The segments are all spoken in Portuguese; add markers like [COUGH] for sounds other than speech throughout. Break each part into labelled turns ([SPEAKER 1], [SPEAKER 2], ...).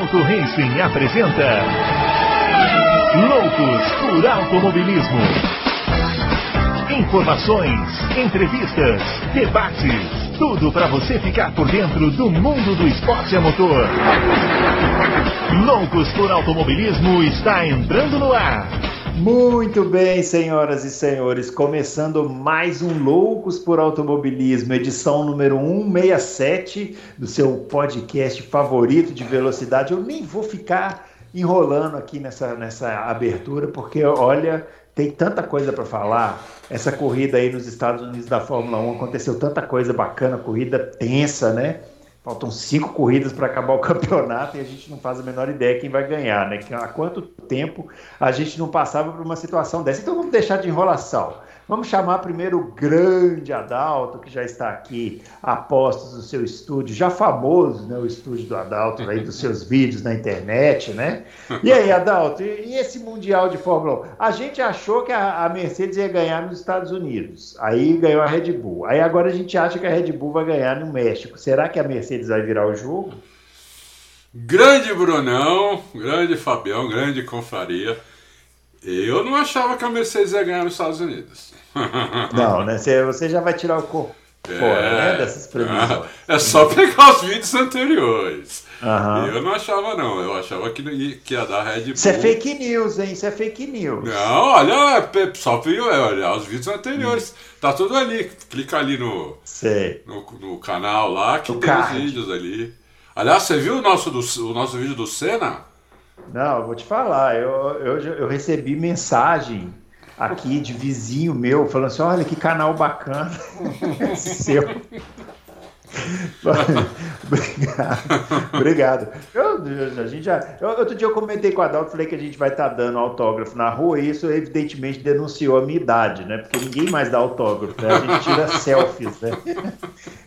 [SPEAKER 1] Auto Racing apresenta Loucos por Automobilismo. Informações, entrevistas, debates, tudo para você ficar por dentro do mundo do esporte a motor. Loucos por Automobilismo está entrando no ar.
[SPEAKER 2] Muito bem, senhoras e senhores, começando mais um Loucos por Automobilismo, edição número 167 do seu podcast favorito de velocidade. Eu nem vou ficar enrolando aqui nessa, nessa abertura, porque olha, tem tanta coisa para falar. Essa corrida aí nos Estados Unidos da Fórmula 1 aconteceu tanta coisa bacana, corrida tensa, né? Faltam cinco corridas para acabar o [LAUGHS] campeonato e a gente não faz a menor ideia quem vai ganhar, né? Há quanto tempo a gente não passava por uma situação dessa? Então vamos deixar de enrolação. Vamos chamar primeiro o grande Adalto, que já está aqui a postos do seu estúdio, já famoso, né? O estúdio do Adalto, aí, dos seus [LAUGHS] vídeos na internet, né? E aí, Adalto, e, esse Mundial de Fórmula 1? A gente achou que a, a Mercedes ia ganhar nos Estados Unidos, aí ganhou a Red Bull. Aí agora a gente acha que a Red Bull vai ganhar no México. Será que a Mercedes vai virar o jogo?
[SPEAKER 3] Grande Brunão, grande Fabião, grande Confraria. Eu não achava que a Mercedes ia ganhar nos Estados Unidos. [LAUGHS]
[SPEAKER 2] Não, né? Você já vai tirar o corpo é, fora, né? Dessas previsões.
[SPEAKER 3] É só pegar os vídeos anteriores. Uhum. Eu não achava, não. Eu achava que, que ia dar Red Bull.
[SPEAKER 2] Isso é fake news, hein? Isso é fake news.
[SPEAKER 3] Não, olha, só olhar os vídeos anteriores. Hum. Tá tudo ali. Clica ali no, no, no, canal lá que o tem card. os vídeos ali. Aliás, você viu o nosso, do, o nosso vídeo do Senna?
[SPEAKER 2] Não, eu vou te falar. Eu, eu, eu recebi mensagem aqui de vizinho meu falando assim: olha que canal bacana. [LAUGHS] Seu. Obrigado. Obrigado. Eu, a gente já, eu, outro dia eu comentei com a Adalto, falei que a gente vai estar tá dando autógrafo na rua e isso evidentemente denunciou a minha idade, né? Porque ninguém mais dá autógrafo, né? A gente tira [LAUGHS] selfies, né?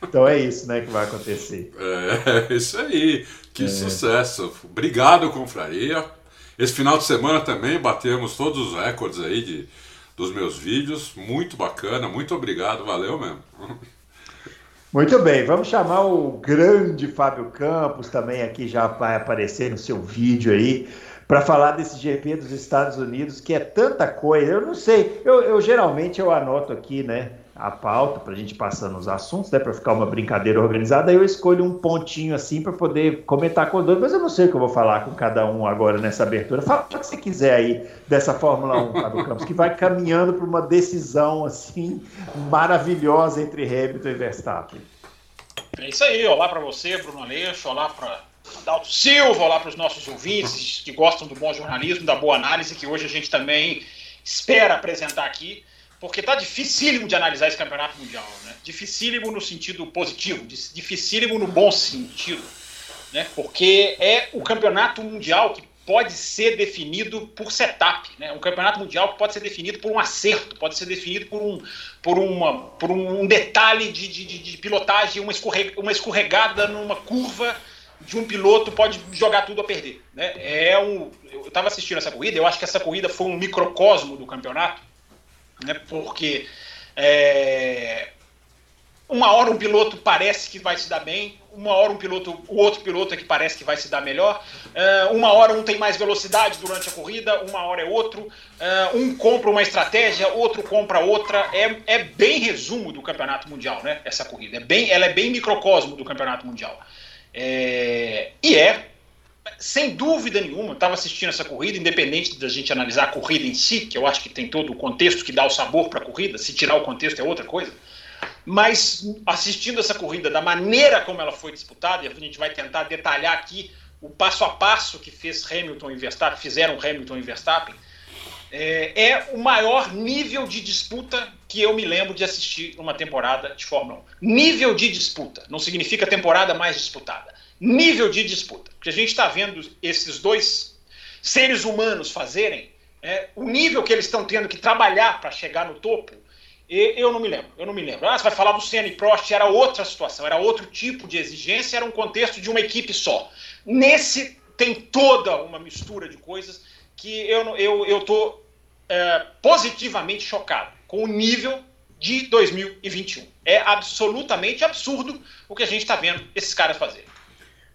[SPEAKER 2] Então é isso, né, que vai acontecer.
[SPEAKER 3] É, isso aí. Que é. sucesso. Obrigado, confraria. Esse final de semana também batemos todos os recordes aí de, dos meus vídeos. Muito bacana, muito obrigado, valeu mesmo.
[SPEAKER 2] Muito bem, vamos chamar o grande Fábio Campos também aqui já vai aparecer no seu vídeo aí para falar desse GP dos Estados Unidos que é tanta coisa. Eu não sei, eu, eu geralmente eu anoto aqui, né? A pauta para a gente passando os assuntos, né, para ficar uma brincadeira organizada, aí eu escolho um pontinho assim para poder comentar com os dois, mas eu não sei o que eu vou falar com cada um agora nessa abertura. Fala o que você quiser aí dessa Fórmula 1, Fábio Campos, que vai caminhando para uma decisão assim maravilhosa entre Hamilton e Verstappen.
[SPEAKER 4] É isso aí, olá para você, Bruno Aleixo, olá para Adalto Silva, olá para os nossos ouvintes que gostam do bom jornalismo, da boa análise, que hoje a gente também espera apresentar aqui porque tá dificílimo de analisar esse campeonato mundial, né? Dificílimo no sentido positivo, dificílimo no bom sentido, né? Porque é o campeonato mundial que pode ser definido por setup, né? Um campeonato mundial que pode ser definido por um acerto, pode ser definido por um, por uma, por um detalhe de, de, de pilotagem, uma, escorreg, uma escorregada numa curva de um piloto pode jogar tudo a perder, né? É um, eu estava assistindo essa corrida, eu acho que essa corrida foi um microcosmo do campeonato né? Porque é, uma hora um piloto parece que vai se dar bem, uma hora um piloto, o outro piloto é que parece que vai se dar melhor, é, uma hora um tem mais velocidade durante a corrida, uma hora é outro, é, um compra uma estratégia, outro compra outra, é, é bem resumo do campeonato mundial, né? Essa corrida, é bem, ela é bem microcosmo do campeonato mundial. É, e é sem dúvida nenhuma, estava assistindo essa corrida, independente da gente analisar a corrida em si, que eu acho que tem todo o contexto que dá o sabor para a corrida, se tirar o contexto é outra coisa. Mas assistindo essa corrida da maneira como ela foi disputada, e a gente vai tentar detalhar aqui o passo a passo que fez Hamilton e Verstappen, fizeram Hamilton e Verstappen, é, é o maior nível de disputa que eu me lembro de assistir numa temporada de Fórmula 1. Nível de disputa, não significa temporada mais disputada nível de disputa. Porque a gente está vendo esses dois seres humanos fazerem, é, o nível que eles estão tendo que trabalhar para chegar no topo, eu não me lembro, eu não me lembro. Ah, você vai falar do Senna e Prost, era outra situação, era outro tipo de exigência, era um contexto de uma equipe só. Nesse tem toda uma mistura de coisas que eu eu eu tô é, positivamente chocado com o nível de 2021. É absolutamente absurdo o que a gente está vendo esses caras fazerem.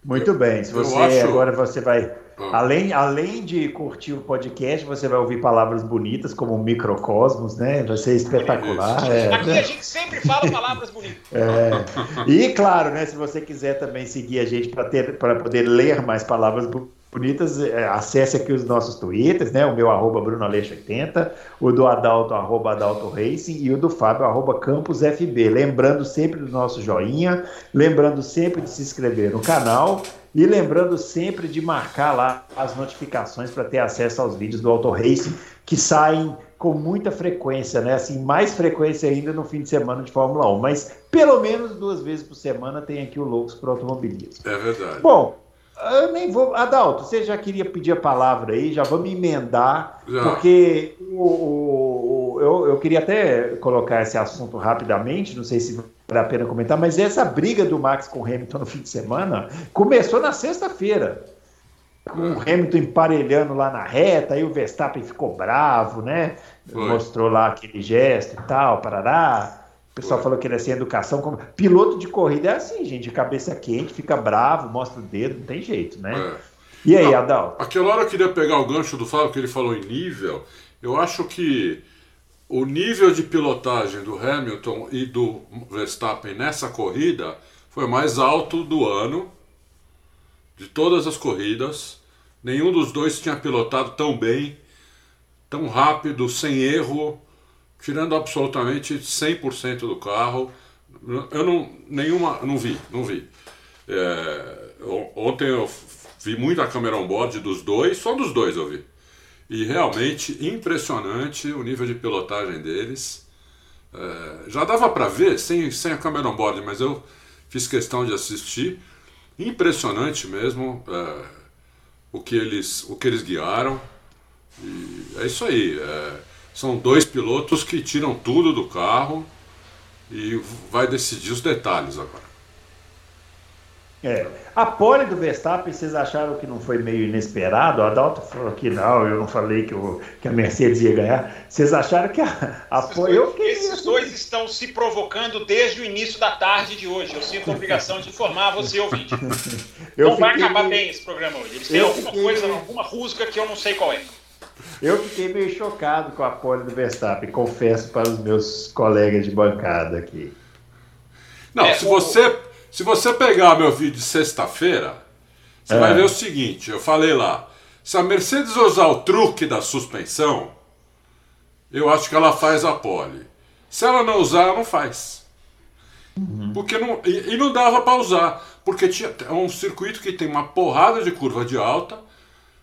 [SPEAKER 2] Muito bem. Se você acho... agora você vai ah. Além, além de curtir o podcast, você vai ouvir palavras bonitas como microcosmos, né? Vai ser espetacular.
[SPEAKER 4] É, Aqui né? a gente sempre fala palavras bonitas. [LAUGHS]
[SPEAKER 2] É. E claro, né? Se você quiser também seguir a gente para poder ler mais palavras bonitas bonitas, é, acesse aqui os nossos twitters, né? O meu arroba BrunoAleixo80, o do Adalto, arroba Adalto Racing e o do Fábio, arroba CampusFB. Lembrando sempre do nosso joinha, lembrando sempre de se inscrever no canal e lembrando sempre de marcar lá as notificações para ter acesso aos vídeos do Auto Racing que saem com muita frequência, né? Assim, mais frequência ainda no fim de semana de Fórmula 1, mas pelo menos duas vezes por semana tem aqui o Loucos para Automobilismo.
[SPEAKER 3] É verdade.
[SPEAKER 2] Bom, eu nem vou. Adalto, você já queria pedir a palavra aí, já vamos emendar, já. porque o, o, o, eu, eu queria até colocar esse assunto rapidamente, não sei se vale a pena comentar, mas essa briga do Max com o Hamilton no fim de semana começou na sexta-feira. Com o Hamilton emparelhando lá na reta, aí o Verstappen ficou bravo, né? Foi. Mostrou lá aquele gesto e tal, parará. O pessoal falou que ele é sem educação. Como... Piloto de corrida é assim, gente, cabeça quente, fica bravo, mostra o dedo, não tem jeito, né? É. E aí, não, Adal?
[SPEAKER 3] Aquela hora eu queria pegar o gancho do Fábio, que ele falou em nível. Eu acho que o nível de pilotagem do Hamilton e do Verstappen nessa corrida foi mais alto do ano, de todas as corridas. Nenhum dos dois tinha pilotado tão bem, tão rápido, sem erro tirando absolutamente 100% do carro. Eu não, nenhuma, não vi, não vi. É, ontem eu vi muita câmera on-board dos dois, só dos dois eu vi. E realmente impressionante o nível de pilotagem deles. É, já dava para ver sem, sem a câmera on-board, mas eu fiz questão de assistir. Impressionante mesmo é, o, que eles, o que eles guiaram. E é isso aí. É, são dois pilotos que tiram tudo do carro e vai decidir os detalhes agora.
[SPEAKER 2] É. A pole do Verstappen, vocês acharam que não foi meio inesperado? O Adalto falou que não, eu não falei que, o, que a Mercedes ia ganhar. Vocês acharam que a, a pole.
[SPEAKER 4] Eu Esses dois estão se provocando desde o início da tarde de hoje. Eu sinto a obrigação de informar você, ouvinte. [LAUGHS] não vai acabar bem esse programa hoje. Eles têm alguma fiquei... coisa, alguma rusga que eu não sei qual é.
[SPEAKER 2] Eu fiquei meio chocado com a pole do Verstappen, confesso para os meus colegas de bancada aqui.
[SPEAKER 3] Não, é, se, o... você, se você pegar meu vídeo de sexta-feira, você é. vai ver o seguinte: eu falei lá, se a Mercedes usar o truque da suspensão, eu acho que ela faz a pole. Se ela não usar, ela não faz. Uhum. Porque não, e, e não dava para usar, porque tinha, é um circuito que tem uma porrada de curva de alta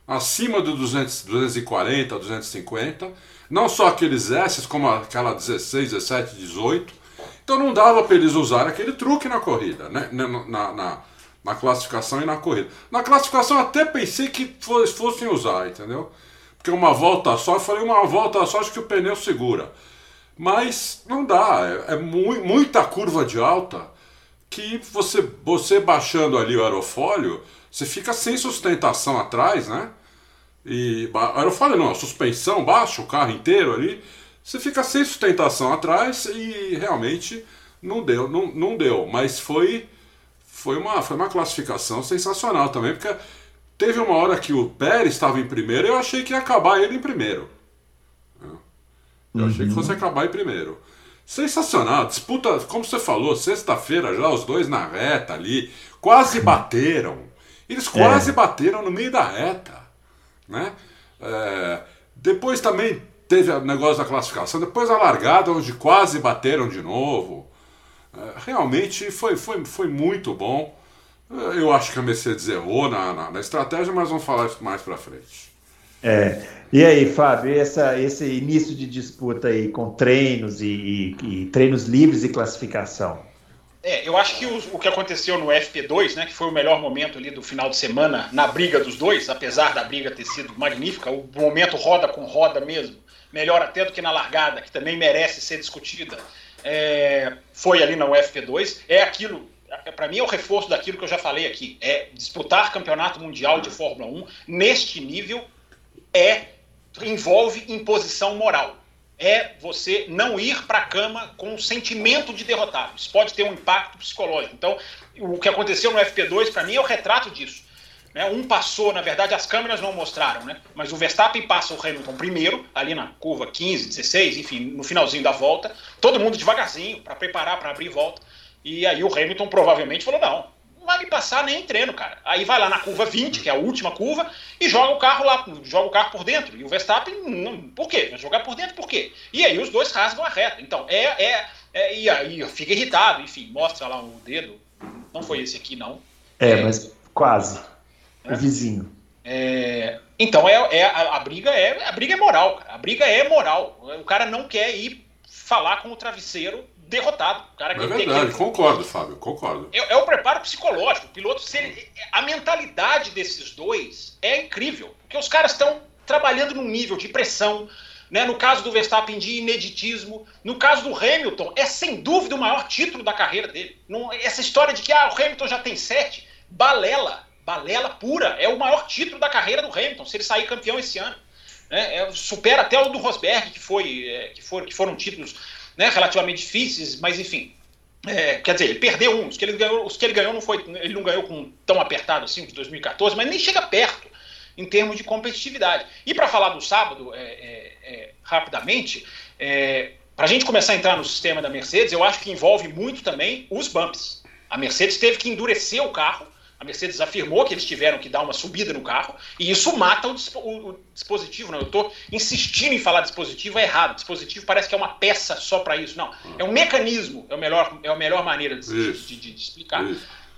[SPEAKER 3] acima do 200, 240, 250, não só aqueles S, como aquela 16, 17, 18. Então não dava para eles usarem aquele truque na corrida, né? na, na, na, na classificação e na corrida. Na classificação até pensei que fossem usar, entendeu? Porque uma volta só, eu falei, uma volta só, acho que o pneu segura. Mas não dá, é, é mu muita curva de alta que você, você baixando ali o aerofólio, você fica sem sustentação atrás, né? E aerofólio não, a suspensão baixa, o carro inteiro ali, você fica sem sustentação atrás e realmente não deu, não, não deu. Mas foi, foi, uma, foi uma classificação sensacional também, porque teve uma hora que o Pérez estava em primeiro e eu achei que ia acabar ele em primeiro. Eu uhum. achei que fosse uhum. acabar em primeiro. Sensacional, disputa, como você falou, sexta-feira já os dois na reta ali, quase bateram. Eles quase é. bateram no meio da reta. Né? É, depois também teve o negócio da classificação, depois a largada, onde quase bateram de novo. É, realmente foi, foi, foi muito bom. É, eu acho que a Mercedes errou na, na, na estratégia, mas vamos falar isso mais para frente.
[SPEAKER 2] É. E aí, Fábio, essa, esse início de disputa aí com treinos e, e, e treinos livres e classificação?
[SPEAKER 4] É, eu acho que o, o, que aconteceu no FP2, né, que foi o melhor momento ali do final de semana na briga dos dois, apesar da briga ter sido magnífica, o momento roda com roda mesmo, melhor até do que na largada, que também merece ser discutida, é, foi ali no FP2. É aquilo, é, para mim é o reforço daquilo que eu já falei aqui, é disputar campeonato mundial de Fórmula 1 neste nível é envolve imposição moral. É você não ir para a cama com o sentimento de derrotado. Isso pode ter um impacto psicológico. Então, o que aconteceu no FP2, para mim, é o retrato disso. Né? Um passou, na verdade, as câmeras não mostraram, né? mas o Verstappen passa o Hamilton primeiro, ali na curva 15, 16, enfim, no finalzinho da volta, todo mundo devagarzinho para preparar para abrir volta. E aí o Hamilton provavelmente falou: não, me passar nem em treino, cara. Aí vai lá na curva 20, que é a última curva, e joga o carro lá, joga o carro por dentro. E o Verstappen, não, por quê? Vai jogar por dentro por quê? E aí os dois rasgam a reta. Então, é. é, é e aí fica irritado, enfim, mostra lá o dedo. Não foi esse aqui, não.
[SPEAKER 2] É, é mas quase. É. O vizinho.
[SPEAKER 4] É, então é, é a, a, briga é a briga é moral, cara. a briga é moral. O cara não quer ir falar com o travesseiro derrotado. Cara
[SPEAKER 3] que é verdade, que... concordo, Fábio, concordo.
[SPEAKER 4] É, é, o preparo psicológico. O piloto, se ele... a mentalidade desses dois é incrível, porque os caras estão trabalhando num nível de pressão. Né? No caso do Verstappen, de ineditismo. No caso do Hamilton, é sem dúvida o maior título da carreira dele. Não, essa história de que ah, o Hamilton já tem sete, balela, balela pura. É o maior título da carreira do Hamilton, se ele sair campeão esse ano. É, é, supera até o do Rosberg, que, foi, é, que, for, que foram títulos né, relativamente difíceis, mas enfim. É, quer dizer, ele perdeu um. Os que ele ganhou, os que ele ganhou não foi, ele não ganhou com tão apertado assim de 2014, mas nem chega perto em termos de competitividade. E para falar do sábado, é, é, é rapidamente, é, para a gente começar a entrar no sistema da Mercedes, eu acho que envolve muito também os bumps. A Mercedes teve que endurecer o carro a Mercedes afirmou que eles tiveram que dar uma subida no carro e isso mata o, o, o dispositivo. Não, eu estou insistindo em falar dispositivo é errado. Dispositivo parece que é uma peça só para isso. Não, é um mecanismo. É a melhor, é a melhor maneira de, de, de, de explicar.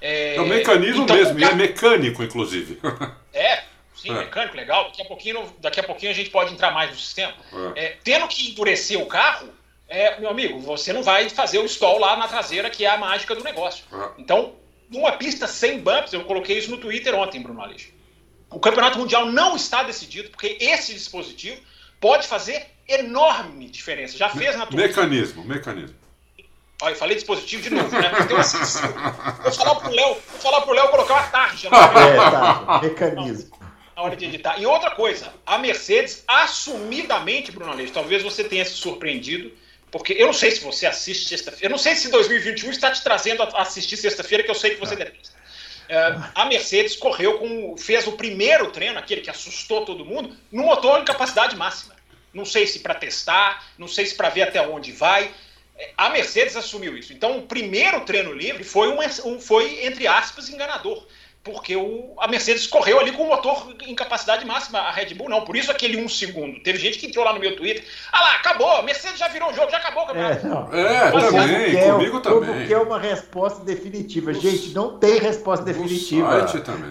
[SPEAKER 3] É, é um mecanismo então, mesmo, carro... e é mecânico, inclusive. [LAUGHS]
[SPEAKER 4] É, sim, é. mecânico, legal. Daqui a, pouquinho, daqui a pouquinho a gente pode entrar mais no sistema. É. É, tendo que endurecer o carro, é, meu amigo, você não vai fazer o stall lá na traseira, que é a mágica do negócio. É. Então, numa pista sem bumps, eu coloquei isso no Twitter ontem, Bruno Aleixo. O campeonato mundial não está decidido, porque esse dispositivo pode fazer enorme diferença. Já fez na
[SPEAKER 3] Turquia. Mecanismo, mecanismo.
[SPEAKER 4] Olha, eu falei dispositivo de novo, né? Assim, vou falar pro Léo, vou falar pro Léo colocar uma tarja. É,
[SPEAKER 2] tá. Mecanismo.
[SPEAKER 4] Na hora de editar. E outra coisa, a Mercedes, assumidamente, Bruno Aleixo, talvez você tenha se surpreendido porque eu não sei se você assiste sexta-feira. Eu não sei se 2021 está te trazendo a assistir sexta-feira, que eu sei que você detesta. Uh, a Mercedes correu com. fez o primeiro treino, aquele que assustou todo mundo, no motor em capacidade máxima. Não sei se para testar, não sei se para ver até onde vai. É, a Mercedes assumiu isso. Então, o primeiro treino livre foi, um, foi entre aspas, enganador porque o, a Mercedes correu ali com o motor em capacidade máxima, a Red Bull não. Por isso aquele um segundo. Teve gente que entrou lá no meu Twitter. Ah lá, acabou, a Mercedes já virou o jogo, já acabou o
[SPEAKER 3] campeonato. É, é também, quer, comigo também.
[SPEAKER 2] Quer uma resposta definitiva. Gente, não tem resposta definitiva.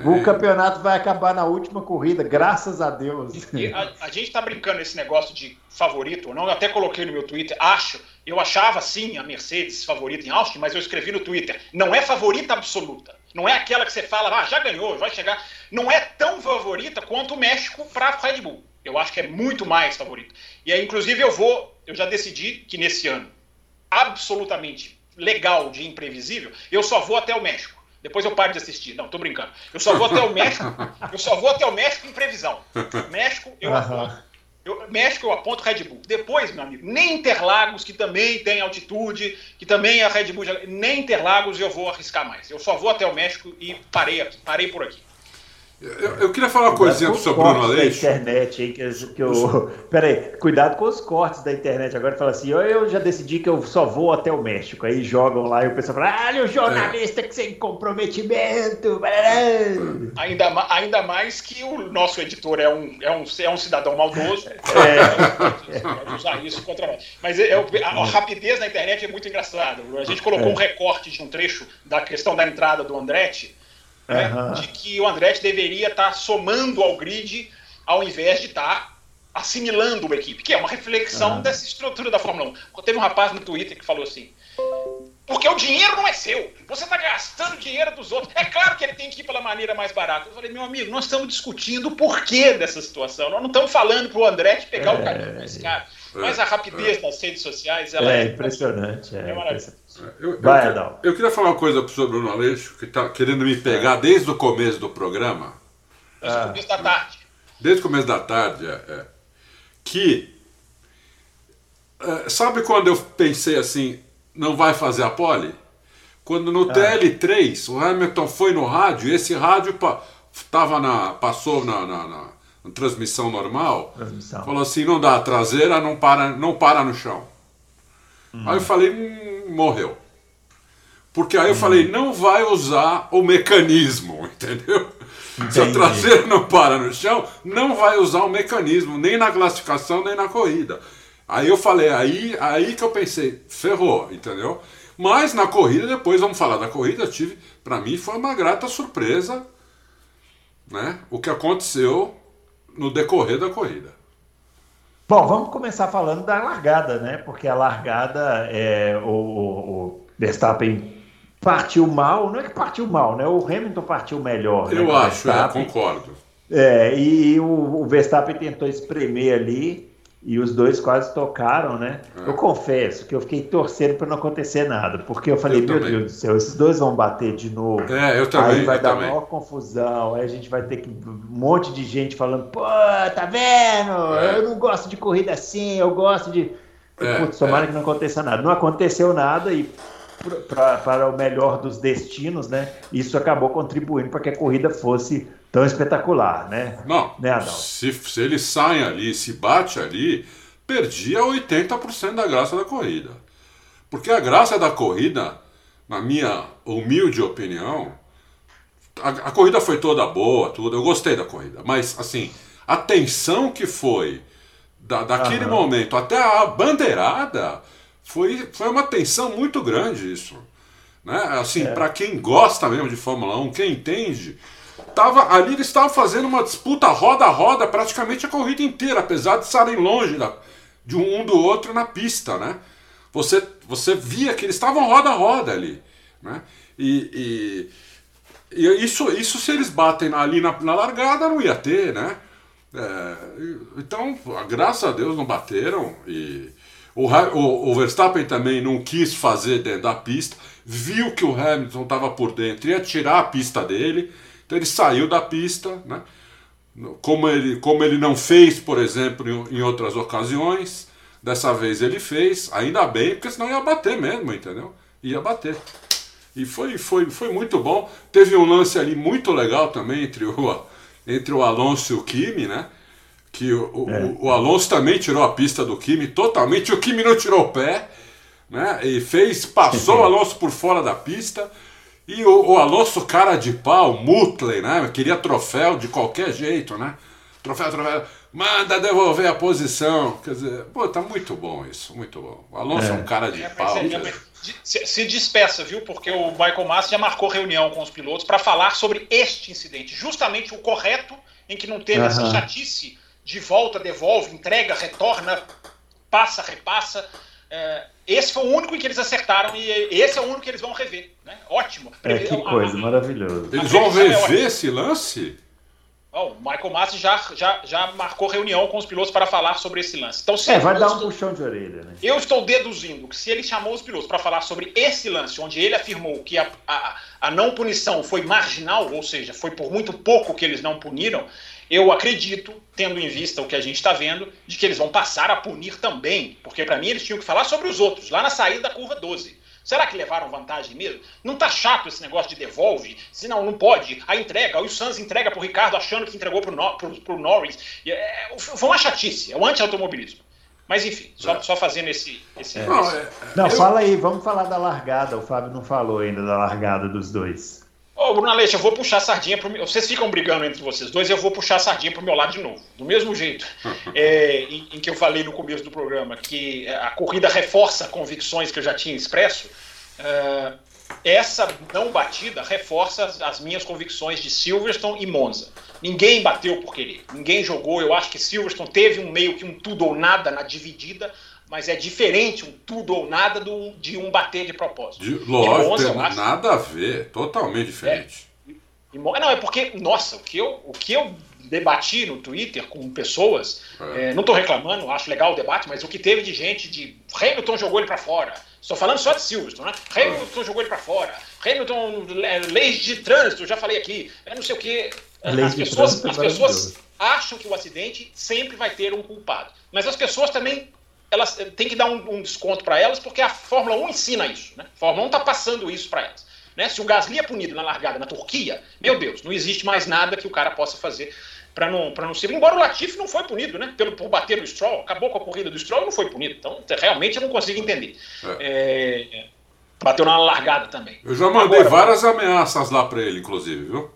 [SPEAKER 2] O campeonato vai acabar na última corrida, graças a Deus.
[SPEAKER 4] A, a, gente tá brincando esse negócio de favorito ou não. Eu até coloquei no meu Twitter, acho. Eu achava sim a Mercedes favorita em Austin, mas eu escrevi no Twitter, não é favorita absoluta não é aquela que você fala, ah, já ganhou, vai chegar. Não é tão favorita quanto o México para a Red Bull. Eu acho que é muito mais favorito. E aí, inclusive, eu vou, eu já decidi que nesse ano, absolutamente legal de imprevisível, eu só vou até o México. Depois eu paro de assistir. Não, tô brincando. Eu só vou até o México. Eu só vou até o México em previsão. México, eu uhum. Eu, México eu aponto Red Bull. Depois, meu amigo, nem Interlagos, que também tem altitude, que também a Red Bull, nem Interlagos eu vou arriscar mais. Eu só vou até o México e parei aqui, parei por aqui.
[SPEAKER 3] Eu, eu, queria falar uma coisinha pro seu Bruno Aleixo.
[SPEAKER 2] da internet, hein, que, que eu... [LAUGHS] Peraí, cuidado com os cortes da internet. Agora fala assim, eu já decidi que eu só vou até o México. Aí jogam lá e o pessoal fala, ah, o jornalista é. que sem comprometimento.
[SPEAKER 4] Ainda, ainda mais que o nosso editor é um, é um, é um cidadão maldoso. [LAUGHS] É. Pode usar isso contra nós. Mas é, a, a, rapidez na internet é muito engraçada. A gente colocou é. um recorte de um trecho da questão da entrada do Andretti né, de que o Andretti deveria estar tá somando ao grid ao invés de estar tá assimilando uma equipe, que é uma reflexão uhum. dessa estrutura da Fórmula 1. Teve um rapaz no Twitter que falou assim: porque o dinheiro não é seu. Você está gastando dinheiro dos outros. É claro que ele tem que ir pela maneira mais barata. Eu falei, meu amigo, nós estamos discutindo o porquê dessa situação. Nós não estamos falando para o Andretti pegar é, o caminho desse cara. Mas a rapidez é, das redes sociais ela
[SPEAKER 2] é, é impressionante. É, é maravilhosa.
[SPEAKER 3] Eu, Vai, eu, eu, queria falar uma coisa para o senhor Bruno Aleixo, que está querendo me pegar é. desde o começo do programa.
[SPEAKER 4] Desde o ah. começo da tarde.
[SPEAKER 3] Desde o começo da tarde, é, é, que É, sabe quando eu pensei assim, não vai fazer a pole? Quando no ah. TL3 o Hamilton foi no rádio, e esse rádio pa, tava na, passou na, na, na, na transmissão normal, transmissão. falou assim, não dá, a traseira não para, não para no chão. Hum. Aí eu falei, hum, morreu. Porque aí eu hum. falei, não vai usar o mecanismo, [LAUGHS] entendeu? Entendi. Se a traseira não para no chão, não vai usar o mecanismo, nem na classificação, nem na corrida. Aí eu falei, aí, aí que eu pensei, ferrou, entendeu? Mas na corrida, depois vamos falar da corrida, eu tive, para mim foi uma grata surpresa, né? O que aconteceu no decorrer da corrida.
[SPEAKER 2] Bom, vamos começar falando da largada, né? Porque a largada, é, o, o Verstappen partiu mal, não é que partiu mal, né? O Hamilton partiu melhor.
[SPEAKER 3] Né, eu
[SPEAKER 2] né,
[SPEAKER 3] acho, é, concordo.
[SPEAKER 2] É, e, e o, o Verstappen tentou espremer ali, e os dois quase tocaram, né? É. Eu confesso que eu fiquei torcendo para não acontecer nada, porque eu falei, eu meu também. Deus do céu, esses dois vão bater de novo.
[SPEAKER 3] É, eu também.
[SPEAKER 2] Aí vai dar
[SPEAKER 3] também.
[SPEAKER 2] maior confusão, aí a gente vai ter que um monte de gente falando, pô, tá vendo? É. Eu não gosto de corrida assim, eu gosto de. É, Putz, tomara é. que não aconteça nada. Não aconteceu nada e pra, para o melhor dos destinos, né? Isso acabou contribuindo para que a corrida fosse tão espetacular, né?
[SPEAKER 3] Não, né, se, se eles saem ali, se bate ali, perdia 80% da graça da corrida. Porque a graça da corrida, na minha humilde opinião, a, a corrida foi toda boa, tudo, eu gostei da corrida, mas assim, a tensão que foi da, daquele Aham. momento até a bandeirada foi, foi uma tensão muito grande isso. Né? Assim, é. para quem gosta mesmo de Fórmula 1, quem entende, tava, ali eles estavam fazendo uma disputa roda a roda praticamente a corrida inteira, apesar de estarem longe da, de um do outro na pista, né? Você, você via que eles estavam roda a roda ali, né? E, e, e, isso, isso se eles batem ali na, na largada não ia ter, né? É, então, graças a Deus não bateram e o, o, o Verstappen também não quis fazer dentro da pista, viu que o Hamilton estava por dentro, ia tirar a pista dele, então ele saiu da pista, né? Como ele, como ele não fez, por exemplo, em, em outras ocasiões, dessa vez ele fez, ainda bem, porque senão ia bater mesmo, entendeu? Ia bater. E foi, foi, foi muito bom. Teve um lance ali muito legal também entre o, [LAUGHS] entre o Alonso e o Kimi, né? Que o, é. o, o, Alonso também tirou a pista do Kimi totalmente, o Kimi não tirou o pé, né? E fez, passou o Alonso por fora da pista. E o, o Alonso, cara de pau, Mutley, né? Queria troféu de qualquer jeito, né? Troféu, troféu. Manda devolver a posição. Quer dizer, pô, tá muito bom isso, muito bom. O Alonso é, é um cara de é, pau. É,
[SPEAKER 4] se, se despeça, viu? Porque o Michael Massa já marcou reunião com os pilotos para falar sobre este incidente. Justamente o correto em que não teve uhum. essa chatice de volta, devolve, entrega, retorna, passa, repassa. É, esse foi o único em que eles acertaram e esse é o único que eles vão rever. Né? Ótimo.
[SPEAKER 2] É, que coisa, maravilhoso.
[SPEAKER 3] Eles vão é rever esse lance?
[SPEAKER 4] Oh, o Michael Massi já, já, já marcou reunião com os pilotos para falar sobre esse lance. Então,
[SPEAKER 2] se é, vai dar um puxão de orelha, né?
[SPEAKER 4] Eu estou deduzindo que se ele chamou os pilotos para falar sobre esse lance, onde ele afirmou que a, a, a não punição foi marginal, ou seja, foi por muito pouco que eles não puniram, eu acredito, tendo em vista o que a gente está vendo, de que eles vão passar a punir também, porque para mim eles tinham que falar sobre os outros, lá na saída da curva 12. Será que levaram vantagem mesmo? Não tá chato esse negócio de devolve? Se não, não pode. A entrega, o Sanz entrega pro Ricardo achando que entregou pro, no, pro, pro Norris. É, foi uma chatice, é o anti-automobilismo. Mas enfim, só, é. só fazendo esse. esse,
[SPEAKER 2] é. esse... Não, é, não, fala aí, vamos falar da largada. O Fábio não falou ainda da largada dos dois.
[SPEAKER 4] Ô, Bruno Aleixo, eu vou puxar a sardinha meu. Vocês ficam brigando entre vocês dois, eu vou puxar a sardinha pro meu lado de novo. Do mesmo jeito [LAUGHS] é, em, em, que eu falei no começo do programa que a corrida reforça convicções que eu já tinha expresso. É, essa não batida reforça as, as minhas convicções de Silverstone e Monza. Ninguém bateu por querer, ninguém jogou. Eu acho que Silverstone teve um meio que um tudo ou nada na dividida, mas é diferente um tudo ou nada do, de um bater de propósito. De,
[SPEAKER 3] lógico, tem acho, nada a ver, totalmente diferente.
[SPEAKER 4] É, e, não, é porque, nossa, o que eu, o que eu debati no Twitter com pessoas, é. É, não estou reclamando, acho legal o debate, mas o que teve de gente de Hamilton jogou ele para fora. Estou falando só de Silverstone, né? Hamilton jogou ele para fora. Hamilton, leis de trânsito, já falei aqui. É não sei o que. As pessoas, as pessoas acham que o acidente sempre vai ter um culpado. Mas as pessoas também elas tem que dar um, um desconto para elas, porque a Fórmula 1 ensina isso. Né? A Fórmula 1 está passando isso para elas. Né? Se o Gasly é punido na largada na Turquia, meu Deus, não existe mais nada que o cara possa fazer para não, não ser. Embora o Latifi não foi punido, né? Pelo, por bater no Stroll, acabou com a corrida do Stroll e não foi punido. Então, realmente eu não consigo entender. É. É, bateu na largada também.
[SPEAKER 3] Eu já mandei Agora, várias ameaças lá para ele, inclusive, viu?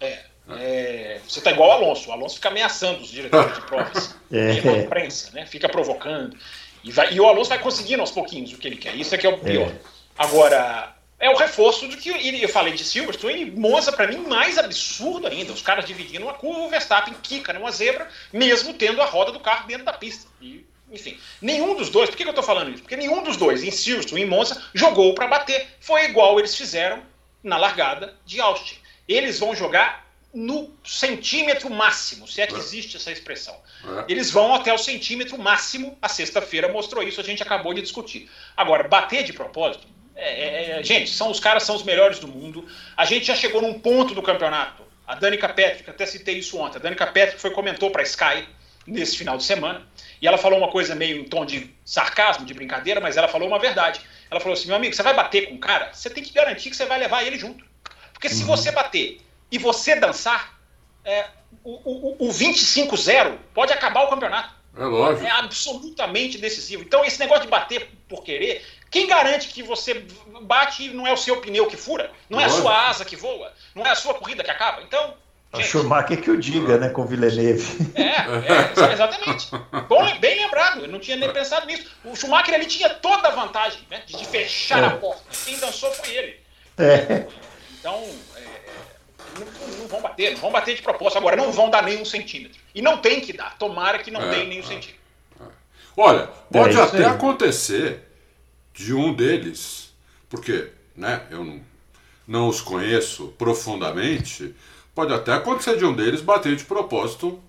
[SPEAKER 4] É. É, você tá igual o Alonso. O Alonso fica ameaçando os diretores de provas. [LAUGHS] é. E a imprensa, né? Fica provocando. E, vai, e o Alonso vai conseguindo aos pouquinhos o que ele quer. Isso é que é o pior. É. Agora, é o reforço do que eu falei de Silverstone e Monza, para mim, mais absurdo ainda. Os caras dividindo uma curva, o Verstappen quica numa zebra, mesmo tendo a roda do carro dentro da pista. E, enfim, nenhum dos dois, por que eu estou falando isso? Porque nenhum dos dois, em Silverstone e Monza, jogou para bater. Foi igual eles fizeram na largada de Austin. Eles vão jogar no centímetro máximo, se é que é. existe essa expressão. É. Eles vão até o centímetro máximo. A sexta-feira mostrou isso, a gente acabou de discutir. Agora, bater de propósito, é, é, é, gente, são os caras são os melhores do mundo. A gente já chegou num ponto do campeonato. A Danica Patrick, até citei isso ontem. A Danica Patrick foi comentou para Sky nesse final de semana e ela falou uma coisa meio em tom de sarcasmo, de brincadeira, mas ela falou uma verdade. Ela falou assim: meu amigo, você vai bater com o cara, você tem que garantir que você vai levar ele junto. Porque se uhum. você bater e você dançar, é, o, o, o 25-0 pode acabar o campeonato.
[SPEAKER 3] É lógico.
[SPEAKER 4] É absolutamente decisivo. Então, esse negócio de bater por querer, quem garante que você bate e não é o seu pneu que fura? Não lógico. é a sua asa que voa? Não é a sua corrida que acaba? Então.
[SPEAKER 2] A Schumacher que o diga, né, com o Villeneuve.
[SPEAKER 4] É, é exatamente. Bom, bem lembrado, eu não tinha nem pensado nisso. O Schumacher ele tinha toda a vantagem né, de fechar é. a porta. Quem dançou foi ele.
[SPEAKER 2] É.
[SPEAKER 4] Então, não, não, vão bater, não vão bater de propósito. Agora, não vão dar nenhum centímetro. E não tem que dar. Tomara que não é, nenhum é, centímetro. É.
[SPEAKER 3] Olha, pode é até acontecer de um deles, porque né, eu não, não os conheço profundamente, pode até acontecer de um deles bater de propósito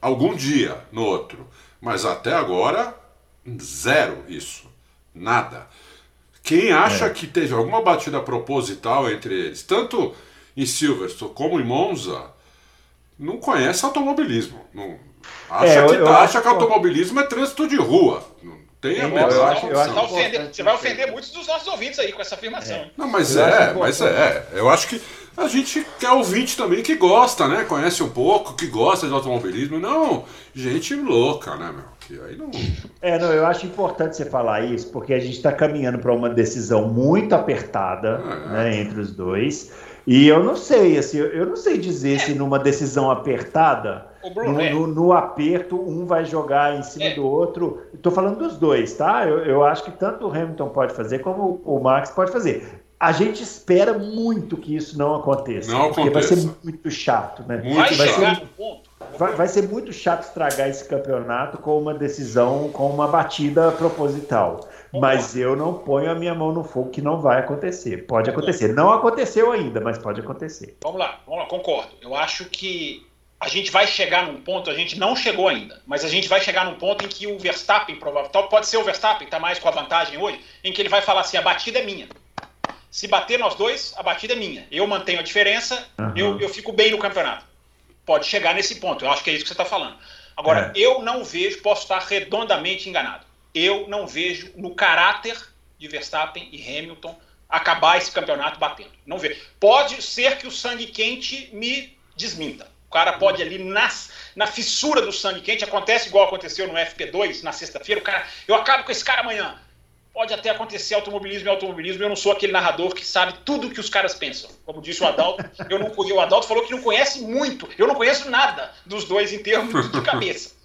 [SPEAKER 3] algum dia no outro. Mas até agora, zero isso. Nada. Quem acha é. que teve alguma batida proposital entre eles, tanto em Silverstone como em Monza, não conhece automobilismo. Não, acha é, que, tá, acha que automobilismo é trânsito de rua. Não tem a
[SPEAKER 4] menor eu eu Você vai ofender muitos dos nossos ouvintes aí com essa afirmação. É.
[SPEAKER 3] Não, mas eu é, mas é. Eu acho que a gente quer ouvinte também que gosta, né? Conhece um pouco, que gosta de automobilismo. Não, gente louca, né, meu? Que aí não...
[SPEAKER 2] É, não, eu acho importante você falar isso, porque a gente está caminhando para uma decisão muito apertada é. né, entre os dois. E eu não sei, assim, eu não sei dizer é. se numa decisão apertada, Bruno, no, é. no, no, aperto, um vai jogar em cima é. do outro. Estou falando dos dois, tá? Eu, eu acho que tanto o Hamilton pode fazer como o Max pode fazer. A gente espera muito que isso não aconteça.
[SPEAKER 3] Não
[SPEAKER 2] porque
[SPEAKER 3] aconteça.
[SPEAKER 2] vai ser muito chato, né?
[SPEAKER 3] Muito vai,
[SPEAKER 2] chato.
[SPEAKER 3] Ser,
[SPEAKER 2] vai, vai ser muito chato estragar esse campeonato com uma decisão, com uma batida proposital. Mas eu não ponho a minha mão no fogo que não vai acontecer. Pode acontecer. Não aconteceu ainda, mas pode acontecer.
[SPEAKER 4] Vamos lá, vamos lá, concordo. Eu acho que a gente vai chegar num ponto, a gente não chegou ainda, mas a gente vai chegar num ponto em que o Verstappen, provavelmente, pode ser o Verstappen, está mais com a vantagem hoje, em que ele vai falar assim: a batida é minha. Se bater nós dois, a batida é minha. Eu mantenho a diferença, uhum. eu, eu fico bem no campeonato. Pode chegar nesse ponto, eu acho que é isso que você está falando. Agora, é. eu não vejo, posso estar redondamente enganado eu não vejo no caráter de Verstappen e Hamilton acabar esse campeonato batendo. Não vejo. Pode ser que o sangue quente me desminta. O cara pode ali nas, na fissura do sangue quente, acontece igual aconteceu no FP2 na sexta-feira, o cara, eu acabo com esse cara amanhã. Pode até acontecer automobilismo e automobilismo, eu não sou aquele narrador que sabe tudo que os caras pensam. Como disse o Adalto, eu não o Adalto falou que não conhece muito, eu não conheço nada dos dois em termos de cabeça.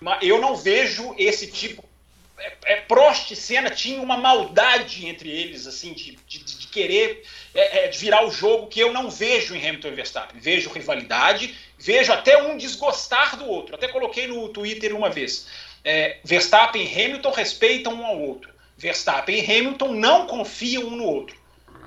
[SPEAKER 4] Mas eu não vejo esse tipo é, é, Prost e Senna tinham uma maldade entre eles, assim, de, de, de querer é, é, virar o jogo que eu não vejo em Hamilton e Verstappen. Vejo rivalidade, vejo até um desgostar do outro. Até coloquei no Twitter uma vez. É, Verstappen e Hamilton respeitam um ao outro. Verstappen e Hamilton não confiam um no outro.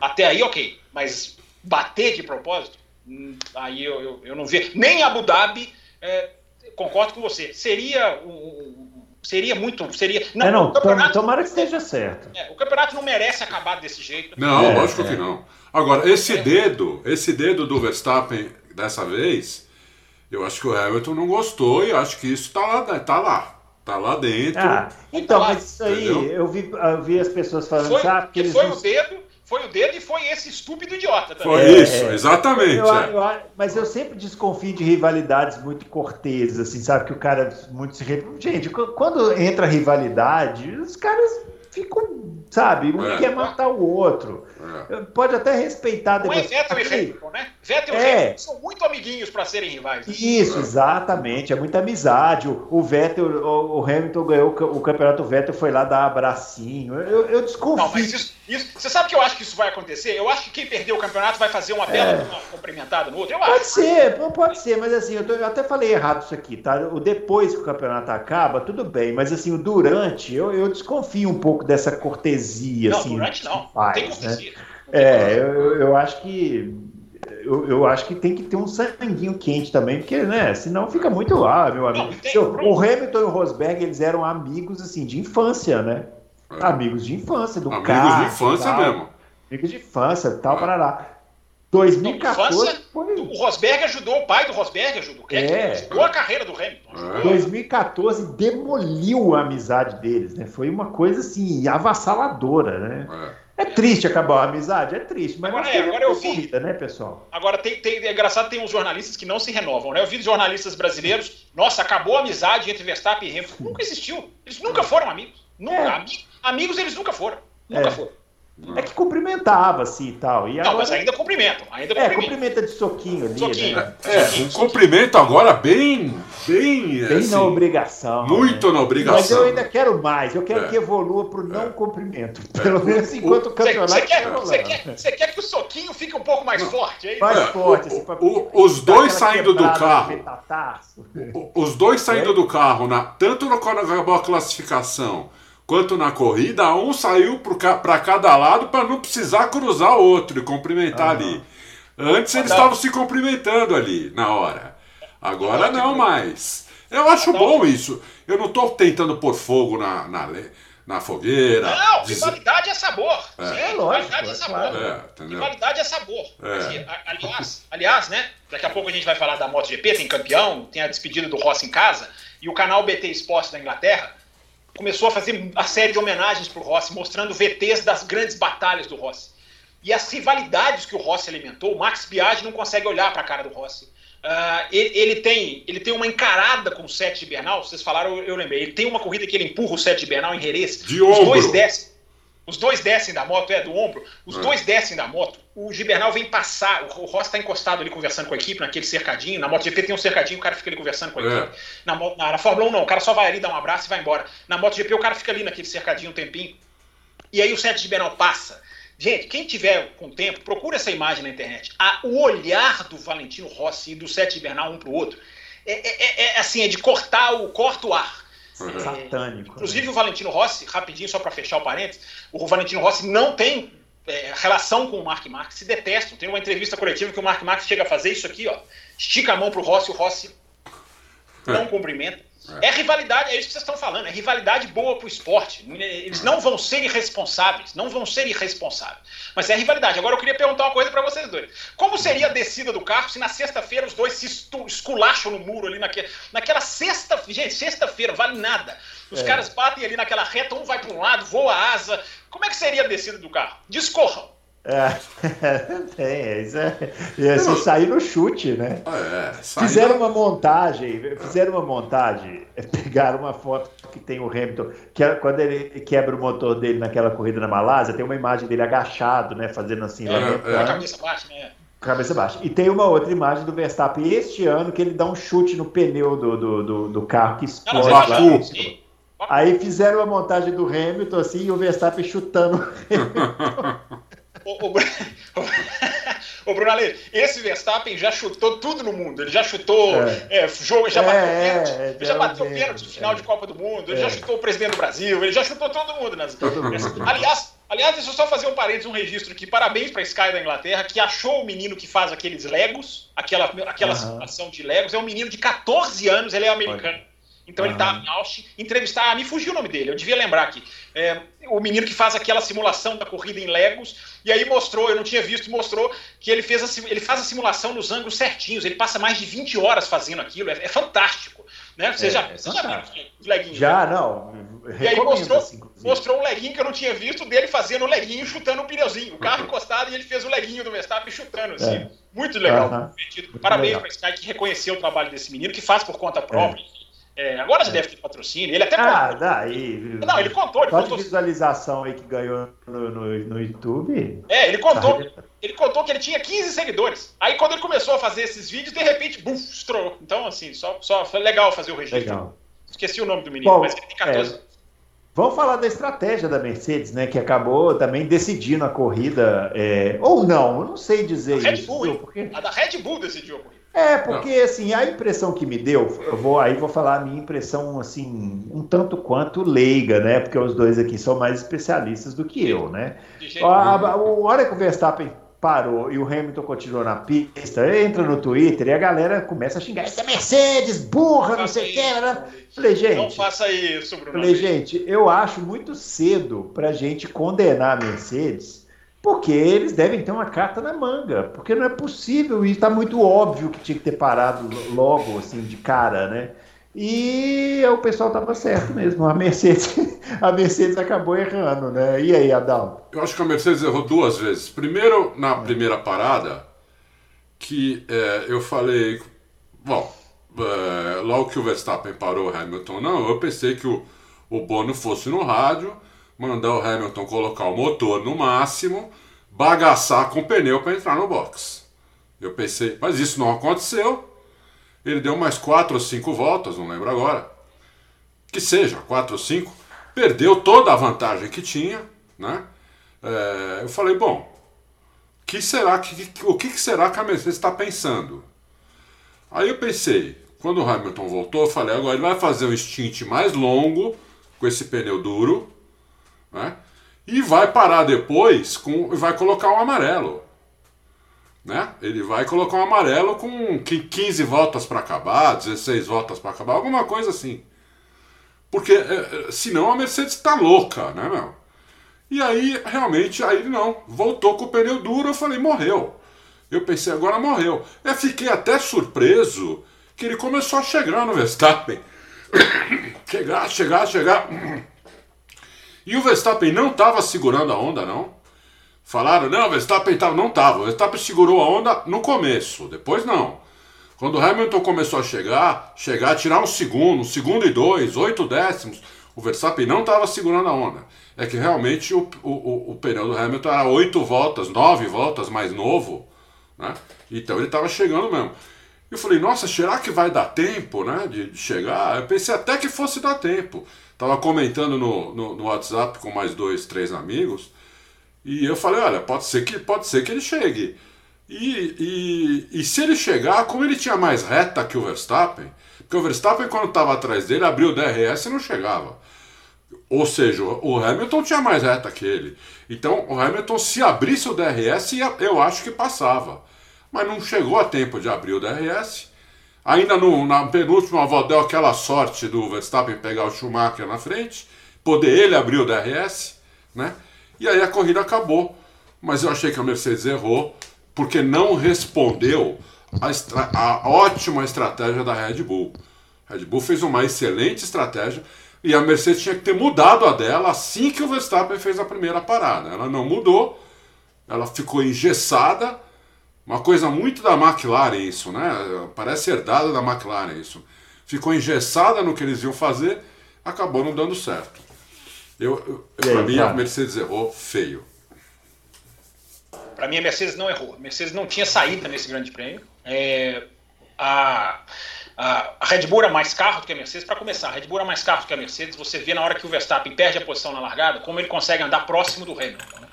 [SPEAKER 4] Até aí, ok. Mas bater de propósito, hum, aí eu, eu, eu não vejo. Nem Abu Dhabi, é, concordo com você. Seria um, Seria muito. Seria,
[SPEAKER 2] não, é, não tomara que esteja certo.
[SPEAKER 4] É, o campeonato não merece acabar desse jeito.
[SPEAKER 3] Não, é, lógico que é. não. Agora, esse é. dedo, esse dedo do Verstappen dessa vez, eu acho que o Hamilton não gostou e acho que isso está lá, tá lá. Tá lá dentro.
[SPEAKER 2] Ah, então,
[SPEAKER 4] lá,
[SPEAKER 2] mas isso aí, eu vi, eu vi as pessoas falando,
[SPEAKER 4] Foi,
[SPEAKER 2] sabe? Que eles
[SPEAKER 4] foi
[SPEAKER 2] não-
[SPEAKER 4] o dedo, foi o dedo e foi esse estúpido idiota também.
[SPEAKER 3] Foi
[SPEAKER 2] É,
[SPEAKER 3] isso,
[SPEAKER 2] é.
[SPEAKER 3] exatamente.
[SPEAKER 2] Eu-
[SPEAKER 3] é.
[SPEAKER 2] eu- mas eu sempre desconfio de rivalidades muito corteses, assim, sabe? Que o cara muito se. Gente, qu- quando entra rivalidade, os caras ficam, sabe? Um
[SPEAKER 3] É.
[SPEAKER 2] quer matar o outro.
[SPEAKER 3] É.
[SPEAKER 2] Pode até respeitar
[SPEAKER 4] Não é
[SPEAKER 2] depois.
[SPEAKER 4] Vettel e Hamilton, né? Vettel e
[SPEAKER 2] É.
[SPEAKER 4] Hamilton são muito amiguinhos para serem rivais. né?
[SPEAKER 2] Isso, exatamente. É muita amizade. O, o Vettel, o, o Hamilton ganhou o ca- o campeonato, o Vettel foi lá dar abracinho. Eu, eu desconfio.
[SPEAKER 4] Não, mas isso, isso- Você sabe que eu acho que isso vai acontecer? Eu acho que quem perdeu o campeonato vai fazer uma bela uma cumprimentada no outro. Eu
[SPEAKER 2] É. Pode
[SPEAKER 4] acho.
[SPEAKER 2] ser, pode ser, mas assim, eu, tô- eu até falei errado isso aqui, tá? O depois que o campeonato acaba, tudo bem, mas assim, o durante, eu, eu desconfio um pouco dessa cortesia,
[SPEAKER 4] Não,
[SPEAKER 2] assim.
[SPEAKER 4] não.
[SPEAKER 2] faz,
[SPEAKER 4] tem
[SPEAKER 2] né?
[SPEAKER 4] cortesia. Não tem
[SPEAKER 2] É,
[SPEAKER 4] cortesia.
[SPEAKER 2] eu, eu- acho que. Eu, eu acho que tem que ter um sanguinho quente também, porque, né? Senão fica muito lá, meu amigo.
[SPEAKER 4] Não, tem-
[SPEAKER 2] Seu- o Hamilton e o Rosberg, eles eram amigos, assim, de infância, né?
[SPEAKER 3] É.
[SPEAKER 2] Amigos de infância, do
[SPEAKER 3] Amigos
[SPEAKER 2] carro.
[SPEAKER 3] de infância
[SPEAKER 2] tal.
[SPEAKER 3] mesmo.
[SPEAKER 2] Amigos de infância, tal,
[SPEAKER 3] É.
[SPEAKER 2] parará. 2014
[SPEAKER 4] Infância,
[SPEAKER 2] foi.
[SPEAKER 4] O Rosberg ajudou, o pai do Rosberg ajudou. O Keck
[SPEAKER 2] É.
[SPEAKER 4] ajudou a carreira do Hamilton. ajudou.
[SPEAKER 2] 2014 demoliu a amizade deles, né? Foi uma coisa assim avassaladora, né?
[SPEAKER 3] É.
[SPEAKER 2] É triste acabar a amizade, é triste, mas
[SPEAKER 4] Agora é,
[SPEAKER 2] temos
[SPEAKER 4] agora eu vi.
[SPEAKER 2] corrida, né, pessoal?
[SPEAKER 4] Agora, tem, tem, é engraçado, tem uns jornalistas que não se renovam, né? Eu vi jornalistas brasileiros, nossa, acabou a amizade entre Verstappen e Hamilton. Nunca existiu. Eles nunca foram amigos. Nunca.
[SPEAKER 2] É.
[SPEAKER 4] Ami- amigos eles nunca foram. Nunca
[SPEAKER 2] É.
[SPEAKER 4] foram.
[SPEAKER 2] É que cumprimentava assim e tal. E
[SPEAKER 4] Não,
[SPEAKER 2] agora,
[SPEAKER 4] mas ainda cumprimentam. Ainda
[SPEAKER 2] é,
[SPEAKER 4] cumprimentam.
[SPEAKER 2] cumprimenta de soquinho ali,
[SPEAKER 4] Soquinho.
[SPEAKER 2] né?
[SPEAKER 3] É, um cumprimento agora bem. Bem.
[SPEAKER 2] Bem
[SPEAKER 3] assim,
[SPEAKER 2] na obrigação.
[SPEAKER 3] Muito
[SPEAKER 2] né?
[SPEAKER 3] na
[SPEAKER 2] Mas
[SPEAKER 3] obrigação.
[SPEAKER 2] eu ainda quero mais, eu quero
[SPEAKER 3] É.
[SPEAKER 2] que evolua pro não cumprimento. Pelo menos enquanto o
[SPEAKER 4] Você
[SPEAKER 2] campeonato
[SPEAKER 4] você quer,
[SPEAKER 2] tá
[SPEAKER 4] quer, quer que o soquinho fique um pouco mais forte, é isso?
[SPEAKER 2] Mais
[SPEAKER 3] É,
[SPEAKER 2] forte,
[SPEAKER 3] o-
[SPEAKER 2] assim, pra
[SPEAKER 3] o- os dois saindo do carro. Os dois saindo do carro, na, tanto no, quando acabou a classificação quanto na corrida, um saiu para cada lado para não precisar cruzar o outro e cumprimentar
[SPEAKER 2] Aham.
[SPEAKER 3] ali. Antes eles
[SPEAKER 4] Adalto.
[SPEAKER 3] estavam se cumprimentando ali na hora. Agora
[SPEAKER 4] Adalto,
[SPEAKER 3] não mais. Eu acho
[SPEAKER 4] Adalto.
[SPEAKER 3] bom isso. Eu não estou tentando pôr fogo na, na, na fogueira.
[SPEAKER 4] Não,
[SPEAKER 3] dizer-
[SPEAKER 4] rivalidade é sabor.
[SPEAKER 3] É.
[SPEAKER 4] Sim,
[SPEAKER 2] É lógico,
[SPEAKER 4] rivalidade é
[SPEAKER 2] é
[SPEAKER 4] sabor.
[SPEAKER 2] claro.
[SPEAKER 3] É, entendeu?
[SPEAKER 4] Rivalidade é sabor.
[SPEAKER 3] É.
[SPEAKER 4] Aliás, aliás, né? Daqui a pouco a gente vai falar da MotoGP, tem campeão, tem a despedida do Rossi em casa, e o canal BT Esporte da Inglaterra começou a fazer a série de homenagens pro Rossi, mostrando VTs das grandes batalhas do Rossi. E as rivalidades que o Rossi alimentou, o Max Biaggi não consegue olhar para a cara do Rossi. Ah, ele, ele tem, ele tem uma encarada com o Sete de Bernal, vocês falaram, eu, eu lembrei. Ele tem uma corrida que ele empurra o Sete de Bernal em Jerez.
[SPEAKER 3] De
[SPEAKER 4] Os dois
[SPEAKER 3] ombro.
[SPEAKER 4] descem. Os dois descem da moto, é, do ombro. Os
[SPEAKER 3] É.
[SPEAKER 4] dois descem da moto. O Gibernal vem passar. O, o Rossi está encostado ali conversando com a equipe, naquele cercadinho. Na MotoGP tem um cercadinho, o cara fica ali conversando com a
[SPEAKER 3] É.
[SPEAKER 4] equipe. Na, na, na Fórmula 1 não, o cara só vai ali, dá um abraço e vai embora. Na MotoGP o cara fica ali naquele cercadinho um tempinho. E aí o Sete de Bernal passa. Gente, quem tiver com tempo, procura essa imagem na internet. A- o olhar do Valentino Rossi e do Sete Bernal um pro outro é, é- é- é assim, é de cortar o corta o ar.
[SPEAKER 3] Uhum.
[SPEAKER 2] Satânico.
[SPEAKER 4] Inclusive
[SPEAKER 2] né?
[SPEAKER 4] o Valentino Rossi, rapidinho só para fechar o parênteses, o Valentino Rossi não tem é, relação com o Mark Marques, se detestam. Tem uma entrevista coletiva que o Mark Marques chega a fazer isso aqui, ó. Estica a mão pro Rossi, o Rossi não cumprimenta. É rivalidade, é isso que vocês estão falando, é rivalidade boa pro esporte. Eles não vão ser irresponsáveis, não vão ser irresponsáveis. Mas é rivalidade. Agora eu queria perguntar uma coisa para vocês dois. Como seria a descida do carro se na sexta-feira os dois se esculacham no muro ali naquele, naquela sexta, gente, sexta-feira, vale nada. Os
[SPEAKER 2] É.
[SPEAKER 4] caras batem ali naquela reta, um vai para um lado, voa a asa. Como é que seria a descida do carro? Discorram.
[SPEAKER 2] É, [LAUGHS] tem, isso é, é se sair no chute, né?
[SPEAKER 3] É, saindo-
[SPEAKER 2] Fizeram uma montagem, fizeram uma montagem, pegaram uma foto que tem o Hamilton, que é quando ele quebra o motor dele naquela corrida na Malásia, tem uma imagem dele agachado, né, fazendo assim,
[SPEAKER 3] É,
[SPEAKER 2] lamentando,
[SPEAKER 4] A
[SPEAKER 3] é.
[SPEAKER 4] cabeça baixa, né?
[SPEAKER 2] cabeça baixa. E tem uma outra imagem do Verstappen este ano que ele dá um chute no pneu do, do, do, do carro que explode lá. Aí fizeram a montagem do Hamilton assim e o Verstappen chutando.
[SPEAKER 4] Ô, [LAUGHS] ô, Bru- [LAUGHS] ô, Bruno Aleixo, esse Verstappen já chutou tudo no mundo. Ele já chutou
[SPEAKER 2] É.
[SPEAKER 4] é, jogo, já
[SPEAKER 2] É,
[SPEAKER 4] bateu
[SPEAKER 2] é,
[SPEAKER 4] pênalti,
[SPEAKER 2] é,
[SPEAKER 4] ele já
[SPEAKER 2] é,
[SPEAKER 4] bateu
[SPEAKER 2] é,
[SPEAKER 4] pênalti no
[SPEAKER 2] é.
[SPEAKER 4] final de Copa do Mundo, ele
[SPEAKER 2] É.
[SPEAKER 4] já chutou o presidente do Brasil, ele já chutou todo mundo. Nas...
[SPEAKER 2] Todo mundo.
[SPEAKER 4] Aliás, aliás, deixa eu só fazer um parênteses, um registro aqui. Parabéns para a Sky da Inglaterra, que achou o menino que faz aqueles Legos, aquela, aquela
[SPEAKER 2] Aham.
[SPEAKER 4] simulação de Legos. É um menino de 14 anos, ele é americano. Então uhum. ele tá em Austin, entrevistar, ah, me fugiu o nome dele, eu devia lembrar aqui. É, o menino que faz aquela simulação da corrida em Legos, e aí mostrou, eu não tinha visto, mostrou que ele, fez a, ele faz a simulação nos ângulos certinhos, ele passa mais de 20 horas fazendo aquilo, é, é fantástico. Né? Você, é, já,
[SPEAKER 2] é você já viu os leguinhos? Já, né? não.
[SPEAKER 4] E aí mostrou, assim, mostrou um leguinho que eu não tinha visto dele fazendo o leguinho chutando um pneuzinho. O carro encostado e ele fez o leguinho do Verstappen chutando, assim. É. Muito legal. Muito Parabéns para Sky que reconheceu o trabalho desse menino, que faz por conta própria. É. É, agora já deve ter patrocínio. Ele até
[SPEAKER 2] Ah, daí.
[SPEAKER 4] Não, ele contou. Ele contou...
[SPEAKER 2] de visualização aí que ganhou no, no, no YouTube.
[SPEAKER 4] É, ele contou. Tá ele contou que ele tinha 15 seguidores. Aí quando ele começou a fazer esses vídeos, de repente, bum, estourou. Então, assim, só, só foi legal fazer o registro. Legal. Esqueci o nome do menino, Bom, mas ele tem 14. É,
[SPEAKER 2] vamos falar da estratégia da Mercedes, né? Que acabou também decidindo a corrida. É, ou não, eu não sei dizer
[SPEAKER 4] a Red isso. Bull, porque... A da Red Bull decidiu a corrida.
[SPEAKER 2] É, porque não. assim, a impressão que me deu, eu vou aí vou falar a minha impressão assim, um tanto quanto leiga, né? Porque os dois aqui são mais especialistas do que eu, né? A, a, a hora que o Verstappen parou e o Hamilton continuou na pista, entra no Twitter e a galera começa a xingar, essa Mercedes, burra, não, sei o que, né? Falei, gente. Não
[SPEAKER 4] faça isso, Bruno.
[SPEAKER 2] Falei, gente, eu acho muito cedo pra gente condenar a Mercedes porque eles devem ter uma carta na manga, porque não é possível, e está muito óbvio que tinha que ter parado logo, assim, de cara, né? E o pessoal estava certo mesmo, a Mercedes, [LAUGHS] a Mercedes acabou errando, né? E aí, Adalto?
[SPEAKER 3] Eu acho que a Mercedes errou duas vezes. Primeiro, na primeira parada, que é, eu falei, bom, é, logo que o Verstappen parou o Hamilton, não, eu pensei que o, o Bono fosse no rádio mandar o Hamilton colocar o motor no máximo, bagaçar com o pneu para entrar no box. Eu pensei, mas isso não aconteceu. Ele deu mais quatro ou cinco voltas, não lembro agora. Que seja, quatro ou cinco. Perdeu toda a vantagem que tinha, né? É, eu falei, bom, que será que, o que será que a Mercedes está pensando? Aí eu pensei, quando o Hamilton voltou, eu falei, agora ele vai fazer um stint mais longo com esse pneu duro, né? E vai parar depois com. vai colocar um amarelo. Né? Ele vai colocar um amarelo com 15 voltas para acabar, 16 voltas para acabar, alguma coisa assim. Porque é, é, senão a Mercedes está louca, né, meu? E aí, realmente, aí não. Voltou com o pneu duro, eu falei, morreu. Eu pensei, agora morreu. Eu fiquei até surpreso que ele começou a chegar no Verstappen. [COUGHS] chegar, chegar, chegar. E o Verstappen não estava segurando a onda, não. Falaram, não, o Verstappen tava, não estava. O Verstappen segurou a onda no começo, depois não. Quando o Hamilton começou a chegar, chegar, tirar um segundo, um segundo e dois, oito décimos, o Verstappen não estava segurando a onda. É que realmente o, o, o pneu do Hamilton era oito voltas, nove voltas mais novo, né? Então ele estava chegando mesmo. Eu falei, nossa, será que vai dar tempo, né, de, de chegar? Eu pensei até que fosse dar tempo. Tava comentando no, no, no, WhatsApp com mais dois, três amigos. E eu falei, olha, pode ser que, pode ser que ele chegue. E, e, e se ele chegar, como ele tinha mais reta que o Verstappen, porque o Verstappen, quando estava atrás dele, abriu o DRS e não chegava. Ou seja, o Hamilton tinha mais reta que ele. Então, o Hamilton, se abrisse o DRS, eu acho que passava. Mas não chegou a tempo de abrir o DRS. Ainda no, na penúltima volta deu aquela sorte do Verstappen pegar o Schumacher na frente, poder ele abrir o DRS, né? E aí a corrida acabou. Mas eu achei que a Mercedes errou, porque não respondeu a, a ótima estratégia da Red Bull. A Red Bull fez uma excelente estratégia e a Mercedes tinha que ter mudado a dela assim que o Verstappen fez a primeira parada. Ela não mudou, ela ficou engessada uma coisa muito da McLaren isso, né? Parece herdada da McLaren isso. Ficou engessada no que eles iam fazer, acabou não dando certo. Eu, eu para mim a Mercedes errou feio.
[SPEAKER 4] Para mim a Mercedes não errou. A Mercedes não tinha saída nesse Grande Prêmio. É, a, a, a, Red Bull era mais carro do que a Mercedes. Para começar, a Red Bull era mais carro do que a Mercedes. Você vê na hora que o Verstappen perde a posição na largada, como ele consegue andar próximo do Hamilton. Né?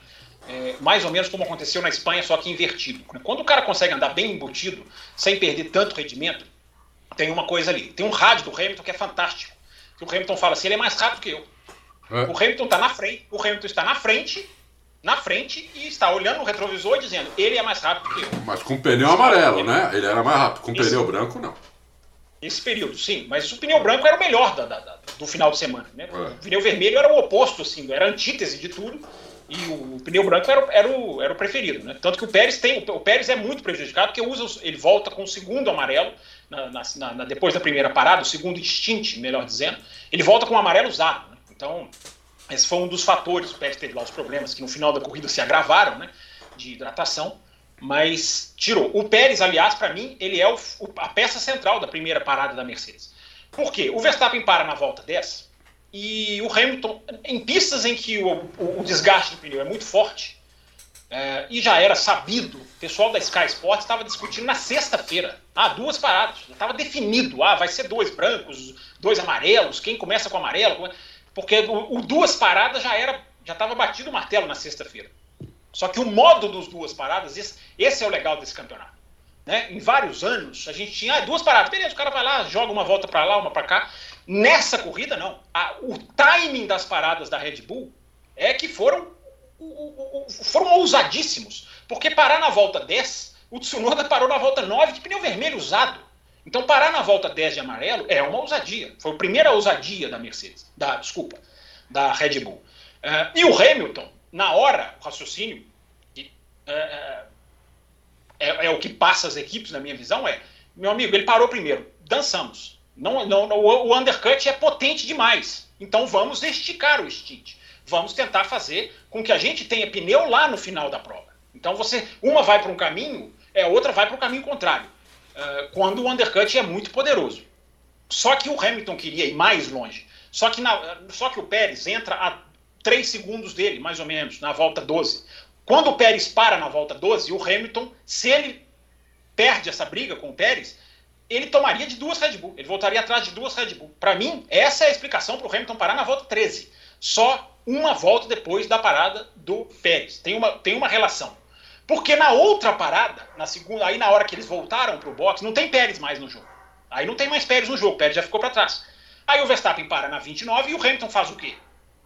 [SPEAKER 4] É, mais ou menos como aconteceu na Espanha, só que invertido. Quando o cara consegue andar bem embutido, sem perder tanto rendimento, tem uma coisa ali. Tem um rádio do Hamilton que é fantástico. Que o Hamilton fala assim: ele é mais rápido que eu. É. O Hamilton está na frente, o Hamilton está na frente, na frente e está olhando no retrovisor e dizendo: ele é mais rápido que eu.
[SPEAKER 3] Mas com pneu amarelo, né? Ele era mais rápido. Com pneu branco, não.
[SPEAKER 4] esse período, sim. Mas o pneu branco era o melhor da, da, da, do final de semana. Né? É. O pneu vermelho era o oposto, assim, era a antítese de tudo. E o pneu branco era, era, o, era o preferido. Né? Tanto que o Pérez tem. O Pérez é muito prejudicado, porque usa, ele volta com o segundo amarelo, na, na, na, depois da primeira parada, o segundo stint, melhor dizendo, ele volta com o amarelo usado. Né? Então, esse foi um dos fatores. O Pérez teve lá os problemas que no final da corrida se agravaram, né? De hidratação mas tirou. O Pérez, aliás, para mim, ele é o, a peça central da primeira parada da Mercedes. Por quê? O Verstappen para na volta 10 e o Hamilton, em pistas em que o, o, o desgaste do pneu é muito forte, é, e já era sabido, o pessoal da Sky Sports estava discutindo na sexta-feira. Ah, duas paradas, já estava definido. Ah, vai ser dois brancos, dois amarelos, quem começa com amarelo. Porque o, o duas paradas já era, já estava batido o martelo na sexta-feira. Só que o modo dos duas paradas, esse, esse é o legal desse campeonato. Né? Em vários anos, a gente tinha ah, duas paradas. Beleza, o cara vai lá, joga uma volta para lá, uma para cá. Nessa corrida, não. A, o timing das paradas da Red Bull é que foram, foram ousadíssimos. Porque parar na volta 10, o Tsunoda parou na volta 9 de pneu vermelho usado. Então, parar na volta 10 de amarelo é uma ousadia. Foi a primeira ousadia da Mercedes, da, desculpa, da Red Bull. Uh, e o Hamilton, na hora, o raciocínio, é, é, é, é, o que passa as equipes, na minha visão, é, meu amigo, ele parou primeiro, dançamos. Não, não, o undercut é potente demais. Então vamos esticar o stint. Vamos tentar fazer com que a gente tenha pneu lá no final da prova. Então você, uma vai para um caminho, é outra vai para o caminho contrário. Uh, quando o undercut é muito poderoso. Só que o Hamilton queria ir mais longe. Só que, na, só que o Pérez entra a 3 segundos dele, mais ou menos, na volta 12. Quando o Pérez para na volta 12, o Hamilton, se ele perde essa briga com o Pérez, ele tomaria de duas Red Bull. Ele voltaria atrás de duas Red Bull. Para mim, essa é a explicação para o Hamilton parar na volta 13. Só uma volta depois da parada do Pérez. Tem uma, tem uma relação. Porque na outra parada, na segunda, aí na hora que eles voltaram para o box, não tem Pérez mais no jogo. Aí não tem mais Pérez no jogo, Pérez já ficou para trás. Aí o Verstappen para na 29 e o Hamilton faz o quê?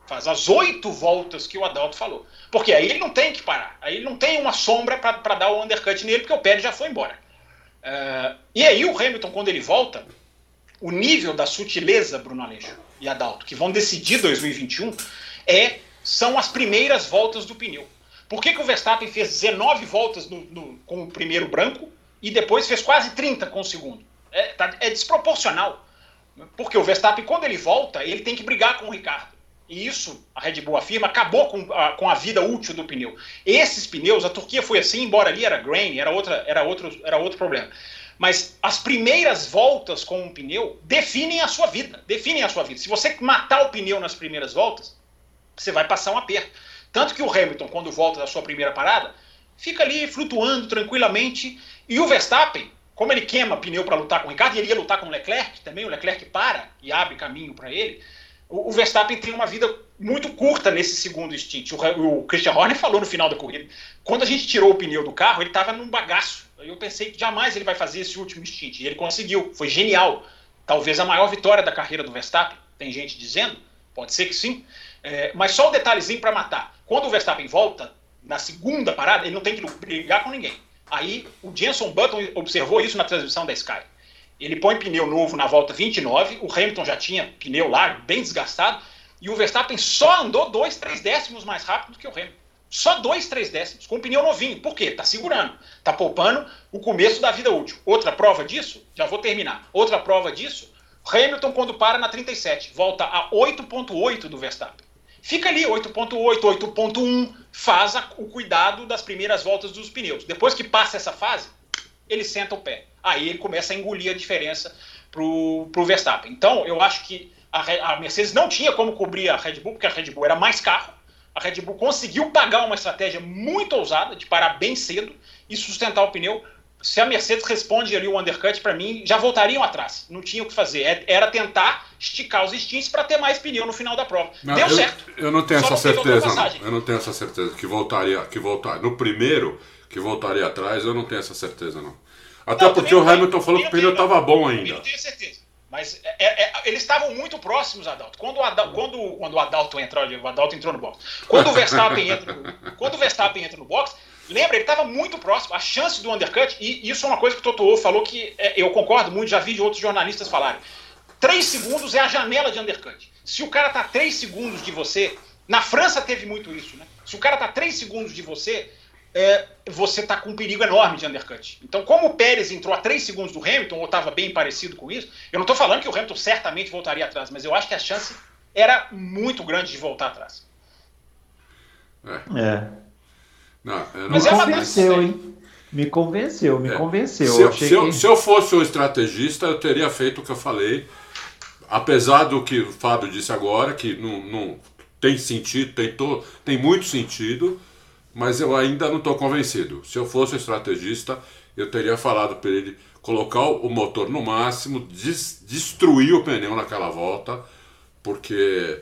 [SPEAKER 4] Faz as oito voltas que o Adalto falou. Porque aí ele não tem que parar. Aí ele não tem uma sombra para dar o undercut nele, porque o Pérez já foi embora. Uh, e aí o Hamilton, quando ele volta, o nível da sutileza, Bruno Aleixo e Adalto, que vão decidir 2021, é, são as primeiras voltas do pneu. Por que, que o Verstappen fez 19 voltas no, no, com o primeiro branco e depois fez quase 30 com o segundo? É, tá, é desproporcional. Porque o Verstappen, quando ele volta, ele tem que brigar com o Ricardo e isso, a Red Bull afirma, acabou com a, com a vida útil do pneu. Esses pneus, a Turquia foi assim, embora ali era grain, era, outra, era, outro, era outro problema. Mas as primeiras voltas com um pneu definem a sua vida. Definem a sua vida. Se você matar o pneu nas primeiras voltas, você vai passar um aperto. Tanto que o Hamilton, quando volta da sua primeira parada, fica ali flutuando tranquilamente. E o Verstappen, como ele queima pneu para lutar com o Ricardo, e ele ia lutar com o Leclerc também, o Leclerc para e abre caminho para ele o, Verstappen tem uma vida muito curta nesse segundo stint. O, o, Christian Horner falou no final da corrida. Quando a gente tirou o pneu do carro, ele estava num bagaço. Eu pensei que jamais ele vai fazer esse último stint. E ele conseguiu. Foi genial. Talvez a maior vitória da carreira do Verstappen. Tem gente dizendo. Pode ser que sim. É, mas só um detalhezinho para matar. Quando o Verstappen volta, na segunda parada, ele não tem que brigar com ninguém. Aí o Jenson Button observou isso na transmissão da Sky. Ele põe pneu novo na volta 29, o Hamilton já tinha pneu largo, bem desgastado, e o Verstappen só andou dois, três décimos mais rápido do que o Hamilton. Só dois, três décimos, com pneu novinho. Por quê? Tá segurando, tá poupando o começo da vida útil. Outra prova disso, já vou terminar. Outra prova disso, Hamilton quando para na 37, volta a 8.8 do Verstappen. Fica ali 8.8, 8.1, faz a, o cuidado das primeiras voltas dos pneus. Depois que passa essa fase, ele senta o pé. Aí ele começa a engolir a diferença para o Verstappen. Então, eu acho que a, a, Mercedes não tinha como cobrir a Red Bull, porque a Red Bull era mais carro. A Red Bull conseguiu pagar uma estratégia muito ousada de parar bem cedo e sustentar o pneu. Se a Mercedes responde ali o undercut, para mim, já voltariam atrás. Não tinha o que fazer. É, era tentar esticar os stints para ter mais pneu no final da prova. Não, Deu
[SPEAKER 3] eu,
[SPEAKER 4] certo.
[SPEAKER 3] Eu não tenho Só essa certeza. Não. Eu não tenho essa certeza que voltaria, que voltar. No primeiro, que voltaria atrás, eu não tenho essa certeza, não. Até não, porque o Hamilton falou que o pneu estava bom ainda.
[SPEAKER 4] Eu tenho certeza. Mas é, é, é, eles estavam muito próximos, Adalto. Quando o Adalto, quando, quando o Adalto entrou, o Adalto entrou no box. Quando o Verstappen entra, no, quando o Verstappen entra no box, lembra, ele estava muito próximo. A chance do undercut, e isso é uma coisa que o Toto falou que é, eu concordo muito, já vi de outros jornalistas falarem. Três segundos é a janela de undercut. Se o cara tá três segundos de você, na França teve muito isso, né? Se o cara tá três segundos de você, é, você tá com um perigo enorme de undercut. Então, como o Pérez entrou a três segundos do Hamilton, ou estava bem parecido com isso, eu não estou falando que o Hamilton certamente voltaria atrás, mas eu acho que a chance era muito grande de voltar atrás.
[SPEAKER 2] É. é.
[SPEAKER 3] Não, não
[SPEAKER 2] me convenceu, hein? Me convenceu, me é. convenceu.
[SPEAKER 3] Se eu, se, eu, que... se eu, fosse o estrategista, eu teria feito o que eu falei. Apesar do que o Fábio disse agora, que não, não tem sentido, tem, to, tem muito sentido, mas eu ainda não estou convencido. Se eu fosse estrategista, eu teria falado para ele colocar o motor no máximo, des, destruir o pneu naquela volta, porque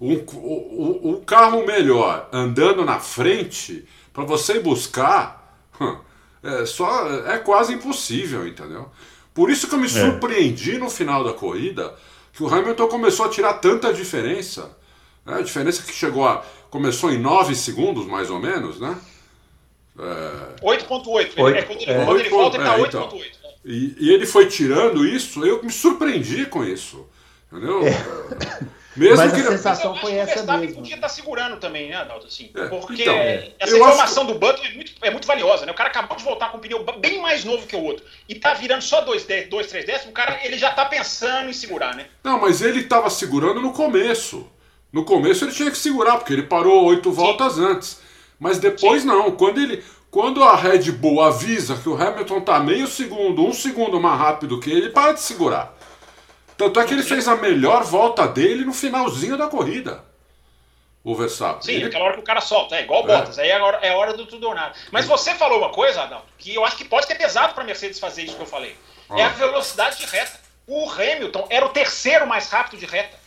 [SPEAKER 3] um, o, o carro melhor andando na frente para você buscar, é, só, é quase impossível, entendeu? Por isso que eu me é. surpreendi no final da corrida que o Hamilton começou a tirar tanta diferença. Né? A diferença que chegou a. começou em 9 segundos, mais ou menos, né?
[SPEAKER 4] É... 8.8. É, quando ele, é. quando ele volta, ele tá 8.8. Então. Né?
[SPEAKER 3] E, e, ele foi tirando isso, eu me surpreendi com isso. Entendeu? É. [COUGHS]
[SPEAKER 2] Mesmo Mas que a sensação foi essa mesmo. O Verstappen
[SPEAKER 4] podia estar tá segurando também, né, Adalto? Assim, é, porque então, essa informação que... do Button é muito, é muito valiosa, né? O cara acabou de voltar com um pneu bem mais novo que o outro. E tá virando só 2, 3 décimos, o cara ele já tá pensando em segurar, né?
[SPEAKER 3] Não, mas ele estava segurando no começo. No começo ele tinha que segurar, porque ele parou oito voltas antes. Mas depois Sim. não. Quando ele. Quando a Red Bull avisa que o Hamilton tá meio segundo, um segundo mais rápido que ele, para de segurar. Tanto é que ele fez a melhor volta dele no finalzinho da corrida. O Verstappen.
[SPEAKER 4] Sim,
[SPEAKER 3] ele...
[SPEAKER 4] aquela hora que o cara solta, é igual o é. Bottas, aí é hora, é hora do tudo ou nada. Mas você falou uma coisa, Adalto, que eu acho que pode ter pesado para a Mercedes fazer isso que eu falei. Ah. É a velocidade de reta. O Hamilton era o terceiro mais rápido de reta.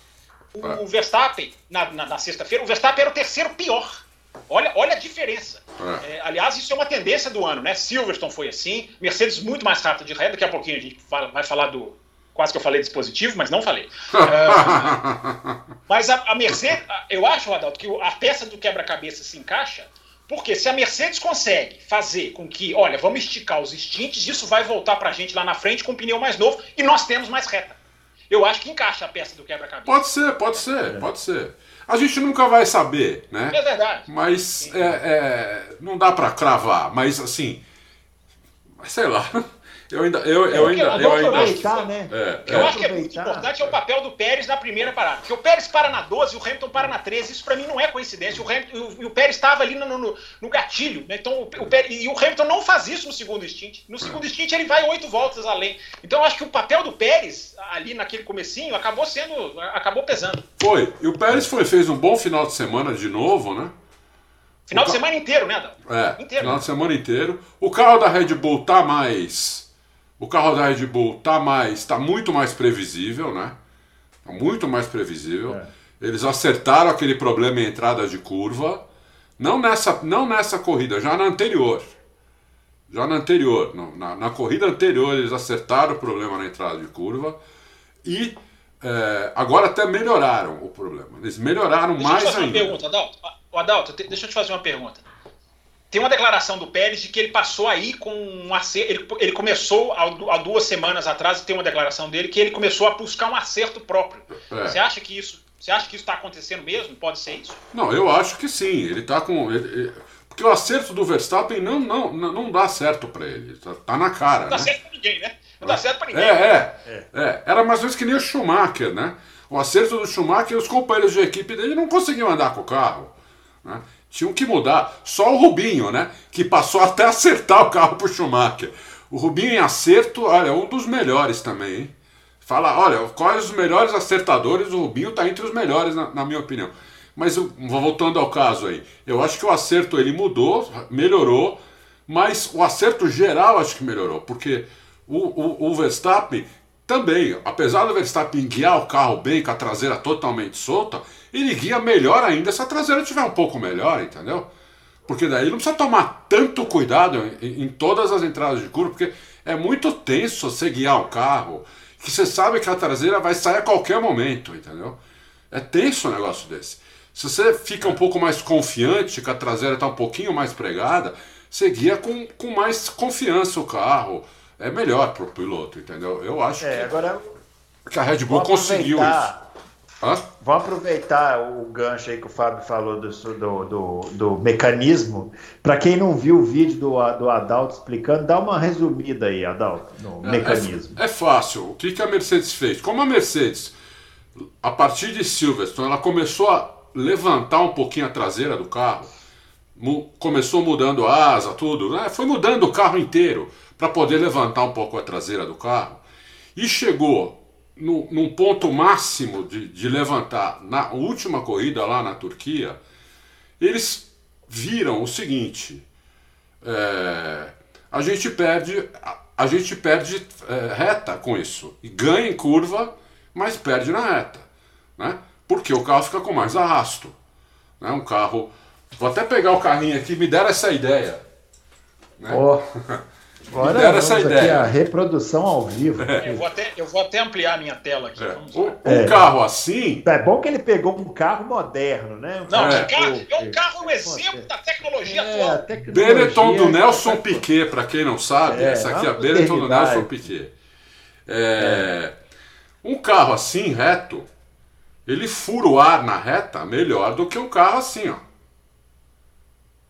[SPEAKER 4] O, o Verstappen, na, na, na sexta-feira, o Verstappen era o terceiro pior. Olha, olha a diferença. É. É, aliás, isso é uma tendência do ano, né? Silverstone foi assim, Mercedes muito mais rápido de reta. Daqui a pouquinho a gente fala, vai falar do, Quase que eu falei dispositivo, mas não falei. uh, [LAUGHS] mas a, a Mercedes, eu acho, Adalto, que a peça do quebra-cabeça se encaixa, porque se a Mercedes consegue fazer com que, olha, vamos esticar os stints, isso vai voltar para a gente lá na frente com um pneu mais novo e nós temos mais reta. Eu acho que encaixa a peça do quebra-cabeça.
[SPEAKER 3] Pode ser, pode ser, pode ser. A gente nunca vai saber, né?
[SPEAKER 4] É verdade.
[SPEAKER 3] Mas é, é, não dá para cravar. Mas assim, sei lá. [LAUGHS] Eu ainda. Eu, eu, ainda. Eu, ainda
[SPEAKER 2] aproveitar, né?
[SPEAKER 4] É, eu acho que é muito importante é o papel do Pérez na primeira parada. Porque o Pérez para na 12 e o Hamilton para na 13. Isso para mim não é coincidência. O, Hamilton, o, o Pérez estava ali no, no, no, gatilho. Né? Então, o, o Pérez, e o Hamilton não faz isso no segundo stint. No segundo stint ele vai oito voltas além. Então eu acho que o papel do Pérez ali naquele comecinho acabou sendo. acabou pesando.
[SPEAKER 3] Foi. E o Pérez foi, fez um bom final de semana de novo, né?
[SPEAKER 4] Final de semana inteiro, né, Adão?
[SPEAKER 3] É, inteiro. final de semana inteiro. O carro da Red Bull tá mais o carro da Red Bull tá mais, tá muito mais previsível, né? Tá muito mais previsível. É. Eles acertaram aquele problema em entrada de curva, não nessa, não nessa corrida, já na anterior. Já na anterior, na, na corrida anterior eles acertaram o problema na entrada de curva e é, agora até melhoraram o problema. Eles melhoraram
[SPEAKER 4] deixa
[SPEAKER 3] mais
[SPEAKER 4] eu te fazer
[SPEAKER 3] ainda.
[SPEAKER 4] Uma pergunta, Adalto. Adalto, deixa eu te fazer uma pergunta. Tem uma declaração do Pérez de que ele passou aí com um acerto. Ele, ele começou há duas semanas atrás, tem uma declaração dele, que ele começou a buscar um acerto próprio. É. Você acha que isso. Você acha que isso está acontecendo mesmo? Pode ser isso?
[SPEAKER 3] Não, eu acho que sim. Ele está com. Ele, ele, porque o acerto do Verstappen não, não, não dá certo para ele. Tá, tá, na cara. Não
[SPEAKER 4] dá né? certo para ninguém, né? Não dá certo para ninguém.
[SPEAKER 3] É, é, é, é. Era mais ou menos que nem o Schumacher, né? O acerto do Schumacher, os companheiros de equipe dele não conseguiam andar com o carro. Né? Tinham que mudar. Só o Rubinho, né? Que passou [LAUGHS] até acertar o carro pro Schumacher. O Rubinho em acerto, olha, é um dos melhores também, hein? Fala, olha, quais os melhores acertadores? O Rubinho tá entre os melhores, na, na minha opinião. Mas voltando ao caso aí, eu acho que o acerto ele mudou, melhorou, mas o acerto geral acho que melhorou, porque o, o, o Verstappen também, apesar do Verstappen guiar o carro bem, com a traseira totalmente solta, ele guia melhor ainda se a traseira estiver um pouco melhor, entendeu? Porque daí não precisa tomar tanto cuidado em, em, todas as entradas de curva, porque é muito tenso você guiar um carro, que você sabe que a traseira vai sair a qualquer momento, entendeu? É tenso um negócio desse. Se você fica um pouco mais confiante que a traseira está um pouquinho mais pregada, seguia com, com mais confiança o carro. É melhor para o piloto, entendeu? Eu acho
[SPEAKER 2] É,
[SPEAKER 3] que,
[SPEAKER 2] agora
[SPEAKER 3] que a Red Bull conseguiu isso. Hã?
[SPEAKER 2] Vamos aproveitar o gancho aí que o Fábio falou do, do, do, do mecanismo. Para quem não viu o vídeo do, do Adalto explicando, dá uma resumida aí, Adalto, no
[SPEAKER 3] É-
[SPEAKER 2] mecanismo.
[SPEAKER 3] É, é fácil. O que, que a Mercedes fez? Como a Mercedes, a partir de Silverstone, ela começou a levantar um pouquinho a traseira do carro, mu- começou mudando a asa, tudo, né? foi mudando o carro inteiro para poder levantar um pouco a traseira do carro e chegou no, num ponto máximo de, de levantar na última corrida lá na Turquia. Eles viram o seguinte: é, a gente perde a, a gente perde é, reta com isso e ganha em curva, mas perde na reta, né? Porque o carro fica com mais arrasto, né? Um carro, vou até pegar o carrinho aqui, me deram essa ideia. né?
[SPEAKER 2] Ó, [LAUGHS] agora vamos
[SPEAKER 3] essa
[SPEAKER 2] aqui
[SPEAKER 3] ideia.
[SPEAKER 2] a reprodução ao vivo.
[SPEAKER 4] Eu vou até, eu vou até ampliar a minha tela aqui.
[SPEAKER 3] É, um, um
[SPEAKER 2] É.
[SPEAKER 3] carro assim,
[SPEAKER 2] É bom que ele pegou um carro moderno, né? Um
[SPEAKER 4] Não,
[SPEAKER 3] É.
[SPEAKER 4] que carro, é um carro, um exemplo da tecnologia
[SPEAKER 2] É,
[SPEAKER 4] atual.
[SPEAKER 2] tecnologia-
[SPEAKER 3] Benetton do Nelson Piquet, para quem não sabe,
[SPEAKER 2] É,
[SPEAKER 3] essa aqui é
[SPEAKER 2] é
[SPEAKER 3] a Benetton do. Nelson Piquet. É, Um carro assim, reto, ele fura o ar na reta melhor do que um carro assim, ó.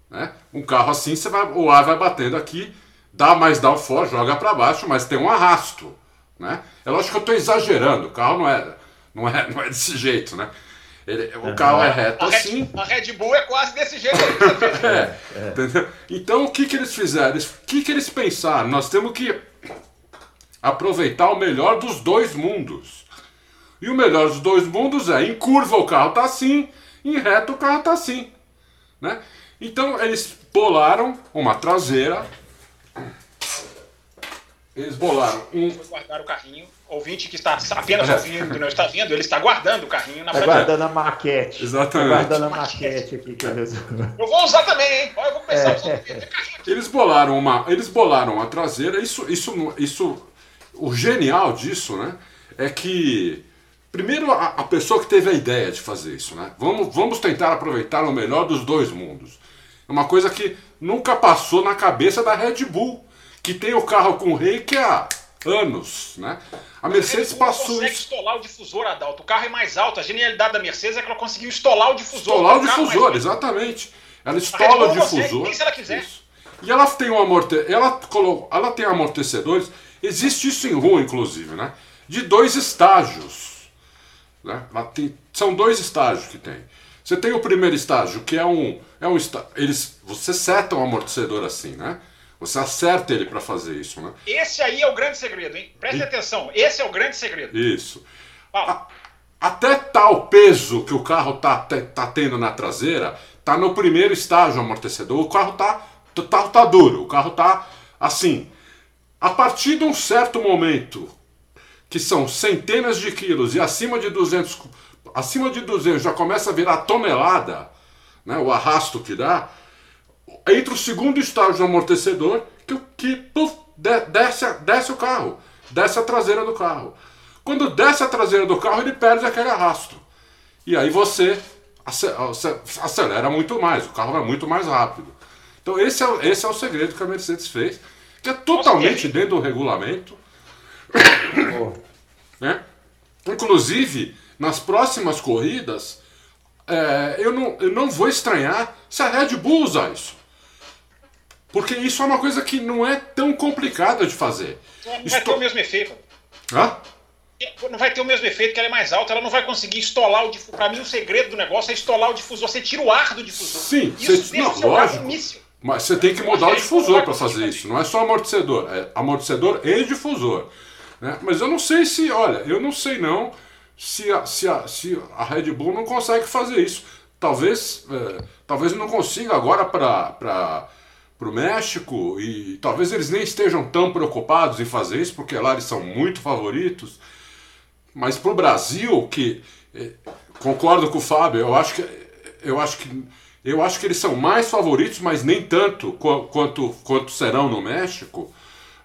[SPEAKER 3] Né? Um carro assim, você vai, o ar vai batendo aqui, dá mais downforce, joga para baixo, mas tem um arrasto. Né? É lógico que eu estou exagerando, o carro não é, não é, não é desse jeito, né? Ele- o carro é reto
[SPEAKER 4] A
[SPEAKER 3] assim.
[SPEAKER 4] Red, a Red Bull é quase desse jeito fez. [LAUGHS]
[SPEAKER 3] É, entendeu? Então o que, que eles fizeram? O que, que eles pensaram? Nós temos que aproveitar o melhor dos dois mundos. E o melhor dos dois mundos é em curva o carro tá assim, em reto o carro tá assim. Né? Então eles bolaram uma traseira. Eles bolaram um.
[SPEAKER 4] Foi guardar o carrinho. Ouvinte que está apenas ouvindo, não está vendo, ele está guardando o carrinho na
[SPEAKER 2] Tá
[SPEAKER 4] prateleira.
[SPEAKER 2] guardando a maquete.
[SPEAKER 3] Exatamente.
[SPEAKER 2] Tá guardando a maquete aqui. Que eles...
[SPEAKER 4] Eu vou usar também, hein? Eu vou começar
[SPEAKER 2] É.
[SPEAKER 4] a usar o carrinho aqui.
[SPEAKER 3] Eles bolaram uma, eles bolaram a traseira. Isso, isso, isso, o genial disso, né, é que primeiro a, a pessoa que teve a ideia de fazer isso, né, vamos, vamos tentar aproveitar o melhor dos dois mundos. É uma coisa que nunca passou na cabeça da Red Bull, que tem o carro com reiki há anos, né? A Mercedes
[SPEAKER 4] Bull
[SPEAKER 3] passou
[SPEAKER 4] consegue
[SPEAKER 3] isso.
[SPEAKER 4] estolar o difusor, Adalto. O carro é mais alto. A genialidade da Mercedes é que ela conseguiu estolar o difusor.
[SPEAKER 3] Estolar o
[SPEAKER 4] carro mais
[SPEAKER 3] difusor, exatamente. Ela estola o
[SPEAKER 4] consegue,
[SPEAKER 3] difusor.
[SPEAKER 4] nem se ela quiser.
[SPEAKER 3] Isso. E ela tem um amorte... ela, colo... ela tem amortecedores. Existe isso em rua, inclusive, né? De dois estágios. Né? Tem... São dois estágios que tem. Você tem o primeiro estágio, que é um. É um. Eles. Você seta um amortecedor assim, né? Você acerta ele para fazer isso, né?
[SPEAKER 4] Esse aí é o grande segredo, hein? Preste atenção. Esse é o grande segredo.
[SPEAKER 3] Isso.
[SPEAKER 4] Fala.
[SPEAKER 3] Até tal peso que o carro tá, tá tendo na traseira, tá no primeiro estágio amortecedor, o carro tá, carro tá duro, o carro tá assim. A partir de um certo momento, que são centenas de quilos e acima de 200, cu- acima de 200 já começa a virar tonelada, né, o arrasto que dá, entra o segundo estágio do amortecedor que, que puf, de- desce, desce o carro, desce a traseira do carro. Quando desce a traseira do carro, ele perde aquele arrasto. E aí você ace- ace- acelera muito mais, o carro vai muito mais rápido. Então esse é, o- esse é o segredo que a Mercedes fez, que é totalmente dentro do regulamento. né? Inclusive, nas próximas corridas, é, eu, não, eu não vou estranhar se a Red Bull usar isso. Porque isso é uma coisa que não é tão complicada de fazer.
[SPEAKER 4] Não vai
[SPEAKER 3] Estou-
[SPEAKER 4] ter o mesmo efeito.
[SPEAKER 3] Hã?
[SPEAKER 4] Não vai ter o mesmo efeito que ela é mais alta, ela não vai conseguir estolar o difusor. Pra mim, o segredo do negócio é estolar o difusor. Você tira o ar do difusor.
[SPEAKER 3] Sim,
[SPEAKER 4] Isso
[SPEAKER 3] você- não, lógico.
[SPEAKER 4] um.
[SPEAKER 3] Mas você tem que mudar o difusor para fazer isso, não é só amortecedor, é amortecedor e difusor. né? Mas eu não sei se, olha, eu não sei não se a, se a, se a Red Bull não consegue fazer isso. Talvez, é, talvez não consiga agora para o México e talvez eles nem estejam tão preocupados em fazer isso, porque lá eles são muito favoritos. Mas para o Brasil, que eh, concordo com o Fábio, eu acho que eu acho que eu acho que eles são mais favoritos, mas nem tanto qu- quanto quanto serão no México.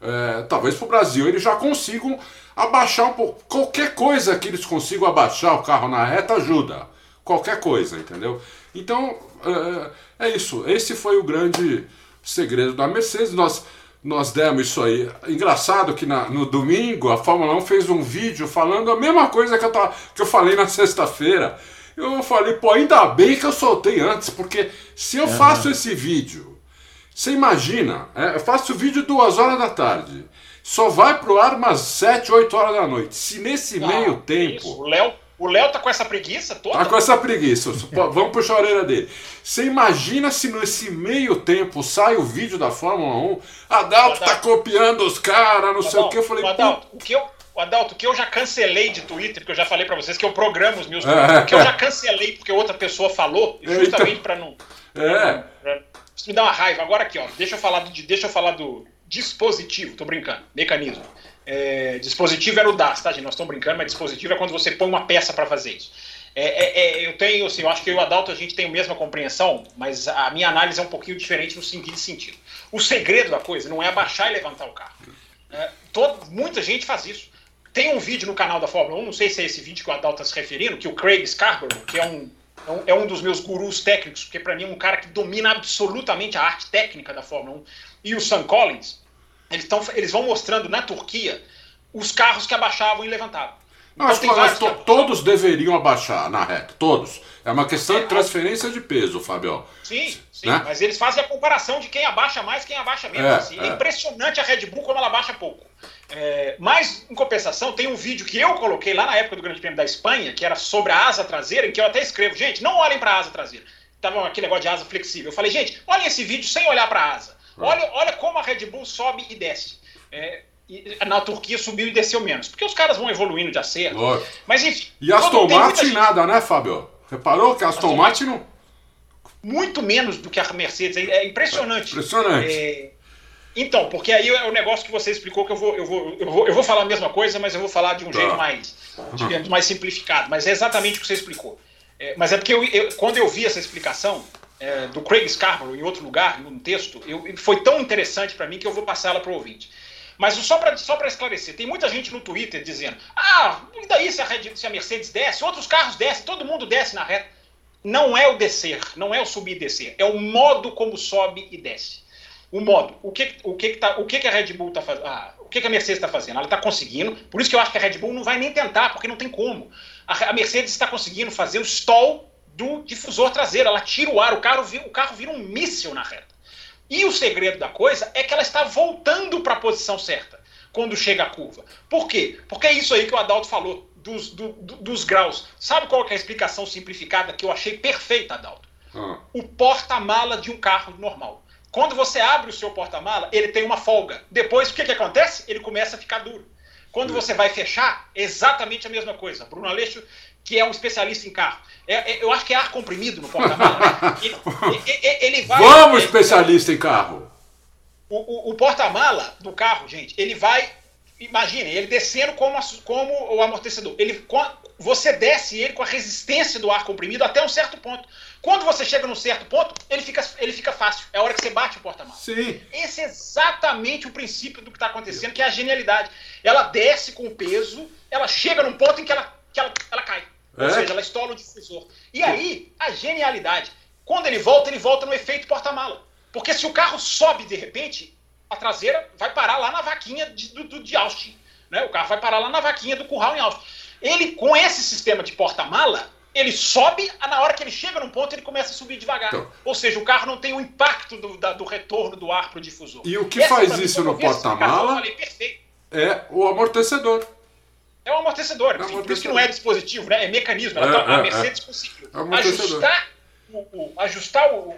[SPEAKER 3] Eh, talvez para o Brasil eles já consigam abaixar um pouco. Qualquer coisa que eles consigam abaixar o carro na reta ajuda. Qualquer coisa, entendeu? Então eh, é isso. Esse foi o grande segredo da Mercedes. Nós, nós demos isso aí. Engraçado que na, no domingo a Fórmula 1 fez um vídeo falando a mesma coisa que eu, tava, que eu falei na sexta-feira. Eu falei, pô, ainda bem que eu soltei antes, porque se eu uhum. faço esse vídeo, você imagina, é, eu faço o vídeo duas horas da tarde, só vai pro ar umas sete, oito horas da noite. Se nesse Não, meio tempo. Isso.
[SPEAKER 4] O Léo o Léo tá com essa preguiça toda?
[SPEAKER 3] Tá com essa preguiça. Vamos puxar a orelha dele. Você imagina se nesse meio tempo sai o vídeo da Fórmula 1, Adalto, Adalto. tá copiando os caras, não Adalto, sei o que. Eu falei,
[SPEAKER 4] Adalto, o que eu, Adalto, o que eu já cancelei de Twitter, porque eu já falei para vocês que eu programo os meus é, o que eu já cancelei porque outra pessoa falou, justamente para não.
[SPEAKER 3] É.
[SPEAKER 4] isso me dá uma raiva. Agora aqui, ó, deixa eu falar do, deixa eu falar do dispositivo, tô brincando, mecanismo. É, dispositivo era o DAS, tá, gente? Nós estamos brincando, mas dispositivo é quando você põe uma peça para fazer isso. É, é, é, eu tenho, assim, eu acho que eu e o Adalto a gente tem a mesma compreensão, mas a minha análise é um pouquinho diferente no seguinte sentido. O segredo da coisa não é abaixar e levantar o carro. É, todo, muita gente faz isso. Tem um vídeo no canal da Fórmula 1, não sei se é esse vídeo que o Adalto está se referindo, que o Craig Scarborough, que é é um, é um dos meus gurus técnicos, porque para mim é um cara que domina absolutamente a arte técnica da Fórmula 1, e o Sam Collins, eles, tão, eles vão mostrando na Turquia os carros que abaixavam e levantavam.
[SPEAKER 3] Não, então, acho que to, todos deveriam abaixar na reta, todos. É uma questão é, de transferência de peso, Fabio.
[SPEAKER 4] Sim, sim né? mas eles fazem a comparação de quem abaixa mais quem abaixa menos. É, assim. é. é impressionante a Red Bull como ela abaixa pouco. É, mas, em compensação, tem um vídeo que eu coloquei lá na época do Grande Prêmio da Espanha, que era sobre a asa traseira, em que eu até escrevo, gente, não olhem para a asa traseira. Tava aquele negócio de asa flexível. Eu falei, gente, olhem esse vídeo sem olhar para a asa. Olha, olha como a Red Bull sobe e desce. É, e na Turquia subiu e desceu menos. Porque os caras vão evoluindo de acerto. Mas enfim.
[SPEAKER 3] E Aston Martin gente... nada, né, Fábio? Reparou que a Aston, Aston Martin não.
[SPEAKER 4] Muito menos do que a Mercedes. É impressionante.
[SPEAKER 3] impressionante. É...
[SPEAKER 4] Então, porque aí é o negócio que você explicou que eu vou, eu vou, eu vou, eu vou falar a mesma coisa, mas eu vou falar de um tá. jeito mais, digamos, mais simplificado. Mas é exatamente o que você explicou. É, mas é porque eu, eu, quando eu vi essa explicação, é, do Craig Scarborough em outro lugar, num texto, eu, foi tão interessante para mim que eu vou passar ela para o ouvinte. Mas só para só esclarecer, tem muita gente no Twitter dizendo: ah, e daí se a, se a Mercedes desce, outros carros descem, todo mundo desce na reta. Não é o descer, não é o subir e descer, é o modo como sobe e desce. O modo. O que, o que, que, tá, o que, que a Red Bull está fazendo? Ah, o que, que a Mercedes está fazendo? Ela está conseguindo, por isso que eu acho que a Red Bull não vai nem tentar, porque não tem como. A, a Mercedes está conseguindo fazer o stall do difusor traseiro. Ela tira o ar, o carro, o carro vira um míssil na reta. E o segredo da coisa é que ela está voltando para a posição certa quando chega a curva. Por quê? Porque é isso aí que o Adalto falou, dos, do, dos graus. Sabe qual é a explicação simplificada que eu achei perfeita, Adalto? Hum. O porta-mala de um carro normal. Quando você abre o seu porta-mala, ele tem uma folga. Depois, o que, que acontece? Ele começa a ficar duro. Quando hum. você vai fechar, exatamente a mesma coisa. Bruno Aleixo que é um especialista em carro. É, é, eu acho que é ar comprimido no porta-mala. Né? [LAUGHS] Ele, ele, ele, vai.
[SPEAKER 3] Vamos, especialista em carro!
[SPEAKER 4] O, o, o porta-mala do carro, gente, ele vai. Imagine, ele descendo como, como o amortecedor. Ele, você desce ele com a resistência do ar comprimido até um certo ponto. Quando você chega num certo ponto, ele fica, ele fica fácil. É a hora que você bate o porta-mala.
[SPEAKER 3] Sim.
[SPEAKER 4] Esse é exatamente o princípio do que está acontecendo, que é a genialidade. Ela desce com o peso, ela chega num ponto em que ela, que ela, ela cai. Ou é? seja, ela estoura o difusor. E aí, a genialidade. Quando ele volta, ele volta no efeito porta-mala. Porque se o carro sobe de repente, a traseira vai parar lá na vaquinha de, do, de Austin. Né? O carro vai parar lá na vaquinha do curral em Austin. Ele, com esse sistema de porta-mala, ele sobe, na hora que ele chega num ponto, ele começa a subir devagar. Então, Ou seja, o carro não tem o impacto do, da, do retorno do ar para o difusor.
[SPEAKER 3] E o que Essa, faz isso no porta-mala é o amortecedor.
[SPEAKER 4] É um amortecedor. É um amortecedor. Por isso que não é dispositivo, né? É mecanismo. É, tá, a é, Mercedes é. conseguiu ajustar, o, o, ajustar o,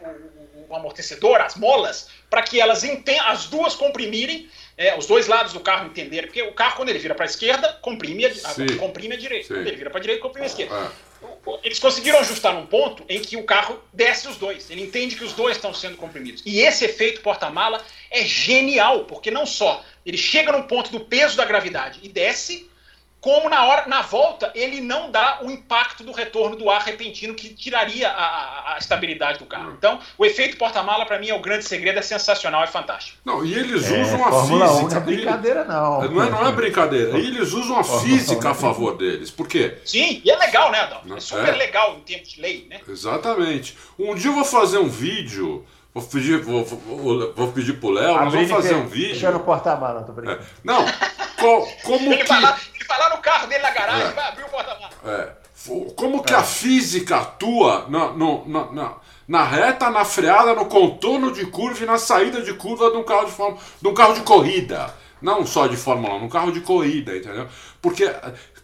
[SPEAKER 4] o, amortecedor, as molas, para que elas entendam, as duas comprimirem, é, os dois lados do carro entenderem. Porque o carro, quando ele vira para a esquerda, comprime a, comprime a direita. Sim. Quando ele vira para a direita, comprime a esquerda. É. Eles conseguiram ajustar num ponto em que o carro desce os dois. Ele entende que os dois estão sendo comprimidos. E esse efeito porta-mala é genial, porque não só ele chega num ponto do peso da gravidade e desce, como na hora na volta ele não dá o impacto do retorno do ar repentino que tiraria a, a, a estabilidade do carro. Então, o efeito porta-mala para mim é o grande segredo, é sensacional, é fantástico.
[SPEAKER 3] Não, e eles é, usam a Fórmula física.
[SPEAKER 2] não é brincadeira não.
[SPEAKER 3] Não é, não é brincadeira. E eles usam a física a favor deles. Por quê?
[SPEAKER 4] Sim, e é legal, né, Adão? É super é. legal em termos de lei, né?
[SPEAKER 3] Exatamente. Um dia eu vou fazer um vídeo Vou pedir, vou, vou, vou pedir pro Léo, nós vamos fazer um vídeo.
[SPEAKER 2] Deixa eu não porta-mala, não tô brincando.
[SPEAKER 3] É. Não, co, como
[SPEAKER 4] ele
[SPEAKER 3] que.
[SPEAKER 4] Vai lá, ele vai lá no carro dele na garagem,
[SPEAKER 3] É.
[SPEAKER 4] vai abrir o porta-mala.
[SPEAKER 3] É. Como que a física atua na, no- na, na, na reta, na freada, no contorno de curva e na saída de curva de um carro de Fórmula, de um carro de corrida. Não só de Fórmula 1, num carro de corrida, entendeu? Porque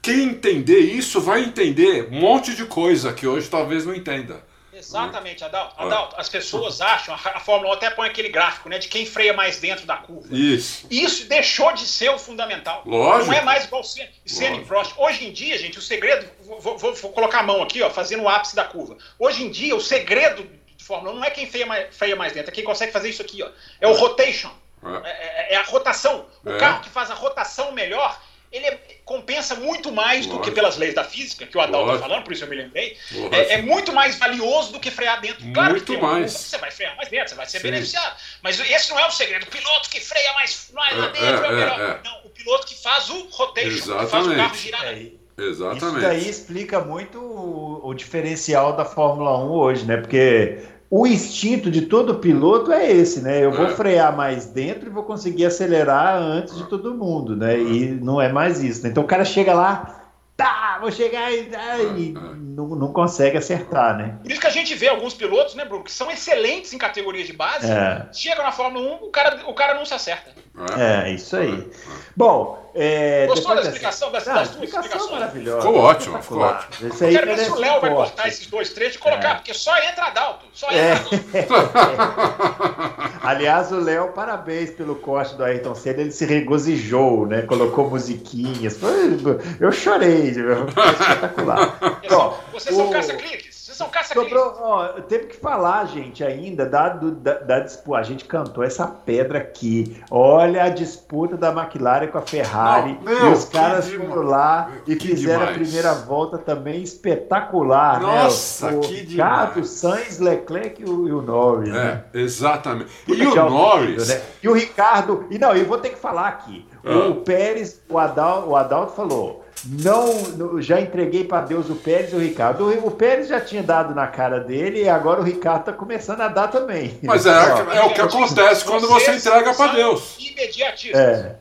[SPEAKER 3] quem entender isso vai entender um monte de coisa que hoje talvez não entenda.
[SPEAKER 4] Exatamente, Adalto. Adalto, as pessoas acham, a, Fórmula 1 até põe aquele gráfico, né, de quem freia mais dentro da curva.
[SPEAKER 3] Isso.
[SPEAKER 4] Isso deixou de ser o fundamental.
[SPEAKER 3] Lógico.
[SPEAKER 4] Não é mais igual Senna e. Prost. Hoje em dia, gente, o segredo. Vou, vou- vou colocar a mão aqui, ó, fazendo o ápice da curva. Hoje em dia, o segredo de Fórmula 1 não é quem freia mais, freia mais dentro, é quem consegue fazer isso aqui, ó. É o rotation.
[SPEAKER 3] É.
[SPEAKER 4] É, é- é a rotação. O
[SPEAKER 3] É.
[SPEAKER 4] carro que faz a rotação melhor, ele é- compensa muito mais do que
[SPEAKER 3] Lógico.
[SPEAKER 4] pelas leis da física, que o Adalto está
[SPEAKER 3] Lógico.
[SPEAKER 4] falando, por isso eu me lembrei.
[SPEAKER 3] Lógico.
[SPEAKER 4] É, é muito mais valioso do que frear dentro. Claro
[SPEAKER 3] Muito
[SPEAKER 4] que tem
[SPEAKER 3] mais.
[SPEAKER 4] que você vai frear mais dentro, você vai ser
[SPEAKER 3] Sim.
[SPEAKER 4] beneficiado. Mas esse não é o segredo. O piloto que freia mais, mais lá
[SPEAKER 3] É,
[SPEAKER 4] dentro é, o
[SPEAKER 3] é,
[SPEAKER 4] melhor.
[SPEAKER 3] é.
[SPEAKER 4] Não, o piloto que faz o rotation, que faz o
[SPEAKER 3] Exatamente.
[SPEAKER 4] carro girar.
[SPEAKER 2] É, Isso
[SPEAKER 3] Exatamente.
[SPEAKER 2] daí explica muito o, o diferencial da Fórmula 1 hoje, né? Porque o instinto de todo piloto é esse, né? Eu vou
[SPEAKER 3] É.
[SPEAKER 2] frear mais dentro e vou conseguir acelerar antes de todo mundo, né? E não é mais isso, né? Então o cara chega lá, tá, vou chegar e, ah, e
[SPEAKER 3] É.
[SPEAKER 2] não, não consegue acertar, né?
[SPEAKER 4] Por isso que a gente vê alguns pilotos, né, Bruno, que são excelentes em categorias de base,
[SPEAKER 2] É.
[SPEAKER 4] chegam na Fórmula 1, o cara, o cara não se acerta.
[SPEAKER 2] É, isso aí. Bom, é,
[SPEAKER 4] Gostou
[SPEAKER 2] depois
[SPEAKER 4] da
[SPEAKER 2] dessa-
[SPEAKER 4] explicação das,
[SPEAKER 2] Ah,
[SPEAKER 4] das duas
[SPEAKER 2] explicação
[SPEAKER 4] explicações?
[SPEAKER 2] maravilhosa.
[SPEAKER 3] Ficou ótimo, ficou
[SPEAKER 2] Esse
[SPEAKER 4] Eu quero ver se o Léo vai cortar esses dois trechos e colocar,
[SPEAKER 2] É.
[SPEAKER 4] porque só entra Adalto. Só
[SPEAKER 2] É.
[SPEAKER 4] entra Adalto. [LAUGHS]
[SPEAKER 2] Aliás, o Léo, parabéns pelo corte do Ayrton Senna, ele se regozijou, né? Colocou musiquinhas. Foi- Eu chorei, viu? Espetacular. Ó,
[SPEAKER 4] Vocês são
[SPEAKER 2] o-
[SPEAKER 4] caça-cliques. Vocês são caça-cliques.
[SPEAKER 2] Sobrou, ó, teve que falar, gente, ainda da, do- da, da disputa. A gente cantou essa pedra aqui. Olha a disputa da McLaren com a Ferrari.
[SPEAKER 3] Não, meu,
[SPEAKER 2] e os caras foram lá e fizeram a
[SPEAKER 3] demais.
[SPEAKER 2] primeira volta também espetacular.
[SPEAKER 3] Nossa,
[SPEAKER 2] né? o,
[SPEAKER 3] que
[SPEAKER 2] o
[SPEAKER 3] demais.
[SPEAKER 2] Carlos, Sainz, Leclerc e o, e o Norris. né?
[SPEAKER 3] É, exatamente.
[SPEAKER 2] Puta
[SPEAKER 3] E o
[SPEAKER 2] que alto
[SPEAKER 3] Norris.
[SPEAKER 2] né? E o Ricardo. E não, eu vou ter que falar aqui.
[SPEAKER 3] Ah.
[SPEAKER 2] O Pérez, o Adalto, o Adalto falou. Não, não- já entreguei para Deus o Pérez e o Ricardo. O, o Pérez já tinha dado na cara dele e agora o Ricardo tá começando a dar também.
[SPEAKER 3] Mas é, é o que acontece quando você entrega para Deus.
[SPEAKER 4] Imediatistas.
[SPEAKER 2] é.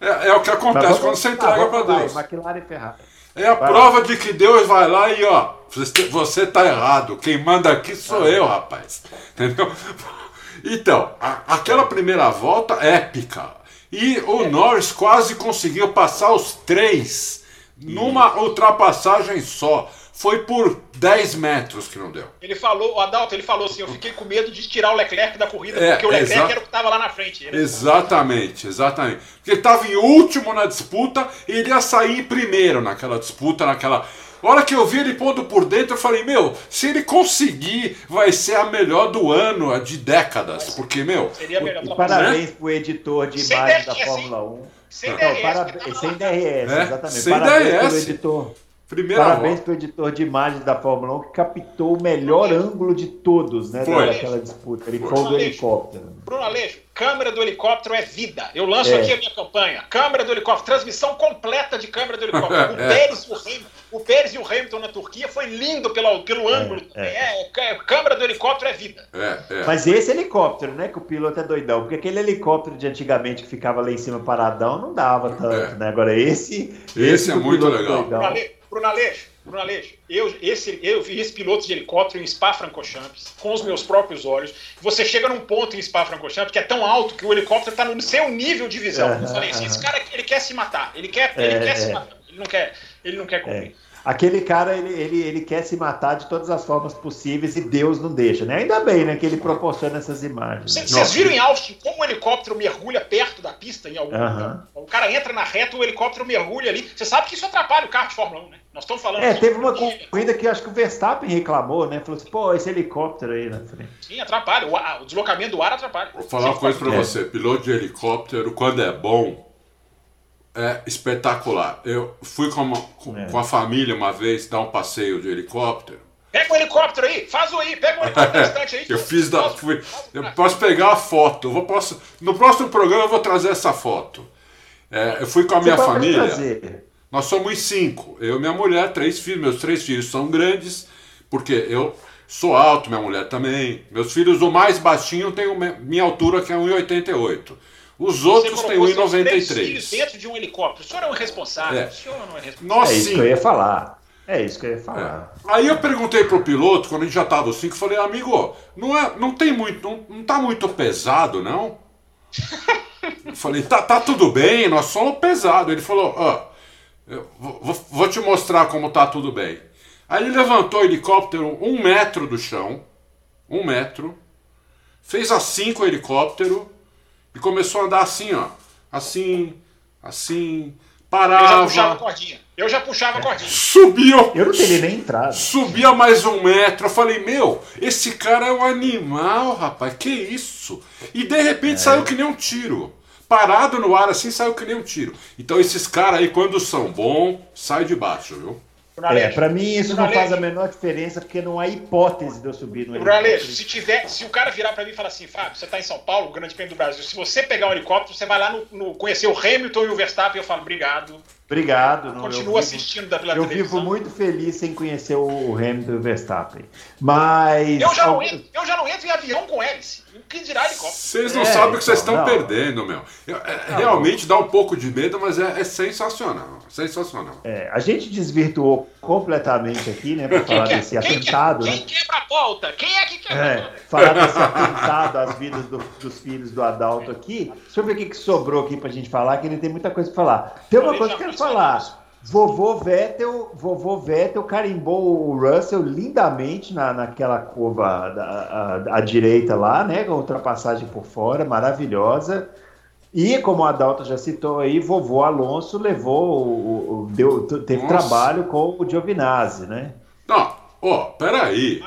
[SPEAKER 3] É, é o que acontece
[SPEAKER 2] vamos-
[SPEAKER 3] quando você entrega para Deus.
[SPEAKER 2] McLaren e Ferrari.
[SPEAKER 3] É a
[SPEAKER 2] Vai
[SPEAKER 3] prova de que Deus vai lá e ó, você- você tá errado. Quem manda aqui sou eu, rapaz. [LAUGHS] Entendeu? Então, a- aquela primeira volta épica. E o Norris quase conseguiu passar os três numa ultrapassagem só. Foi por 10 metros que não deu.
[SPEAKER 4] Ele falou, o Adalto, ele falou assim: eu fiquei com medo de tirar o Leclerc da corrida,
[SPEAKER 3] É,
[SPEAKER 4] porque o Leclerc era o que estava lá na frente. Ele-
[SPEAKER 3] Exatamente, exatamente. Porque ele estava em último na disputa e ele ia sair em primeiro naquela disputa, naquela. A hora que eu vi ele pondo por dentro, eu falei, meu, se ele conseguir, vai ser a melhor do ano, a de décadas. Porque, meu,
[SPEAKER 4] Seria melhor.
[SPEAKER 2] E parabéns pro editor de imagem da Fórmula 1.
[SPEAKER 4] Sem
[SPEAKER 2] Não,
[SPEAKER 4] DRS, que tá
[SPEAKER 2] sem. DRS,
[SPEAKER 3] É,
[SPEAKER 2] exatamente.
[SPEAKER 3] sem
[SPEAKER 2] parabéns
[SPEAKER 3] DRS.
[SPEAKER 2] pelo editor.
[SPEAKER 3] primeira
[SPEAKER 2] Parabéns
[SPEAKER 3] volta.
[SPEAKER 2] pro editor de imagem da Fórmula 1 que captou o melhor ângulo de todos, né?
[SPEAKER 3] Foi.
[SPEAKER 2] Daquela disputa. Ele
[SPEAKER 3] Foi.
[SPEAKER 2] o do helicóptero.
[SPEAKER 4] Bruno Aleixo, câmera do helicóptero é vida. Eu lanço
[SPEAKER 2] É.
[SPEAKER 4] aqui a minha campanha. Câmera do helicóptero, transmissão completa de câmera do helicóptero. [LAUGHS] O,
[SPEAKER 3] É.
[SPEAKER 4] Pérez, e o, Hamilton, o Pérez e o Hamilton na Turquia foi lindo pelo, pelo ângulo.
[SPEAKER 2] é.
[SPEAKER 4] É, é, câmera do helicóptero é vida.
[SPEAKER 3] É, é.
[SPEAKER 2] Mas esse helicóptero, né? Que o piloto é doidão. Porque aquele helicóptero de antigamente que ficava lá em cima paradão não dava tanto,
[SPEAKER 3] É.
[SPEAKER 2] né? Agora esse.
[SPEAKER 3] Esse é
[SPEAKER 2] do
[SPEAKER 3] muito legal.
[SPEAKER 2] doidão.
[SPEAKER 4] Bruno Ale- Bruno Aleixo, Bruno Aleixo, eu, esse, eu vi esse piloto de helicóptero em Spa-Francorchamps com os meus próprios olhos. Você chega num ponto em Spa-Francorchamps que é tão alto que o helicóptero está no seu nível de visão. Eu falei assim, esse cara ele quer se matar, ele quer, ele
[SPEAKER 2] É,
[SPEAKER 4] quer se
[SPEAKER 2] é.
[SPEAKER 4] matar, ele não quer, ele não quer cumprir.
[SPEAKER 2] Aquele cara, ele, ele, ele quer se matar de todas as formas possíveis e Deus não deixa, né? Ainda bem, né? Que ele proporciona essas imagens.
[SPEAKER 4] Vocês viram em Austin como o helicóptero mergulha perto da pista em algum
[SPEAKER 2] Aham.
[SPEAKER 4] O cara entra na reta, o helicóptero mergulha ali. Você sabe que isso atrapalha o carro de Fórmula 1, né? Nós estamos falando
[SPEAKER 2] É,
[SPEAKER 4] aqui
[SPEAKER 2] teve uma
[SPEAKER 4] de-
[SPEAKER 2] corrida que eu acho que o Verstappen reclamou, né? Falou assim, pô, esse helicóptero aí na frente.
[SPEAKER 4] Sim, atrapalha. O, ar- o deslocamento do ar atrapalha.
[SPEAKER 3] Vou falar uma coisa pra
[SPEAKER 2] É.
[SPEAKER 3] você. Piloto de helicóptero, quando é bom, é espetacular. Eu fui com, uma- com-
[SPEAKER 2] É.
[SPEAKER 3] com a família uma vez dar um passeio de helicóptero.
[SPEAKER 4] Pega o helicóptero aí, faz o aí, pega o helicóptero [LAUGHS] distante aí.
[SPEAKER 3] Eu fiz da. Fui- eu posso pegar a foto. Eu vou, posso, no próximo programa eu vou trazer essa foto. É, eu fui com a minha
[SPEAKER 2] Você pode
[SPEAKER 3] família.
[SPEAKER 2] trazer.
[SPEAKER 3] Nós somos cinco. Eu e minha mulher, três filhos. Meus três filhos são grandes, porque eu Sou alto, minha mulher também. Meus filhos, o mais baixinho tem minha altura, que é 1,88. Os outros têm 1,93.
[SPEAKER 4] dentro de um helicóptero. O senhor é um irresponsável. É. O senhor
[SPEAKER 2] não é responsável. Nossa, é isso sim. que eu ia falar. É isso que eu ia falar.
[SPEAKER 3] É. Aí eu perguntei pro piloto, quando a gente já tava os cinco, falei, amigo, não, é, não tem muito, não, não tá muito pesado, não? falei, tá, tá tudo bem, nós somos pesado. Ele falou, ó, oh, vou, vou te mostrar como tá tudo bem. Aí ele levantou o helicóptero um metro do chão, um metro, fez assim com o helicóptero e começou a andar assim, ó, assim, assim, parava. Eu já
[SPEAKER 4] puxava a cordinha. Eu já puxava a cordinha.
[SPEAKER 3] Subiu.
[SPEAKER 2] Eu não teria nem entrado.
[SPEAKER 3] Subia mais um metro. Eu falei, meu, esse cara é um animal, rapaz. Que isso? E de repente é. saiu que nem um tiro. Parado no ar assim, saiu que nem um tiro. Então esses caras aí, quando são bons, sai de baixo, viu?
[SPEAKER 2] É, para mim isso não faz a menor diferença, porque não há hipótese de eu subir no
[SPEAKER 4] helicóptero. se tiver, se o cara virar para mim e falar assim, Fábio, você tá em São Paulo, o Grande Prêmio do Brasil, se você pegar um helicóptero, você vai lá no, no conhecer o Hamilton e o Verstappen, eu falo, obrigado.
[SPEAKER 2] Obrigado.
[SPEAKER 4] Continuo assistindo da
[SPEAKER 2] pela Eu televisão. vivo muito feliz sem conhecer o Hamilton e o Verstappen. Mas.
[SPEAKER 4] Eu já, não entro, eu já não entro em avião com hélice. O que dirá helicóptero?
[SPEAKER 3] Vocês não é, sabem o que vocês estão não. perdendo, meu. É, realmente dá um pouco de medo, mas é, é sensacional. Sensacional.
[SPEAKER 2] É, a gente desvirtuou completamente aqui, né, para falar desse quem atentado.
[SPEAKER 4] Quem, né? quem quebra a pauta? Quem é que quebra
[SPEAKER 2] é, Falar desse atentado às vidas do, dos filhos do Adalto aqui. Deixa eu ver o que, que sobrou aqui para a gente falar, que ele tem muita coisa para falar. Tem uma coisa que eu quero falar. Vovô Vettel, vovô Vettel carimbou o Russell lindamente na, naquela curva da, à direita lá, né? Com a ultrapassagem por fora, maravilhosa. E como a Adalto já citou aí, vovô Alonso levou, o, o deu, teve Nossa. trabalho com o Giovinazzi, né?
[SPEAKER 3] Não, ó, peraí.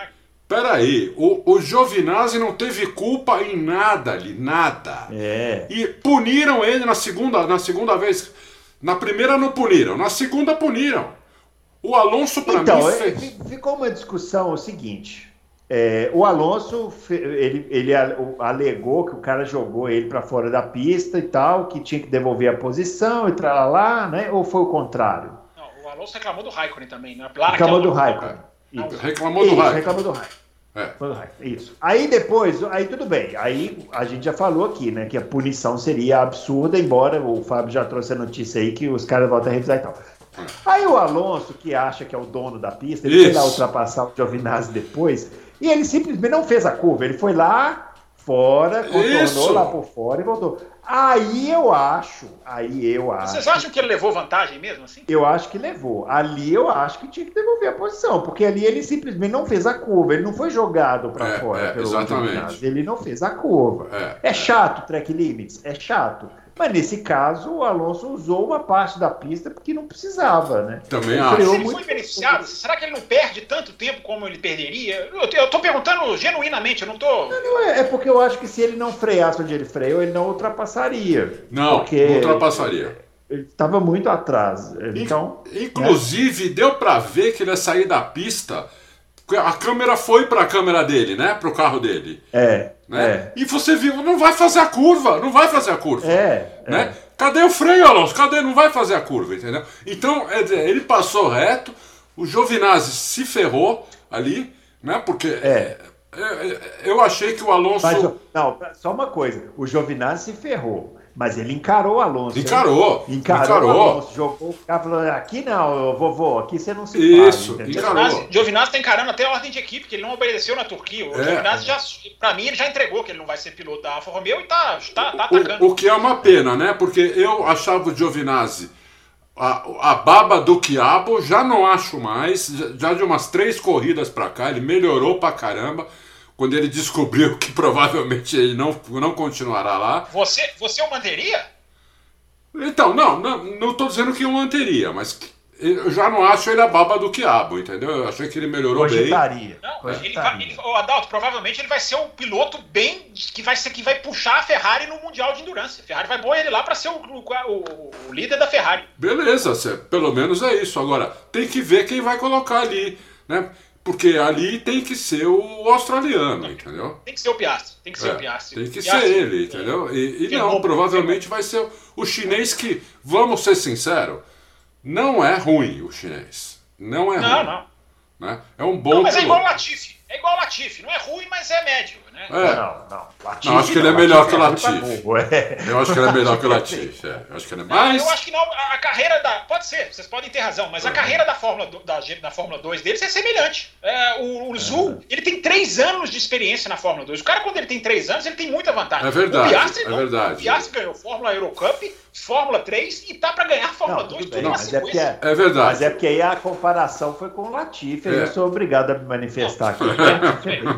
[SPEAKER 3] Peraí, o, o Giovinazzi não teve culpa em nada ali, nada.
[SPEAKER 2] É.
[SPEAKER 3] E puniram ele na segunda, na segunda vez. Na primeira não puniram, na segunda puniram. O Alonso para
[SPEAKER 2] então, mim fez... ficou uma discussão o seguinte. É, o Alonso ele, ele alegou que o cara jogou ele para fora da pista e tal, que tinha que devolver a posição e lá, né? Ou foi o contrário?
[SPEAKER 4] Não, o Alonso reclamou do Raikkonen também, né?
[SPEAKER 2] reclamou do Raikkonen.
[SPEAKER 3] Reclamou do Raikkonen.
[SPEAKER 2] Reclamou do Raikkonen. É. Isso. Aí depois, aí tudo bem. Aí a gente já falou aqui, né, que a punição seria absurda, embora o Fábio já trouxe a notícia aí que os caras voltam a revisar e tal. Aí o Alonso, que acha que é o dono da pista, ele Isso. foi lá ultrapassar o Giovinazzi depois, e ele simplesmente não fez a curva. Ele foi lá fora, contornou Isso. lá por fora e voltou. Aí eu acho, aí eu acho.
[SPEAKER 4] Vocês acham que ele levou vantagem mesmo assim?
[SPEAKER 2] Eu acho que levou. Ali eu acho que tinha que devolver a posição, porque ali ele simplesmente não fez a curva, ele não foi jogado para é, fora
[SPEAKER 3] é, pelo exatamente.
[SPEAKER 2] Ele não fez a curva. É, é chato track limits, é chato. Mas nesse caso, o Alonso usou uma parte da pista porque não precisava, né?
[SPEAKER 3] Também
[SPEAKER 4] ele
[SPEAKER 3] acho.
[SPEAKER 4] Se ele foi beneficiado, será que ele não perde tanto tempo como ele perderia? Eu, eu tô perguntando genuinamente, eu não tô.
[SPEAKER 2] Não, não é, é, porque eu acho que se ele não freasse onde ele freou, ele não ultrapassaria.
[SPEAKER 3] Não,
[SPEAKER 2] porque
[SPEAKER 3] não ultrapassaria.
[SPEAKER 2] Ele estava muito atrás. Então,
[SPEAKER 3] Inclusive, né? deu para ver que ele ia sair da pista. A câmera foi para a câmera dele, né? Para o carro dele.
[SPEAKER 2] É.
[SPEAKER 3] Né?
[SPEAKER 2] É.
[SPEAKER 3] E você viu, não vai fazer a curva, não vai fazer a curva.
[SPEAKER 2] É,
[SPEAKER 3] né? É. Cadê o freio, Alonso? Cadê? Não vai fazer a curva, entendeu? Então, é dizer, ele passou reto, o Giovinazzi se ferrou ali, né? Porque
[SPEAKER 2] é.
[SPEAKER 3] é, é eu achei que o Alonso. Mas,
[SPEAKER 2] não, só uma coisa, o Giovinazzi se ferrou. Mas ele encarou o Alonso.
[SPEAKER 3] Encarou.
[SPEAKER 2] Encarou, encarou. o Alonso. Jogou o cara falou: aqui não, vovô, aqui você não se
[SPEAKER 3] Isso,
[SPEAKER 4] encarou. Giovinazzi está encarando até a ordem de equipe, que ele não obedeceu na Turquia. O é. Giovinazzi já, pra mim, ele já entregou que ele não vai ser piloto da Alfa Romeo e tá, tá, tá atacando.
[SPEAKER 3] O, o, que é uma pena, né? Porque eu achava o Giovinazzi. A, a baba do quiabo já não acho mais. Já de umas três corridas para cá, ele melhorou pra caramba quando ele descobriu que provavelmente ele não, não continuará lá.
[SPEAKER 4] Você, você o manteria?
[SPEAKER 3] Então, não, não estou dizendo que eu manteria, mas eu já não acho ele a baba do quiabo, entendeu? Eu achei que ele melhorou
[SPEAKER 2] Cogitaria.
[SPEAKER 3] bem.
[SPEAKER 4] Não, Cogitaria. ele vai, ele, o Adalto, provavelmente ele vai ser um piloto bem que vai ser que vai puxar a Ferrari no Mundial de Endurance. A Ferrari vai pôr ele lá para ser o, o, o, líder da Ferrari.
[SPEAKER 3] Beleza, pelo menos é isso. Agora, tem que ver quem vai colocar ali, né? Porque ali tem que ser o australiano, entendeu?
[SPEAKER 4] Tem que ser o Piastri. Tem que ser é, o Piastri.
[SPEAKER 3] Tem que Piastri, ser ele, entendeu? E, e não, bom, provavelmente vai ser o chinês que, vamos ser sinceros, não é ruim o chinês. Não é
[SPEAKER 4] não,
[SPEAKER 3] ruim.
[SPEAKER 4] Não,
[SPEAKER 3] Né? É um bom. Não,
[SPEAKER 4] mas é igual o Latifi. É igual o Latifi, não é ruim, mas é médio, né?
[SPEAKER 3] É.
[SPEAKER 2] Não, não. Latifi,
[SPEAKER 3] Não, acho que ele é melhor que o
[SPEAKER 2] é burro, é.
[SPEAKER 3] Eu acho que ele é melhor que o Latifi. É. Eu acho que ele é mais.
[SPEAKER 4] Eu acho que não. A, carreira da. Pode ser, vocês podem ter razão, mas a carreira da Fórmula, da, da Fórmula 2 deles é semelhante. É, o, o Zul, ele tem três anos de experiência na Fórmula 2. O cara, quando ele tem três anos, ele tem muita vantagem.
[SPEAKER 3] É verdade,
[SPEAKER 4] O Piastri,
[SPEAKER 3] é
[SPEAKER 4] não.
[SPEAKER 3] verdade.
[SPEAKER 4] O Piastri ganhou Fórmula Eurocup, Fórmula 3 e tá pra ganhar Fórmula
[SPEAKER 2] Não,
[SPEAKER 4] 2
[SPEAKER 2] tudo
[SPEAKER 4] tudo
[SPEAKER 2] bem,
[SPEAKER 4] na
[SPEAKER 2] mas é porque,
[SPEAKER 4] sequência.
[SPEAKER 3] É verdade.
[SPEAKER 2] mas é porque aí a comparação foi com o Latifi, aí
[SPEAKER 3] É.
[SPEAKER 2] eu sou obrigado a me manifestar aqui.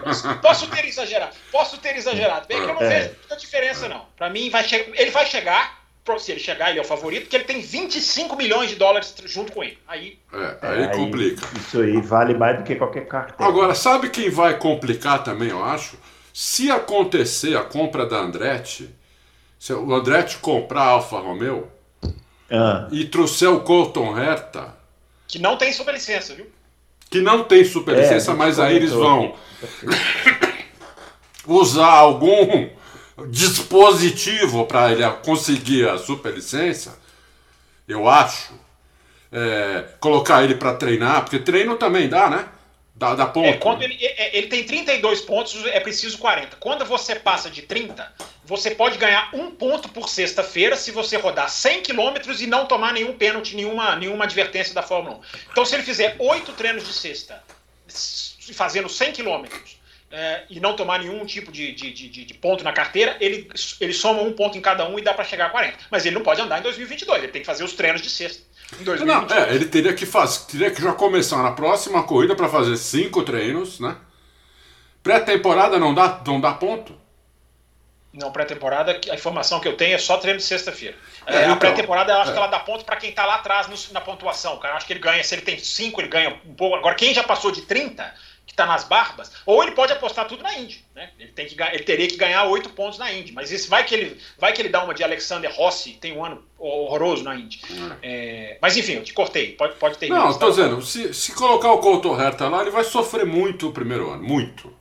[SPEAKER 4] Posso, [LAUGHS] posso ter exagerado, posso ter exagerado. Bem que eu não
[SPEAKER 2] É.
[SPEAKER 4] vejo muita diferença, não. Pra mim, vai ele vai chegar, se ele chegar, ele é o favorito, porque ele tem 25 milhões de dólares junto com ele. Aí,
[SPEAKER 3] É, aí complica.
[SPEAKER 2] Isso aí vale mais do que qualquer cartão.
[SPEAKER 3] Agora, sabe quem vai complicar também, eu acho? Se acontecer a compra da Andretti, se o Andretti comprar a Alfa Romeo
[SPEAKER 2] Ah,
[SPEAKER 3] e trouxer o Colton Herta,
[SPEAKER 4] que não tem superlicença, viu?
[SPEAKER 3] que não tem
[SPEAKER 2] É,
[SPEAKER 3] superlicença,
[SPEAKER 2] gente
[SPEAKER 3] mas aí eles vão [COUGHS] usar algum dispositivo para ele conseguir a superlicença, eu acho, é, colocar ele para treinar, porque treino também dá, né? Dá, dá ponto.
[SPEAKER 4] É, quando ele, é, ele tem 32 pontos, é preciso 40. Quando você passa de 30, você pode ganhar um ponto por sexta-feira se você rodar 100 quilômetros e não tomar nenhum pênalti, nenhuma, nenhuma advertência da Fórmula 1. Então, se ele fizer oito treinos de sexta, fazendo 100 quilômetros, é, e não tomar nenhum tipo de, de, de, de- ponto na carteira, ele, ele soma um ponto em cada um e dá para chegar a 40. Mas ele não pode andar em 2022, ele tem que fazer os treinos de sexta. Em
[SPEAKER 3] Não,
[SPEAKER 4] 2022.
[SPEAKER 3] é, ele teria que fazer, teria que já começar na próxima corrida para fazer cinco treinos, né? Pré-temporada não dá, não dá ponto.
[SPEAKER 4] Não, pré-temporada, a informação que eu tenho é só treino de sexta-feira.
[SPEAKER 3] É,
[SPEAKER 4] É,
[SPEAKER 3] então,
[SPEAKER 4] a pré-temporada, eu acho
[SPEAKER 3] é.
[SPEAKER 4] que ela dá ponto para quem tá lá atrás no- na pontuação, cara. Eu acho que ele ganha, se ele tem 5, ele ganha um pouco. Agora, quem já passou de 30, que tá nas barbas, ou ele pode apostar tudo na Indy, né? Ele, tem que, ele teria que ganhar 8 pontos na Indy. Mas isso vai que ele, vai que ele dá uma de Alexander Rossi, tem um ano horroroso na Indy. É, mas enfim, eu te cortei. Pode, pode ter
[SPEAKER 3] Não, tô
[SPEAKER 4] tá?
[SPEAKER 3] dizendo, se, se colocar o Colton Herta lá, ele vai sofrer muito o primeiro ano. Muito.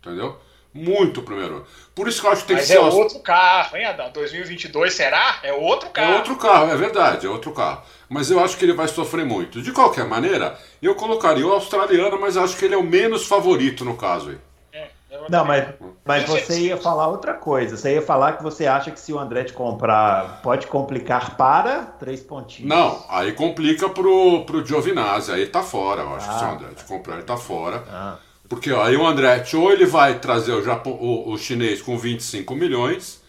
[SPEAKER 3] Entendeu? Muito o primeiro ano. Por isso que eu acho que tem
[SPEAKER 4] Mas
[SPEAKER 3] que ser.
[SPEAKER 4] é
[SPEAKER 3] os-
[SPEAKER 4] outro carro, hein, Adão? 2022 será? É outro
[SPEAKER 3] É
[SPEAKER 4] carro.
[SPEAKER 3] outro carro, é verdade, é outro carro. Mas eu acho que ele vai sofrer muito. De qualquer maneira, eu colocaria o australiano, mas acho que ele é o menos favorito no caso aí.
[SPEAKER 4] É, eu
[SPEAKER 2] Não, mas, mas você ia falar outra coisa. Você ia falar que você acha que se o Andretti comprar, pode complicar para três pontinhos.
[SPEAKER 3] Não, aí complica pro, pro Giovinazzi, aí tá fora, eu acho que se o
[SPEAKER 2] Ah.
[SPEAKER 3] Andretti comprar, ele tá fora.
[SPEAKER 2] Ah,
[SPEAKER 3] Porque ó, aí o Andretti, ou ele vai trazer o, Japão, o, o chinês com 25 milhões,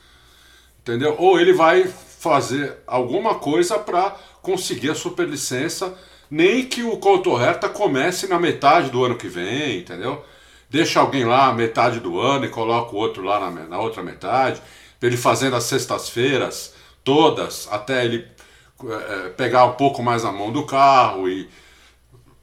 [SPEAKER 3] entendeu? Ou ele vai fazer alguma coisa para conseguir a superlicença, nem que o Couto Herta comece na metade do ano que vem, entendeu? Deixa alguém lá metade do ano e coloca o outro lá na, na outra metade, ele fazendo as sextas-feiras todas, até ele eh, pegar um pouco mais a mão do carro e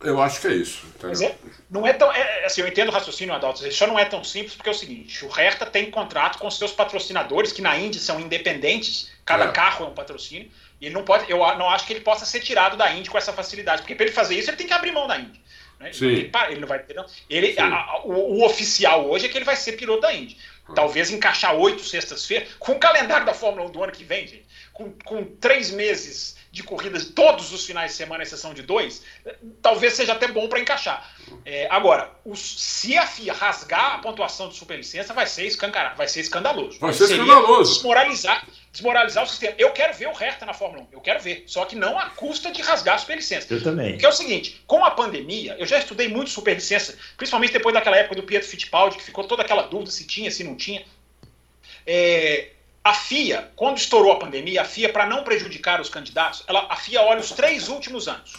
[SPEAKER 3] eu acho que é isso.
[SPEAKER 4] é, não é tão. É, assim, eu entendo o raciocínio, Adalto. Isso não é tão simples porque é o seguinte: o Hertha tem contrato com seus patrocinadores, que na Indy são independentes, cada
[SPEAKER 3] É.
[SPEAKER 4] carro é um patrocínio, e ele não pode. Eu não acho que ele possa ser tirado da Indy com essa facilidade, porque para ele fazer isso, ele tem que abrir mão da Indy. né? Ele, ele não vai ter. Não. Ele, a- a- o, o oficial hoje é que ele vai ser piloto da Indy. Talvez encaixar oito sextas-feiras, com o calendário da Fórmula 1 do ano que vem, gente, com, com três meses de corridas todos os finais de semana, exceção de dois, talvez seja até bom para encaixar. É, agora, os- se a FIA rasgar a pontuação de superlicença, vai ser escancarado, vai ser escandaloso.
[SPEAKER 3] Vai ser
[SPEAKER 4] Seria
[SPEAKER 3] escandaloso.
[SPEAKER 4] Desmoralizar, desmoralizar o sistema. Eu quero ver o Hertha na Fórmula 1, eu quero ver, só que não à custa de rasgar a superlicença.
[SPEAKER 2] eu também.
[SPEAKER 4] Porque é o seguinte, com a pandemia, eu já estudei muito superlicença, principalmente depois daquela época do Pietro Fittipaldi, que ficou toda aquela dúvida se tinha, se não tinha. É, a FIA, quando estourou a pandemia, a FIA, para não prejudicar os candidatos, ela, a FIA olha os três últimos anos.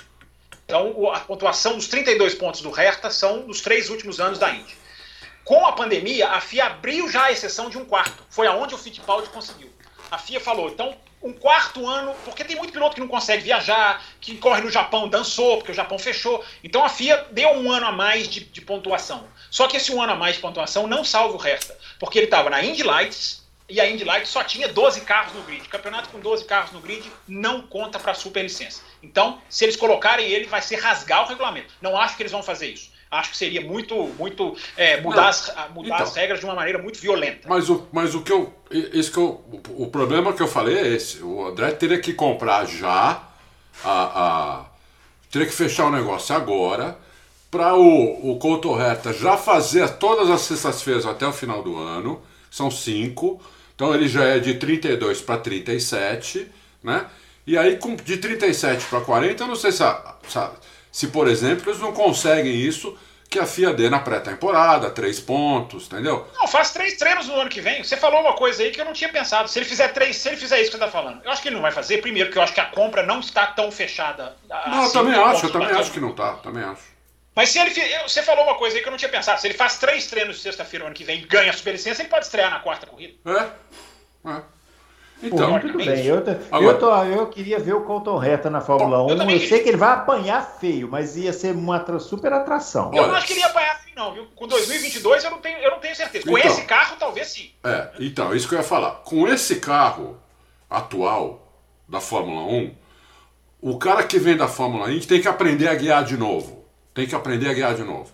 [SPEAKER 4] Então, a pontuação dos 32 pontos do Hertha são dos três últimos anos da Indy. Com a pandemia, a FIA abriu já a exceção de um quarto. Foi aonde o Fittipaldi conseguiu. A FIA falou, então, um quarto ano, porque tem muito piloto que não consegue viajar, que corre no Japão, dançou, porque o Japão fechou. Então a FIA deu um ano a mais de, de pontuação. Só que esse um ano a mais de pontuação não salva o Hertha, porque ele estava na Indy Lights e a Indy Lights só tinha 12 carros no grid. Campeonato com 12 carros no grid não conta para superlicença. Então, se eles colocarem ele, vai ser rasgar o regulamento. Não acho que eles vão fazer isso. Acho que seria muito, muito é, mudar, as, a- mudar
[SPEAKER 3] Então.
[SPEAKER 4] as regras de uma maneira muito violenta.
[SPEAKER 3] Mas o, mas o que eu. Esse que eu o, problema que eu falei é esse. O André teria que comprar já a. a teria que fechar o negócio agora para o, o Couto Reta já fazer todas as sextas-feiras até o final do ano, são cinco, então ele já é de 32 para 37, né? E aí de 37 para 40, eu não sei se, se, se, por exemplo, eles não conseguem isso que a FIA dê na pré-temporada, três pontos, entendeu?
[SPEAKER 4] Não, faz três treinos no ano que vem. Você falou uma coisa aí que eu não tinha pensado. Se ele fizer três, se ele fizer isso que você está falando, eu acho que ele não vai fazer. Primeiro, que eu acho que a compra não está tão fechada.
[SPEAKER 3] Não, assim, eu também acho, eu também acho que não está, também acho.
[SPEAKER 4] Mas se ele. Você falou uma coisa aí que eu não tinha pensado. Se ele faz três treinos sexta-feira no ano que vem e ganha a superlicença, ele pode estrear na quarta corrida.
[SPEAKER 3] É.
[SPEAKER 2] É. Então, Pô, tudo bem. Eu, eu, tô, eu queria ver o Colton Reta na Fórmula 1. Eu, eu sei que ele vai apanhar feio, mas ia ser uma super atração.
[SPEAKER 4] Eu não acho que ele ia apanhar feio, não, viu? Com 2022 eu não tenho, eu não tenho certeza. Com então, esse carro, talvez sim.
[SPEAKER 3] É, então, isso que eu ia falar. Com esse carro atual da Fórmula 1, o cara que vem da Fórmula 1 tem que aprender a guiar de novo. Tem que aprender a guiar de novo.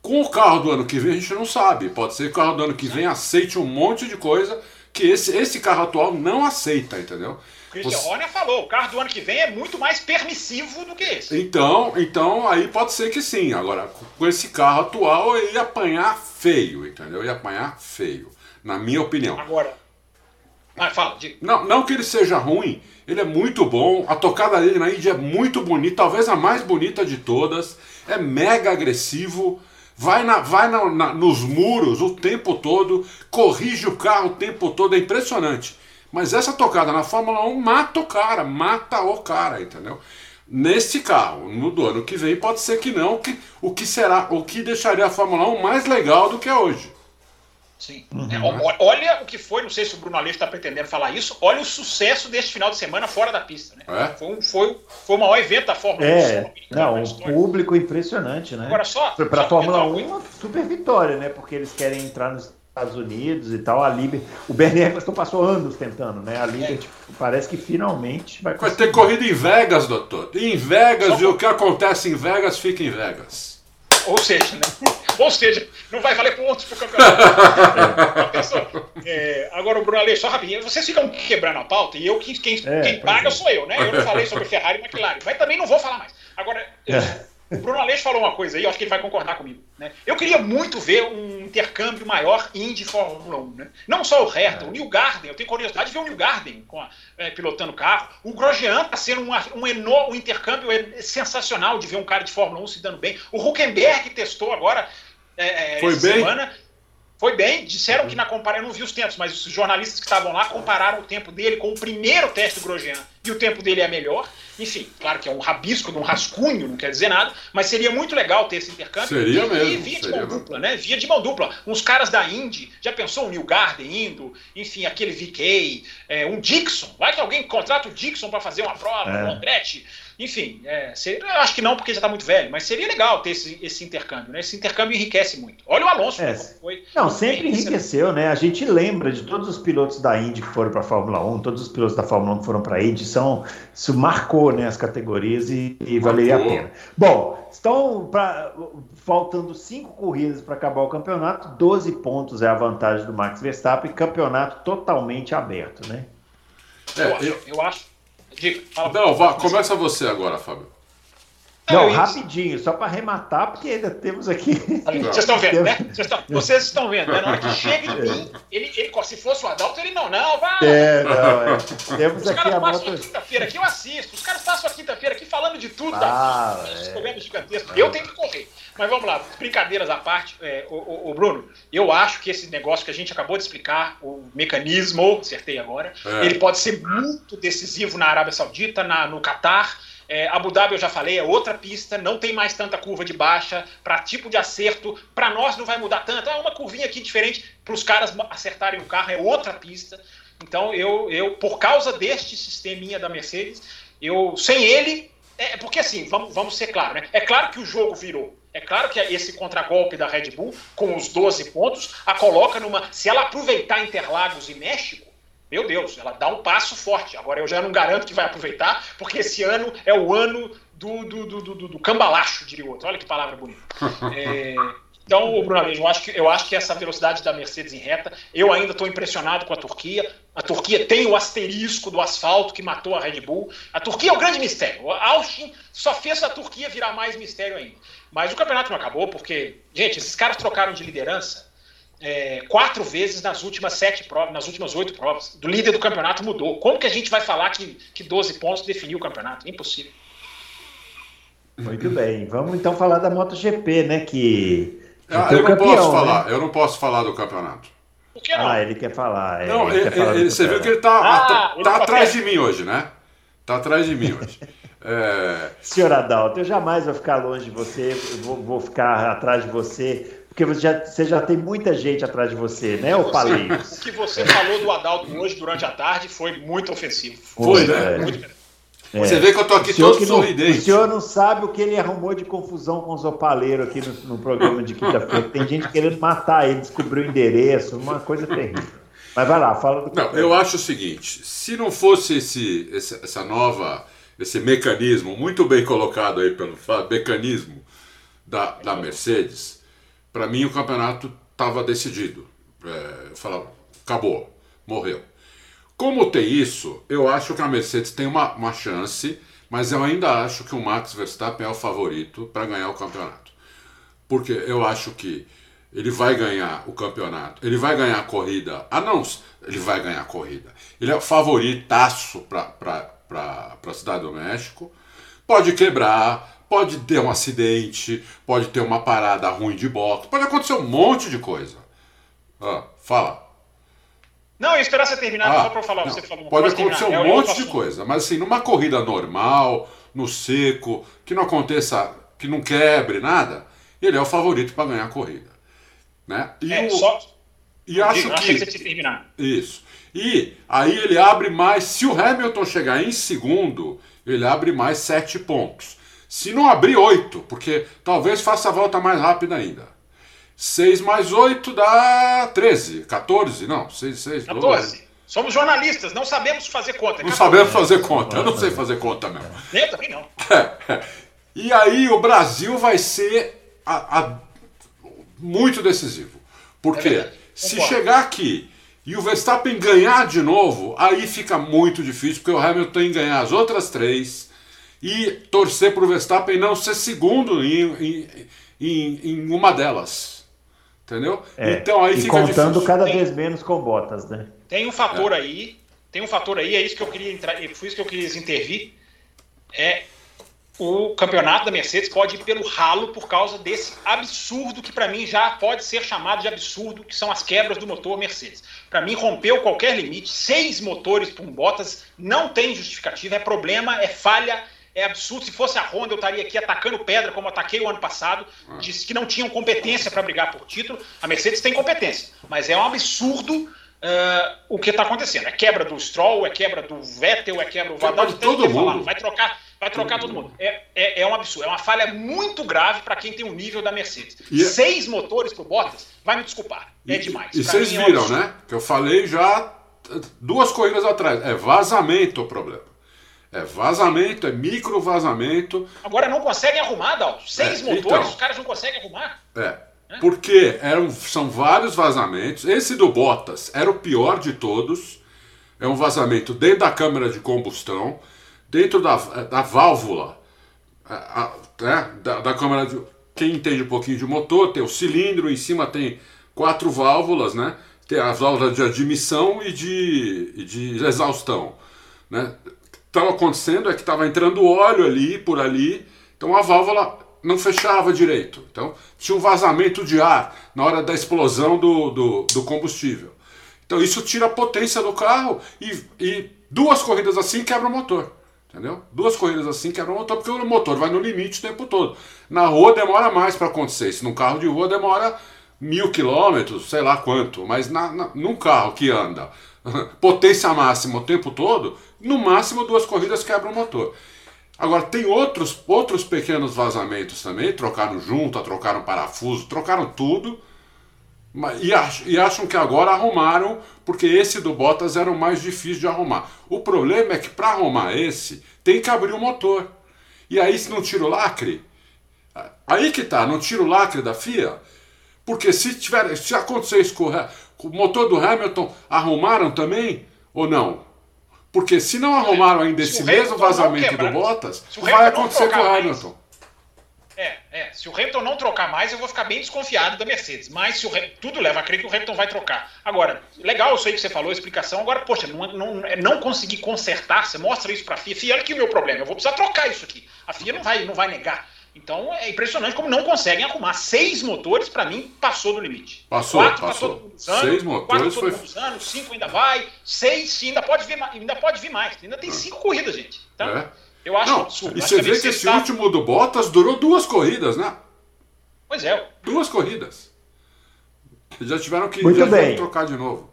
[SPEAKER 3] Com o carro do ano que vem, a gente não sabe. Pode ser que o carro do ano que vem aceite um monte de coisa que esse, esse carro atual não aceita, entendeu?
[SPEAKER 4] Christian Você... Horner falou, o carro do ano que vem é muito mais permissivo do que esse.
[SPEAKER 3] Então, então aí pode ser que sim. Agora, com esse carro atual, ele ia apanhar feio, entendeu? Ia apanhar feio, na minha opinião.
[SPEAKER 4] Agora, ah, fala, diga.
[SPEAKER 3] Não, não que ele seja ruim, ele é muito bom. A tocada dele na Índia é muito bonita, talvez a mais bonita de todas. É mega agressivo vai, na, vai na, na, nos muros o tempo todo, corrige o carro o tempo todo, é impressionante. Mas essa tocada na Fórmula 1 mata o cara, mata o cara, entendeu? Nesse carro, no do ano que vem, pode ser que não, que, o que será, o que deixaria a Fórmula 1 mais legal do que é hoje.
[SPEAKER 4] Sim. Uhum. É, olha o que foi, não sei se o Bruno Aleixo está pretendendo falar isso, olha o sucesso deste final de semana fora da pista. Né? É? Foi, um, foi, foi o maior evento da Fórmula
[SPEAKER 2] é, 1. Não, um público impressionante, né?
[SPEAKER 4] Agora só.
[SPEAKER 2] Para a Fórmula 1, uma super vitória, né? Porque eles querem entrar nos Estados Unidos e tal. A Liber... O Bernie Eccleston passou anos tentando, né? A Liberty é. parece que finalmente vai
[SPEAKER 3] Vai ter corrida em Vegas, doutor. Em Vegas, só... e o que acontece em Vegas fica em Vegas.
[SPEAKER 4] Ou seja, né? [LAUGHS] Ou seja, não vai valer pontos pro campeonato. [LAUGHS] é, agora o Bruno Aleixo, só rapidinho, vocês ficam quebrando a pauta e eu, quem, quem, é, quem paga é. sou eu, né? Eu não falei sobre Ferrari e McLaren, mas também não vou falar mais. Agora, é. O Bruno Aleixo falou uma coisa aí, eu acho que ele vai concordar comigo. Né? Eu queria muito ver um intercâmbio maior Indy Fórmula 1. Né? Não só o Hertha, é. o New Garden. Eu tenho curiosidade de ver o New Garden com a, é, pilotando carro. O Grosjean está sendo um, um, enorme, um intercâmbio sensacional de ver um cara de Fórmula 1 se dando bem. O Huckenberg testou agora é,
[SPEAKER 3] é Foi bem?
[SPEAKER 4] semana. Foi bem, disseram que na comparação, eu não vi os tempos, mas os jornalistas que estavam lá compararam o tempo dele com o primeiro teste do Grosjean e o tempo dele é melhor. Enfim, claro que é um rabisco, um rascunho, não quer dizer nada, mas seria muito legal ter esse intercâmbio.
[SPEAKER 3] Seria
[SPEAKER 4] e,
[SPEAKER 3] mesmo.
[SPEAKER 4] E via de mão dupla, né? Via de mão dupla. Uns caras da Indy, já pensou o Neil Garden indo, enfim, aquele VK, é, um Dixon. Vai que alguém contrata o Dixon para fazer uma prova, é. o Andretti. Enfim, é, seria, acho que não, porque já está muito velho, mas seria legal ter esse, esse intercâmbio, né? Esse intercâmbio enriquece muito. Olha o Alonso,
[SPEAKER 2] é, foi. Não, sempre enriqueceu, né? A gente lembra de todos os pilotos da Indy que foram para a Fórmula 1, todos os pilotos da Fórmula 1 que foram para a Indy, são, isso marcou né, as categorias e, e valeria a pena. Bom, estão pra, faltando cinco corridas para acabar o campeonato, 12 pontos é a vantagem do Max Verstappen, campeonato totalmente aberto, né?
[SPEAKER 4] É, eu, eu, eu acho
[SPEAKER 3] Diga, fala. Não, vá, começa você agora, Fábio.
[SPEAKER 2] Não, rapidinho, só para arrematar, porque ainda temos aqui.
[SPEAKER 4] Vocês estão vendo, né? Vocês estão, vocês estão vendo, né? Na hora que chega em mim, ele, ele, se fosse o Adalto, ele não, não, vai.
[SPEAKER 2] É, não, é. Temos
[SPEAKER 4] Os
[SPEAKER 2] aqui
[SPEAKER 4] caras
[SPEAKER 2] a
[SPEAKER 4] passam a quinta-feira aqui, eu assisto. Os caras passam a quinta-feira aqui falando de tudo ah, da vida, é. problemas gigantescos. Eu tenho que correr. Mas vamos lá, brincadeiras à parte, é, o, o, Bruno, eu acho que esse negócio que a gente acabou de explicar, o mecanismo, acertei agora, é. ele pode ser muito decisivo na Arábia Saudita, na, no Catar é, Abu Dhabi, eu já falei, é outra pista, não tem mais tanta curva de baixa, para tipo de acerto, para nós não vai mudar tanto, é uma curvinha aqui diferente, para os caras acertarem o carro, é outra pista. Então, eu, eu por causa deste sisteminha da Mercedes, eu sem ele, é porque assim, vamos, vamos ser claros, né? É claro que o jogo virou. É claro que esse contragolpe da Red Bull, com os 12 pontos, a coloca numa. Se ela aproveitar Interlagos e México, meu Deus, ela dá um passo forte. Agora eu já não garanto que vai aproveitar, porque esse ano é o ano do, do, do, do, do cambalacho, diria o outro. Olha que palavra bonita. [LAUGHS] É, Então, Bruno eu acho, que, eu acho que essa velocidade da Mercedes em reta, eu ainda estou impressionado com a Turquia. A Turquia tem o asterisco do asfalto que matou a Red Bull. A Turquia é o grande mistério. O Austin só fez a Turquia virar mais mistério ainda. Mas o campeonato não acabou, porque, gente, esses caras trocaram de liderança é, quatro vezes nas últimas sete provas, nas últimas oito provas. Do líder do campeonato mudou. Como que a gente vai falar que, que 12 pontos definiu o campeonato? Impossível.
[SPEAKER 2] Muito bem. Vamos então falar da MotoGP, né? Que
[SPEAKER 3] ah, eu não campeão, posso né? falar, eu não posso falar do campeonato.
[SPEAKER 2] Por que não? Ah, ele quer falar.
[SPEAKER 3] É, não,
[SPEAKER 2] ele,
[SPEAKER 3] ele, falar ele você viu que ele tá, ah, tá, ele tá atrás de mim hoje, né? Tá atrás de mim hoje. [LAUGHS]
[SPEAKER 2] É... Senhor Adalto, eu jamais vou ficar longe de você, vou, vou, ficar atrás de você, porque você já, você já tem muita gente atrás de você, né, o Paleiros?
[SPEAKER 4] O que você falou do Adalto hoje durante a tarde foi muito ofensivo.
[SPEAKER 3] Foi, foi né? Muito é. Você vê que eu tô aqui todo sorridente.
[SPEAKER 2] Não, o senhor não sabe o que ele arrumou de confusão com os opaleiros aqui no, no programa de quinta-feira. Tem gente querendo matar ele, descobrir o endereço, uma coisa terrível. Mas vai lá, fala do
[SPEAKER 3] Não, eu acho o seguinte: se não fosse esse, esse, essa nova, esse mecanismo, muito bem colocado aí pelo mecanismo da, da Mercedes, para mim o campeonato estava decidido. É, eu falava, acabou, morreu. Como tem isso, eu acho que a Mercedes tem uma, uma chance, mas eu ainda acho que o Max Verstappen é o favorito para ganhar o campeonato. Porque eu acho que ele vai ganhar o campeonato, ele vai ganhar a corrida. Ah, não, ele vai ganhar a corrida. Ele é o favoritaço para a Cidade do México. Pode quebrar, pode ter um acidente, pode ter uma parada ruim de boxe, pode acontecer um monte de coisa. Ah, fala.
[SPEAKER 4] Não, eu esperar você terminar ah, só para falar. Não, você falou,
[SPEAKER 3] pode acontecer terminar. um é monte de coisa, mas assim, numa corrida normal, no seco, que não aconteça, que não quebre nada, ele é o favorito para ganhar a corrida. Né?
[SPEAKER 4] E é, o... só...
[SPEAKER 3] E acho que... Isso. E aí ele abre mais, se o Hamilton chegar em segundo, ele abre mais sete pontos. Se não abrir oito, porque talvez faça a volta mais rápida ainda. 6 mais 8 dá 13, 14, não, 6, 6,
[SPEAKER 4] 14. 12. Somos jornalistas, não sabemos fazer conta.
[SPEAKER 3] Não sabemos fazer conta, eu não sei fazer conta mesmo.
[SPEAKER 4] Eu também não. [LAUGHS]
[SPEAKER 3] E aí o Brasil vai ser a, a, muito decisivo. Porque é se chegar aqui e o Verstappen ganhar de novo, aí fica muito difícil, porque o Hamilton tem que ganhar as outras três e torcer para o Verstappen não ser segundo em, em, em, em uma delas. Entendeu?
[SPEAKER 2] É, então aí e fica contando difícil. cada vez menos com botas, né?
[SPEAKER 4] Tem um fator é. aí, tem um fator aí, é isso que eu queria entrar, foi isso que eu queria intervir. É o campeonato da Mercedes pode ir pelo ralo por causa desse absurdo que para mim já pode ser chamado de absurdo, que são as quebras do motor Mercedes. Para mim rompeu qualquer limite, seis motores por um Bottas não tem justificativa, é problema, é falha é absurdo. Se fosse a Honda, eu estaria aqui atacando pedra, como ataquei o ano passado. Disse que não tinham competência para brigar por título. A Mercedes tem competência, mas é um absurdo uh, o que está acontecendo. É quebra do Stroll, é quebra do Vettel, é quebra do
[SPEAKER 3] Vadal. todo mundo.
[SPEAKER 4] Vai trocar, vai trocar todo, mundo. É, é, é, um absurdo. É uma falha muito grave para quem tem o um nível da Mercedes. E é- Seis motores pro Bottas, vai me desculpar. É e, demais.
[SPEAKER 3] E vocês é viram, um né? Que eu falei já duas corridas atrás. É vazamento o problema. É vazamento, é micro vazamento.
[SPEAKER 4] Agora não conseguem arrumar, Dalton. Seis é, motores, então, os caras não conseguem arrumar.
[SPEAKER 3] É. é. Porque eram, são vários vazamentos. Esse do Bottas era o pior de todos. É um vazamento dentro da câmara de combustão, dentro da, da válvula, a, a, né, da, da de. Quem entende um pouquinho de motor, tem o cilindro, em cima tem quatro válvulas, né? Tem as válvulas de admissão e de, de exaustão. Né? estava acontecendo é que estava entrando óleo ali, por ali, então a válvula não fechava direito. Então tinha um vazamento de ar na hora da explosão do, do, do combustível. Então isso tira a potência do carro e, e duas corridas assim quebra o motor. Entendeu? Duas corridas assim quebra o motor, porque o motor vai no limite o tempo todo. Na rua demora mais para acontecer. Se num carro de rua demora mil quilômetros, sei lá quanto. Mas na, na, num carro que anda [LAUGHS] potência máxima o tempo todo, no máximo duas corridas quebra o motor. Agora, tem outros, outros pequenos vazamentos também, trocaram junta, trocaram parafuso, trocaram tudo, e, ach, e acham que agora arrumaram, porque esse do Bottas era o mais difícil de arrumar. O problema é que para arrumar esse, tem que abrir o motor. E aí, se não tira o lacre, aí que tá, não tira o lacre da FIA, Porque se, tiver, se acontecer isso com o, com o motor do Hamilton, arrumaram também ou não? Porque se não arrumaram ainda esse mesmo vazamento do Bottas, vai acontecer com o Hamilton.
[SPEAKER 4] É, é. Se o Hamilton não trocar mais, eu vou ficar bem desconfiado da Mercedes. Mas se o tudo leva a crer que o Hamilton vai trocar. Agora, legal isso aí que você falou, a explicação. Agora, poxa, não, não, não conseguir consertar, você mostra isso para a FIA. FIA, olha aqui o meu problema, eu vou precisar trocar isso aqui. A FIA não vai, não vai negar. Então é impressionante como não conseguem arrumar. Seis motores, para mim, passou do limite.
[SPEAKER 3] Passou, quatro passou. usando,
[SPEAKER 4] Seis motores quatro foi... usando, cinco ainda vai, seis ainda pode vir, ainda pode vir mais. Ainda tem cinco corridas, gente. Então, é. Eu acho
[SPEAKER 3] não, absurdo. E você vê que esse tá... último do Bottas durou duas corridas, né?
[SPEAKER 4] Pois é.
[SPEAKER 3] Duas corridas. Já tiveram que
[SPEAKER 2] Muito bem.
[SPEAKER 3] trocar de novo.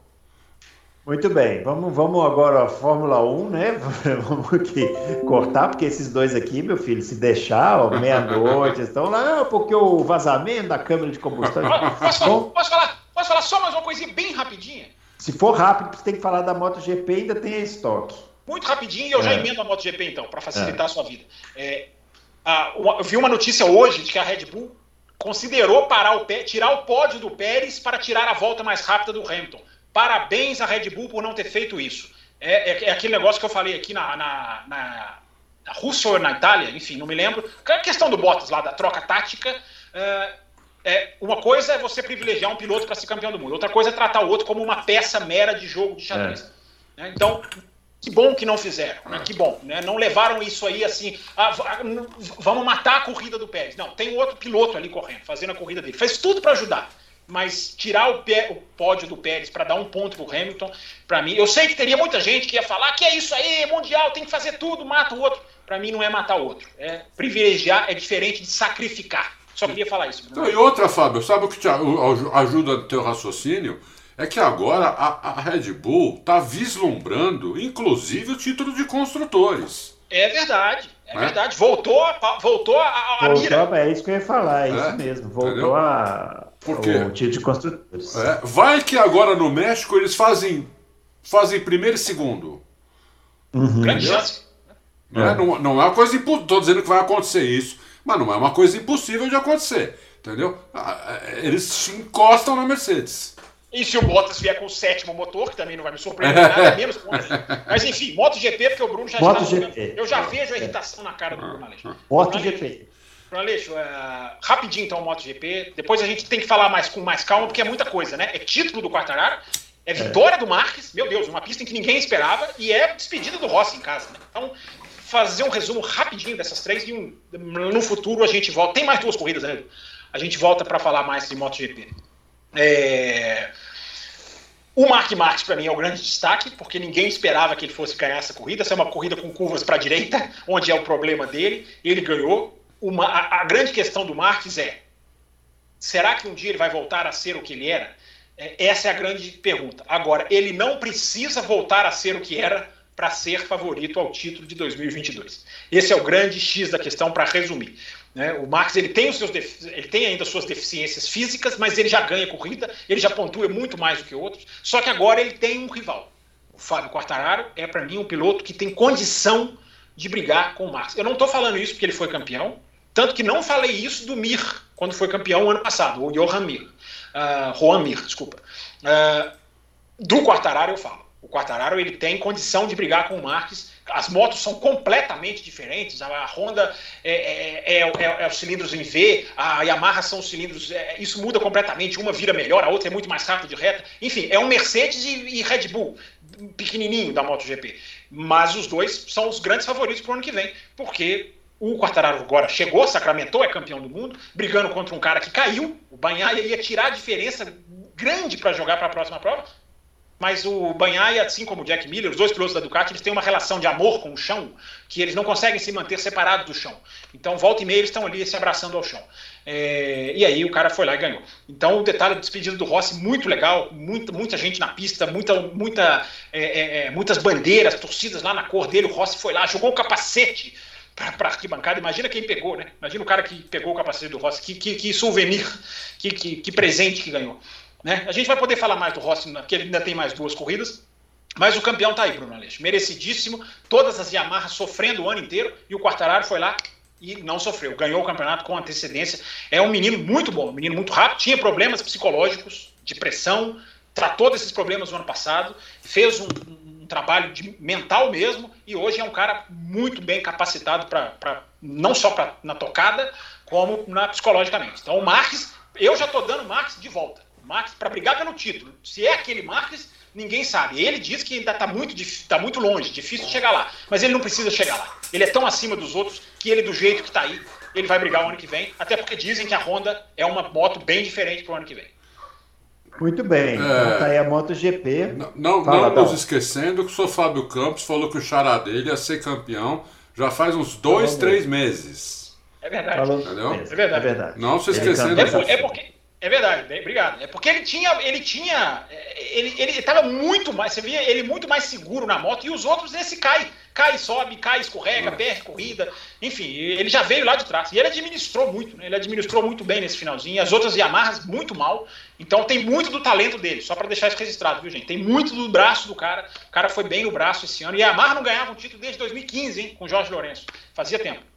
[SPEAKER 2] Muito bem, vamos, vamos agora à Fórmula 1, né? [LAUGHS] Vamos aqui cortar, porque esses dois aqui, meu filho, se deixar, meia-noite, estão lá, porque o vazamento da câmara de combustão. [LAUGHS]
[SPEAKER 4] Posso, falar, posso, falar, posso falar só mais uma coisinha bem rapidinha?
[SPEAKER 2] Se for rápido, você tem que falar da MotoGP, ainda tem a estoque.
[SPEAKER 4] Muito rapidinho, e eu é. já emendo a MotoGP então, para facilitar é. a sua vida. É, a, eu vi uma notícia hoje de que a Red Bull considerou parar o pé, tirar o pódio do Pérez para tirar a volta mais rápida do Hamilton. Parabéns à Red Bull por não ter feito isso. É, é, é aquele negócio que eu falei aqui na, na, na, na, Rússia ou na Itália, enfim, não me lembro. A questão do Bottas lá, da troca tática. É, é uma coisa é você privilegiar um piloto para ser campeão do mundo, outra coisa é tratar o outro como uma peça mera de jogo de xadrez. É. Né? Então, que bom que não fizeram, né? que bom. Né? Não levaram isso aí assim, ah, vamos matar a corrida do Pérez. Não, tem outro piloto ali correndo, fazendo a corrida dele. Fez tudo para ajudar mas tirar o, pé, o pódio do Pérez para dar um ponto para o Hamilton, para mim, eu sei que teria muita gente que ia falar que é isso aí, mundial, tem que fazer tudo, mata o outro. Para mim não é matar o outro, é privilegiar, é diferente de sacrificar. Só queria falar isso.
[SPEAKER 3] Então, e outra, Fábio, sabe o que te ajuda no teu raciocínio? É que agora a, a Red Bull está vislumbrando, inclusive, o título de construtores.
[SPEAKER 4] É verdade. É, é, verdade, voltou, a, voltou a, a voltou, mira.
[SPEAKER 2] É isso que eu ia falar, é, é isso mesmo. Voltou Entendeu? a, Por quê? o título de construtores.
[SPEAKER 3] É. Vai que agora no México eles fazem, fazem primeiro e segundo.
[SPEAKER 4] Uhum. Grande chance.
[SPEAKER 3] É, é. Não, não é uma coisa impossível. Estou dizendo que vai acontecer isso, mas não é uma coisa impossível de acontecer. Entendeu? Ah, eles se encostam na Mercedes.
[SPEAKER 4] E se o Bottas vier com o sétimo motor, que também não vai me surpreender nada, [LAUGHS] menos pontos. Mas enfim, MotoGP, porque o Bruno já
[SPEAKER 2] Moto está. GP.
[SPEAKER 4] Eu já vejo a irritação na cara do Bruno Aleixo.
[SPEAKER 2] MotoGP.
[SPEAKER 4] Bruno Aleixo, uh, rapidinho então MotoGP. Depois a gente tem que falar mais com mais calma, porque é muita coisa, né? É título do Quartararo, é vitória é. do Marques, meu Deus, uma pista em que ninguém esperava, e é despedida do Rossi em casa. Né? Então, fazer um resumo rapidinho dessas três e um, no futuro a gente volta. Tem mais duas corridas, né? A gente volta para falar mais de MotoGP. É... O Mark Marques, para mim, é o grande destaque, porque ninguém esperava que ele fosse ganhar essa corrida. Essa é uma corrida com curvas para a direita, onde é o problema dele. Ele ganhou. Uma, a, a, grande questão do Marques é: será que um dia ele vai voltar a ser o que ele era? É, essa é a grande pergunta. Agora, ele não precisa voltar a ser o que era para ser favorito ao título de 2022. Esse é o grande X da questão, para resumir. Né? O Max ele tem, os seus ele tem ainda suas deficiências físicas, mas ele já ganha corrida, ele já pontua muito mais do que outros. Só que agora ele tem um rival. O Fábio Quartararo é, para mim, um piloto que tem condição de brigar com o Max. Eu não estou falando isso porque ele foi campeão, tanto que não falei isso do Mir, quando foi campeão ano passado, o Johan Mir. Uh, Juan Mir, desculpa. Uh, do Quartararo eu falo. O Quartararo ele tem condição de brigar com o Marques. As motos são completamente diferentes. A Honda é, é, é, é, é os cilindros em V, a Yamaha são os cilindros. É, isso muda completamente. Uma vira melhor, a outra é muito mais rápida de reta. Enfim, é um Mercedes e, e Red Bull, pequenininho da MotoGP. Mas os dois são os grandes favoritos para o ano que vem, porque o Quartararo agora chegou, sacramentou, é campeão do mundo, brigando contra um cara que caiu. O Banhaia ia tirar a diferença grande para jogar para a próxima prova mas o Banhai, assim como o Jack Miller, os dois pilotos da Ducati, eles têm uma relação de amor com o chão que eles não conseguem se manter separados do chão. Então, volta e meia, eles estão ali se abraçando ao chão. É, e aí o cara foi lá e ganhou. Então, o detalhe do despedido do Rossi, muito legal, muita, muita gente na pista, muita, muita, é, é, é muitas bandeiras, torcidas lá na cor dele. O Rossi foi lá, jogou o capacete para arquibancada. Imagina quem pegou, né? Imagina o cara que pegou o capacete do Rossi, que, que, que souvenir, que, que, que presente que ganhou. Né? A gente vai poder falar mais do Rossi, porque ele ainda tem mais duas corridas. Mas o campeão tá aí, Bruno Aleixo. Merecidíssimo. Todas as Yamaha sofrendo o ano inteiro. E o Quartararo foi lá, e não sofreu. Ganhou o campeonato com antecedência. É um menino muito bom, um menino muito rápido, tinha problemas psicológicos, de pressão, tratou desses problemas no ano passado, fez um, um trabalho de, mental mesmo e hoje é um cara muito bem capacitado para não só pra, na tocada, como na psicologicamente. Então o Marques, eu já estou dando o Marques de volta. Marques para brigar pelo título. Se é aquele Marques, ninguém sabe. Ele diz que ainda está muito, tá muito longe, difícil chegar lá. Mas ele não precisa chegar lá. Ele é tão acima dos outros que ele, do jeito que está aí, ele vai brigar o ano que vem. Até porque dizem que a Honda é uma moto bem diferente para o ano que vem.
[SPEAKER 2] Muito bem, é... então tá aí a MotoGP.
[SPEAKER 3] Não, não, Fala, não nos esquecendo que o Sr. Fábio Campos falou que o xará dele ia ser campeão já faz uns dois, Falou três mesmo. meses.
[SPEAKER 4] É verdade. Falou
[SPEAKER 3] Entendeu?
[SPEAKER 4] É verdade. É verdade.
[SPEAKER 3] Não se esquecendo.
[SPEAKER 4] É, é porque é verdade, bem, obrigado. É porque ele tinha, ele tinha, ele, ele estava muito mais, você via ele muito mais seguro na moto e os outros nesse cai, cai, sobe, cai, escorrega, uhum. perde corrida, enfim, ele já veio lá de trás e ele administrou muito, né? Ele administrou muito bem nesse finalzinho. As outras Yamahas muito mal. Então tem muito do talento dele, só para deixar isso registrado, viu gente? Tem muito do braço do cara. O cara foi bem no braço esse ano e a Yamaha não ganhava um título desde 2015, hein, com Jorge Lourenço. Fazia tempo.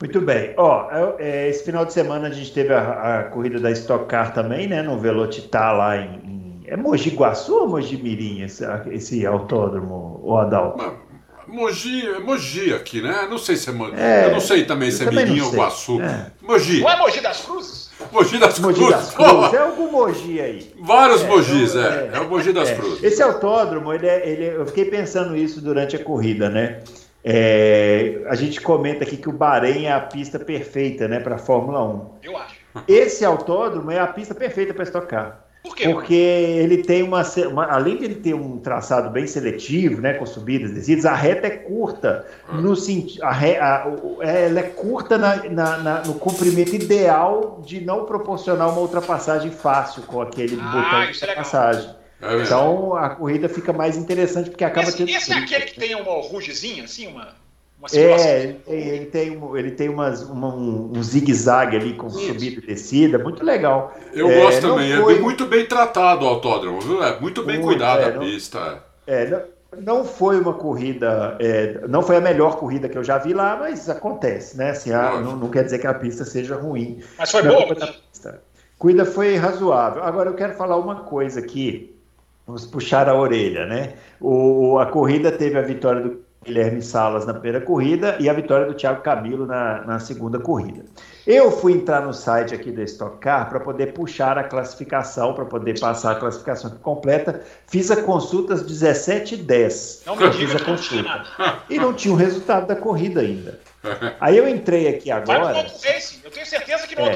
[SPEAKER 2] Muito bem. Ó, é, esse final de semana a gente teve a, a corrida da Stock Car também, né? No Velocitar lá em, em é Mogi Guaçu ou Mogi Mirim esse, esse autódromo, o Adalto?
[SPEAKER 3] Mogi, é Mogi aqui, né? Não sei se é Mogi. É, eu não sei também se é Mirim ou Guaçu. É. Mogi.
[SPEAKER 4] Não é Mogi das Cruzes?
[SPEAKER 3] Mogi das Cruzes.
[SPEAKER 2] Mogi das Cruzes. É algum Mogi aí.
[SPEAKER 3] Vários é, Mogis, é. É, é o Mogi das Cruzes.
[SPEAKER 2] Esse autódromo, ele, é, ele, eu fiquei pensando isso durante a corrida, né? É, a gente comenta aqui que o Bahrein é a pista perfeita né, para a Fórmula 1.
[SPEAKER 4] Eu acho.
[SPEAKER 2] Esse autódromo é a pista perfeita para estocar. Por quê? Porque ele tem uma, uma, Além de ele ter um traçado bem seletivo, né, com subidas e descidas, a reta é curta. No sentido, a, a, ela é curta na, na, na, no comprimento ideal de não proporcionar uma ultrapassagem fácil com aquele ah, botão de é ultrapassagem. É então a corrida fica mais interessante porque acaba
[SPEAKER 4] esse,
[SPEAKER 2] tendo.
[SPEAKER 4] Esse é aquele que tem uma rugezinha, assim, uma.
[SPEAKER 2] uma é, ele tem, ele tem umas, uma, um, um zigue-zague ali com Isso. subida e descida, muito legal.
[SPEAKER 3] Eu é, gosto também, é foi... é muito bem tratado o autódromo, viu? É muito bem muito, cuidado é, a pista.
[SPEAKER 2] É, não, não foi uma corrida, é, não foi a melhor corrida que eu já vi lá, mas acontece, né? Assim, a, não, não, quer dizer que a pista seja ruim.
[SPEAKER 4] Mas foi boa?
[SPEAKER 2] Cuida foi razoável. Agora eu quero falar uma coisa aqui vamos puxar a orelha, né? O, a corrida teve a vitória do Guilherme Salas na primeira corrida e a vitória do Thiago Camilo na, na segunda corrida. Eu fui entrar no site aqui da Stock Car para poder puxar a classificação, para poder passar a classificação completa. Fiz a consulta às 17h10.
[SPEAKER 4] Não me
[SPEAKER 2] fiz a consulta. E não tinha o resultado da corrida ainda. Aí eu entrei aqui agora. Vai no.
[SPEAKER 4] Eu tenho certeza que no é.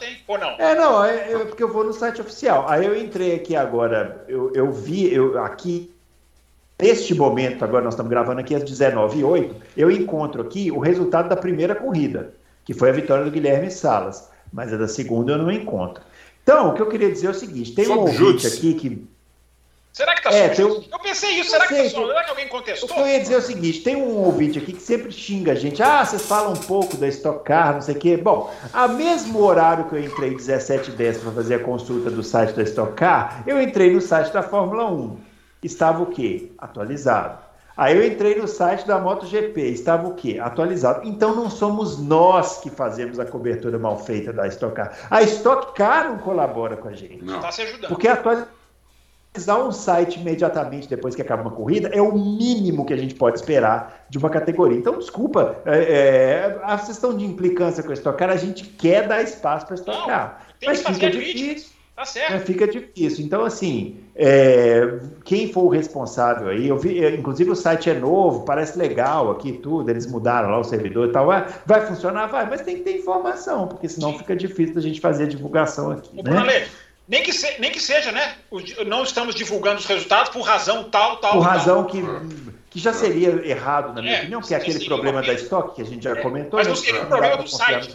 [SPEAKER 4] Tem, ou não?
[SPEAKER 2] É, não, é, é, porque eu vou no site oficial. Aí eu entrei aqui agora, eu, eu vi, eu aqui, neste momento, agora nós estamos gravando aqui às 19h08, eu encontro aqui o resultado da primeira corrida, que foi a vitória do Guilherme Salas. Mas a da segunda eu não encontro. Então, o que eu queria dizer é o seguinte: tem um ouvinte aqui que
[SPEAKER 4] Será que está é, Eu pensei isso, será que, tá será que alguém contestou? O que
[SPEAKER 2] eu ia dizer é o seguinte: tem um ouvinte aqui que sempre xinga a gente. Ah, vocês falam um pouco da Stock Car, não sei o quê. Bom, a mesmo horário que eu entrei 17h10 para fazer a consulta do site da Stock Car, eu entrei no site da Fórmula 1. Estava o quê? Atualizado. Aí eu entrei no site da MotoGP, estava o quê? Atualizado. Então não somos nós que fazemos a cobertura mal feita da Stock Car. A Stock Car não colabora com a gente.
[SPEAKER 4] Não. Está se ajudando.
[SPEAKER 2] Porque a atualização atualizar um site imediatamente depois que acaba uma corrida é o mínimo que a gente pode esperar de uma categoria. Então, desculpa, é, é, a questão de implicância com a Stock Car, a gente quer dar espaço para estocar. Mas fica difícil.
[SPEAKER 4] Tá certo.
[SPEAKER 2] Fica difícil. Então, assim, é, quem for o responsável aí, eu vi, inclusive o site é novo, parece legal aqui tudo, eles mudaram lá o servidor e tal. Vai, vai funcionar? Vai, mas tem que ter informação, porque senão fica difícil da gente fazer a divulgação aqui. O né?
[SPEAKER 4] Nem que, se, nem que seja, né? Não estamos divulgando os resultados por razão tal, tal.
[SPEAKER 2] Por razão tal. que, que já seria errado, na minha é, opinião, que é aquele problema da estoque que a gente já é, comentou.
[SPEAKER 4] Mas não né? seria um problema do site.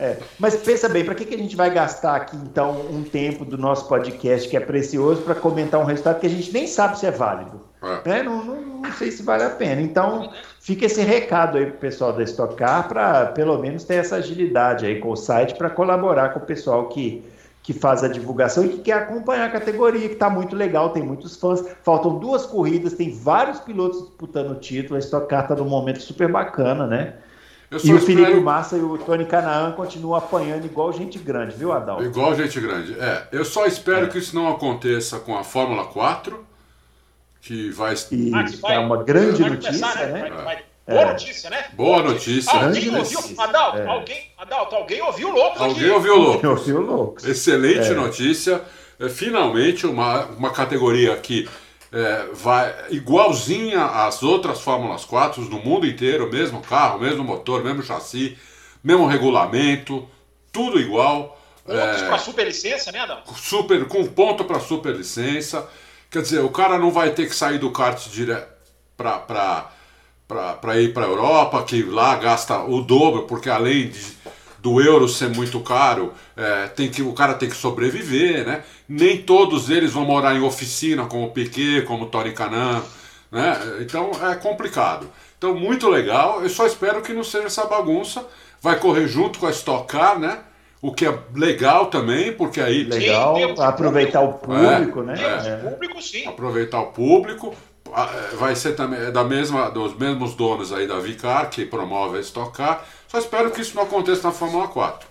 [SPEAKER 2] É, mas pensa bem, para que, que a gente vai gastar aqui, então, um tempo do nosso podcast que é precioso para comentar um resultado que a gente nem sabe se é válido? É. Né? Não, não, não, sei se vale a pena. Então, fica esse recado aí para o pessoal da Stock Car para, pelo menos, ter essa agilidade aí com o site para colaborar com o pessoal que que faz a divulgação e que quer acompanhar a categoria, que está muito legal, tem muitos fãs. Faltam duas corridas, tem vários pilotos disputando o título, a Stock Car está num momento super bacana, né? e o Felipe Massa e o Tony Canaan continuam apanhando igual gente grande, viu, Adalto?
[SPEAKER 3] Igual gente grande. É, eu só espero é. que isso não aconteça com a Fórmula 4, que vai.
[SPEAKER 2] E ah, vai, é uma grande notícia, né? né?
[SPEAKER 4] Vai, vai, boa notícia, né?
[SPEAKER 3] Boa notícia.
[SPEAKER 4] Alguém ouviu, Adalto, alguém, Adalto, alguém ouviu o Loucos
[SPEAKER 3] Alguém aqui. ouviu o Loucos.
[SPEAKER 2] ouviu Loucos.
[SPEAKER 3] Excelente notícia. finalmente, uma, uma categoria que é, vai igualzinha às outras Fórmulas 4 no mundo inteiro, mesmo carro, mesmo motor, mesmo chassi, mesmo regulamento, tudo igual.
[SPEAKER 4] Pontos é, para superlicença, né, Adão?
[SPEAKER 3] Super, com ponto para superlicença. Quer dizer, o cara não vai ter que sair do kart direto para ir para a Europa, que lá gasta o dobro, porque além de do euro ser muito caro, é, tem que, o cara tem que sobreviver, né? Nem todos eles vão morar em oficina, como o Piquet, como o Tony Canan, né? Então é complicado. Então, muito legal. Eu só espero que não seja essa bagunça. Vai correr junto com a Stock Car, né? O que é legal também, porque aí.
[SPEAKER 2] Legal, aproveitar o público, é, né?
[SPEAKER 4] É, público, sim.
[SPEAKER 3] Aproveitar o público. É, vai ser também é da mesma, dos mesmos donos aí da Vicar, que promove a Stock Car. Só espero que isso não aconteça na Fórmula 4.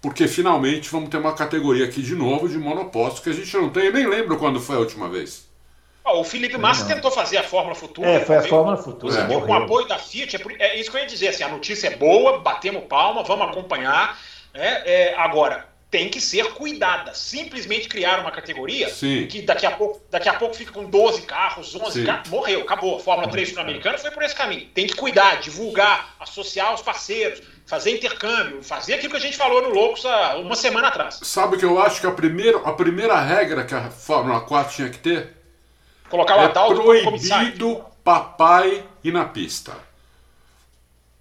[SPEAKER 3] Porque finalmente vamos ter uma categoria aqui de novo de monoposto que a gente não tem. Eu nem lembro quando foi a última vez.
[SPEAKER 4] o Felipe Massa não. tentou fazer a Fórmula Futura.
[SPEAKER 2] É, foi a Fórmula Futura.
[SPEAKER 4] É. Com o apoio da Fiat. É, é, isso que eu ia dizer. Assim, a notícia é boa, batemos palma, vamos acompanhar. Né? É, agora, tem que ser cuidada. Simplesmente criar uma categoria
[SPEAKER 3] Sim.
[SPEAKER 4] que daqui a, pouco, daqui a pouco fica com 12 carros, 11 Sim. carros, morreu, acabou. A Fórmula 3 sul-americana foi por esse caminho. Tem que cuidar, divulgar, associar os parceiros, fazer intercâmbio, fazer aquilo que a gente falou no Loucos há uma semana atrás.
[SPEAKER 3] Sabe que eu acho que a primeira, a primeira regra que a Fórmula 4 tinha que ter?
[SPEAKER 4] Colocar o
[SPEAKER 3] é
[SPEAKER 4] Adalto
[SPEAKER 3] proibido papai ir na pista.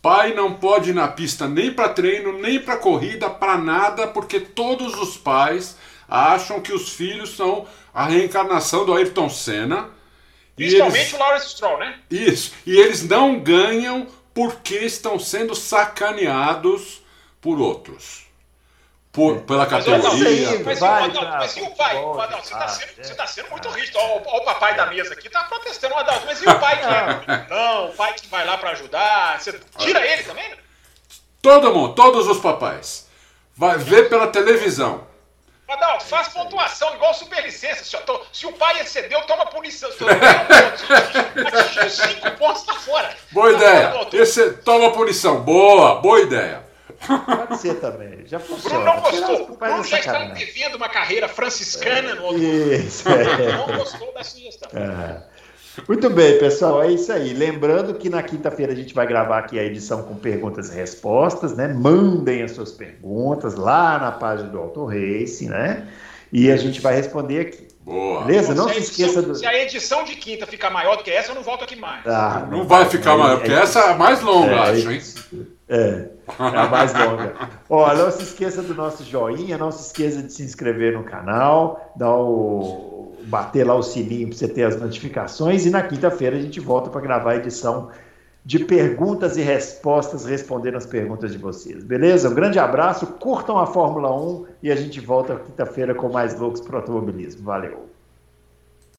[SPEAKER 3] Pai não pode ir na pista nem para treino, nem para corrida, para nada, porque todos os pais acham que os filhos são a reencarnação do Ayrton Senna.
[SPEAKER 4] Principalmente eles... o Lawrence Stroll, né?
[SPEAKER 3] Isso. E eles não ganham porque estão sendo sacaneados por outros por, pela categoria.
[SPEAKER 4] Mas, vai, Adalto, mas e o pai? Pode, Adalto, você está sendo, tá sendo muito rígido. Olha o papai da mesa aqui, está protestando. Adalto, mas e o pai que é Não, o pai que vai lá para ajudar? Você tira ele também? Né?
[SPEAKER 3] Todo mundo, todos os papais. Vai ver pela televisão.
[SPEAKER 4] Adalto, faz pontuação igual superlicença. Se, se o pai excedeu, toma punição. Atingiu cinco pontos, está fora.
[SPEAKER 3] Boa tá ideia. Esse, toma punição. Boa, boa ideia.
[SPEAKER 2] Pode ser também. Já funciona.
[SPEAKER 4] Bruno não gostou. O Bruno já está devendo uma carreira franciscana no outro.
[SPEAKER 2] Isso, é. Não gostou da sugestão. É. Muito bem, pessoal, é isso aí. Lembrando que na quinta-feira a gente vai gravar aqui a edição com perguntas e respostas, né? Mandem as suas perguntas lá na página do Auto Race, né? E a gente vai responder aqui.
[SPEAKER 3] Boa.
[SPEAKER 2] Beleza? Não se, se esqueça do.
[SPEAKER 4] Se a edição de quinta ficar maior do que essa, eu não volto aqui mais.
[SPEAKER 3] Ah, não, não vai ficar maior, porque é, essa é a mais longa, é, acho, hein?
[SPEAKER 2] É, é a mais longa. Ó, não se esqueça do nosso joinha, não se esqueça de se inscrever no canal, dar o, bater lá o sininho para você ter as notificações. E na quinta-feira a gente volta para gravar a edição de perguntas e respostas, respondendo as perguntas de vocês. Beleza? Um grande abraço, curtam a Fórmula 1 e a gente volta quinta-feira com mais loucos para o automobilismo. Valeu!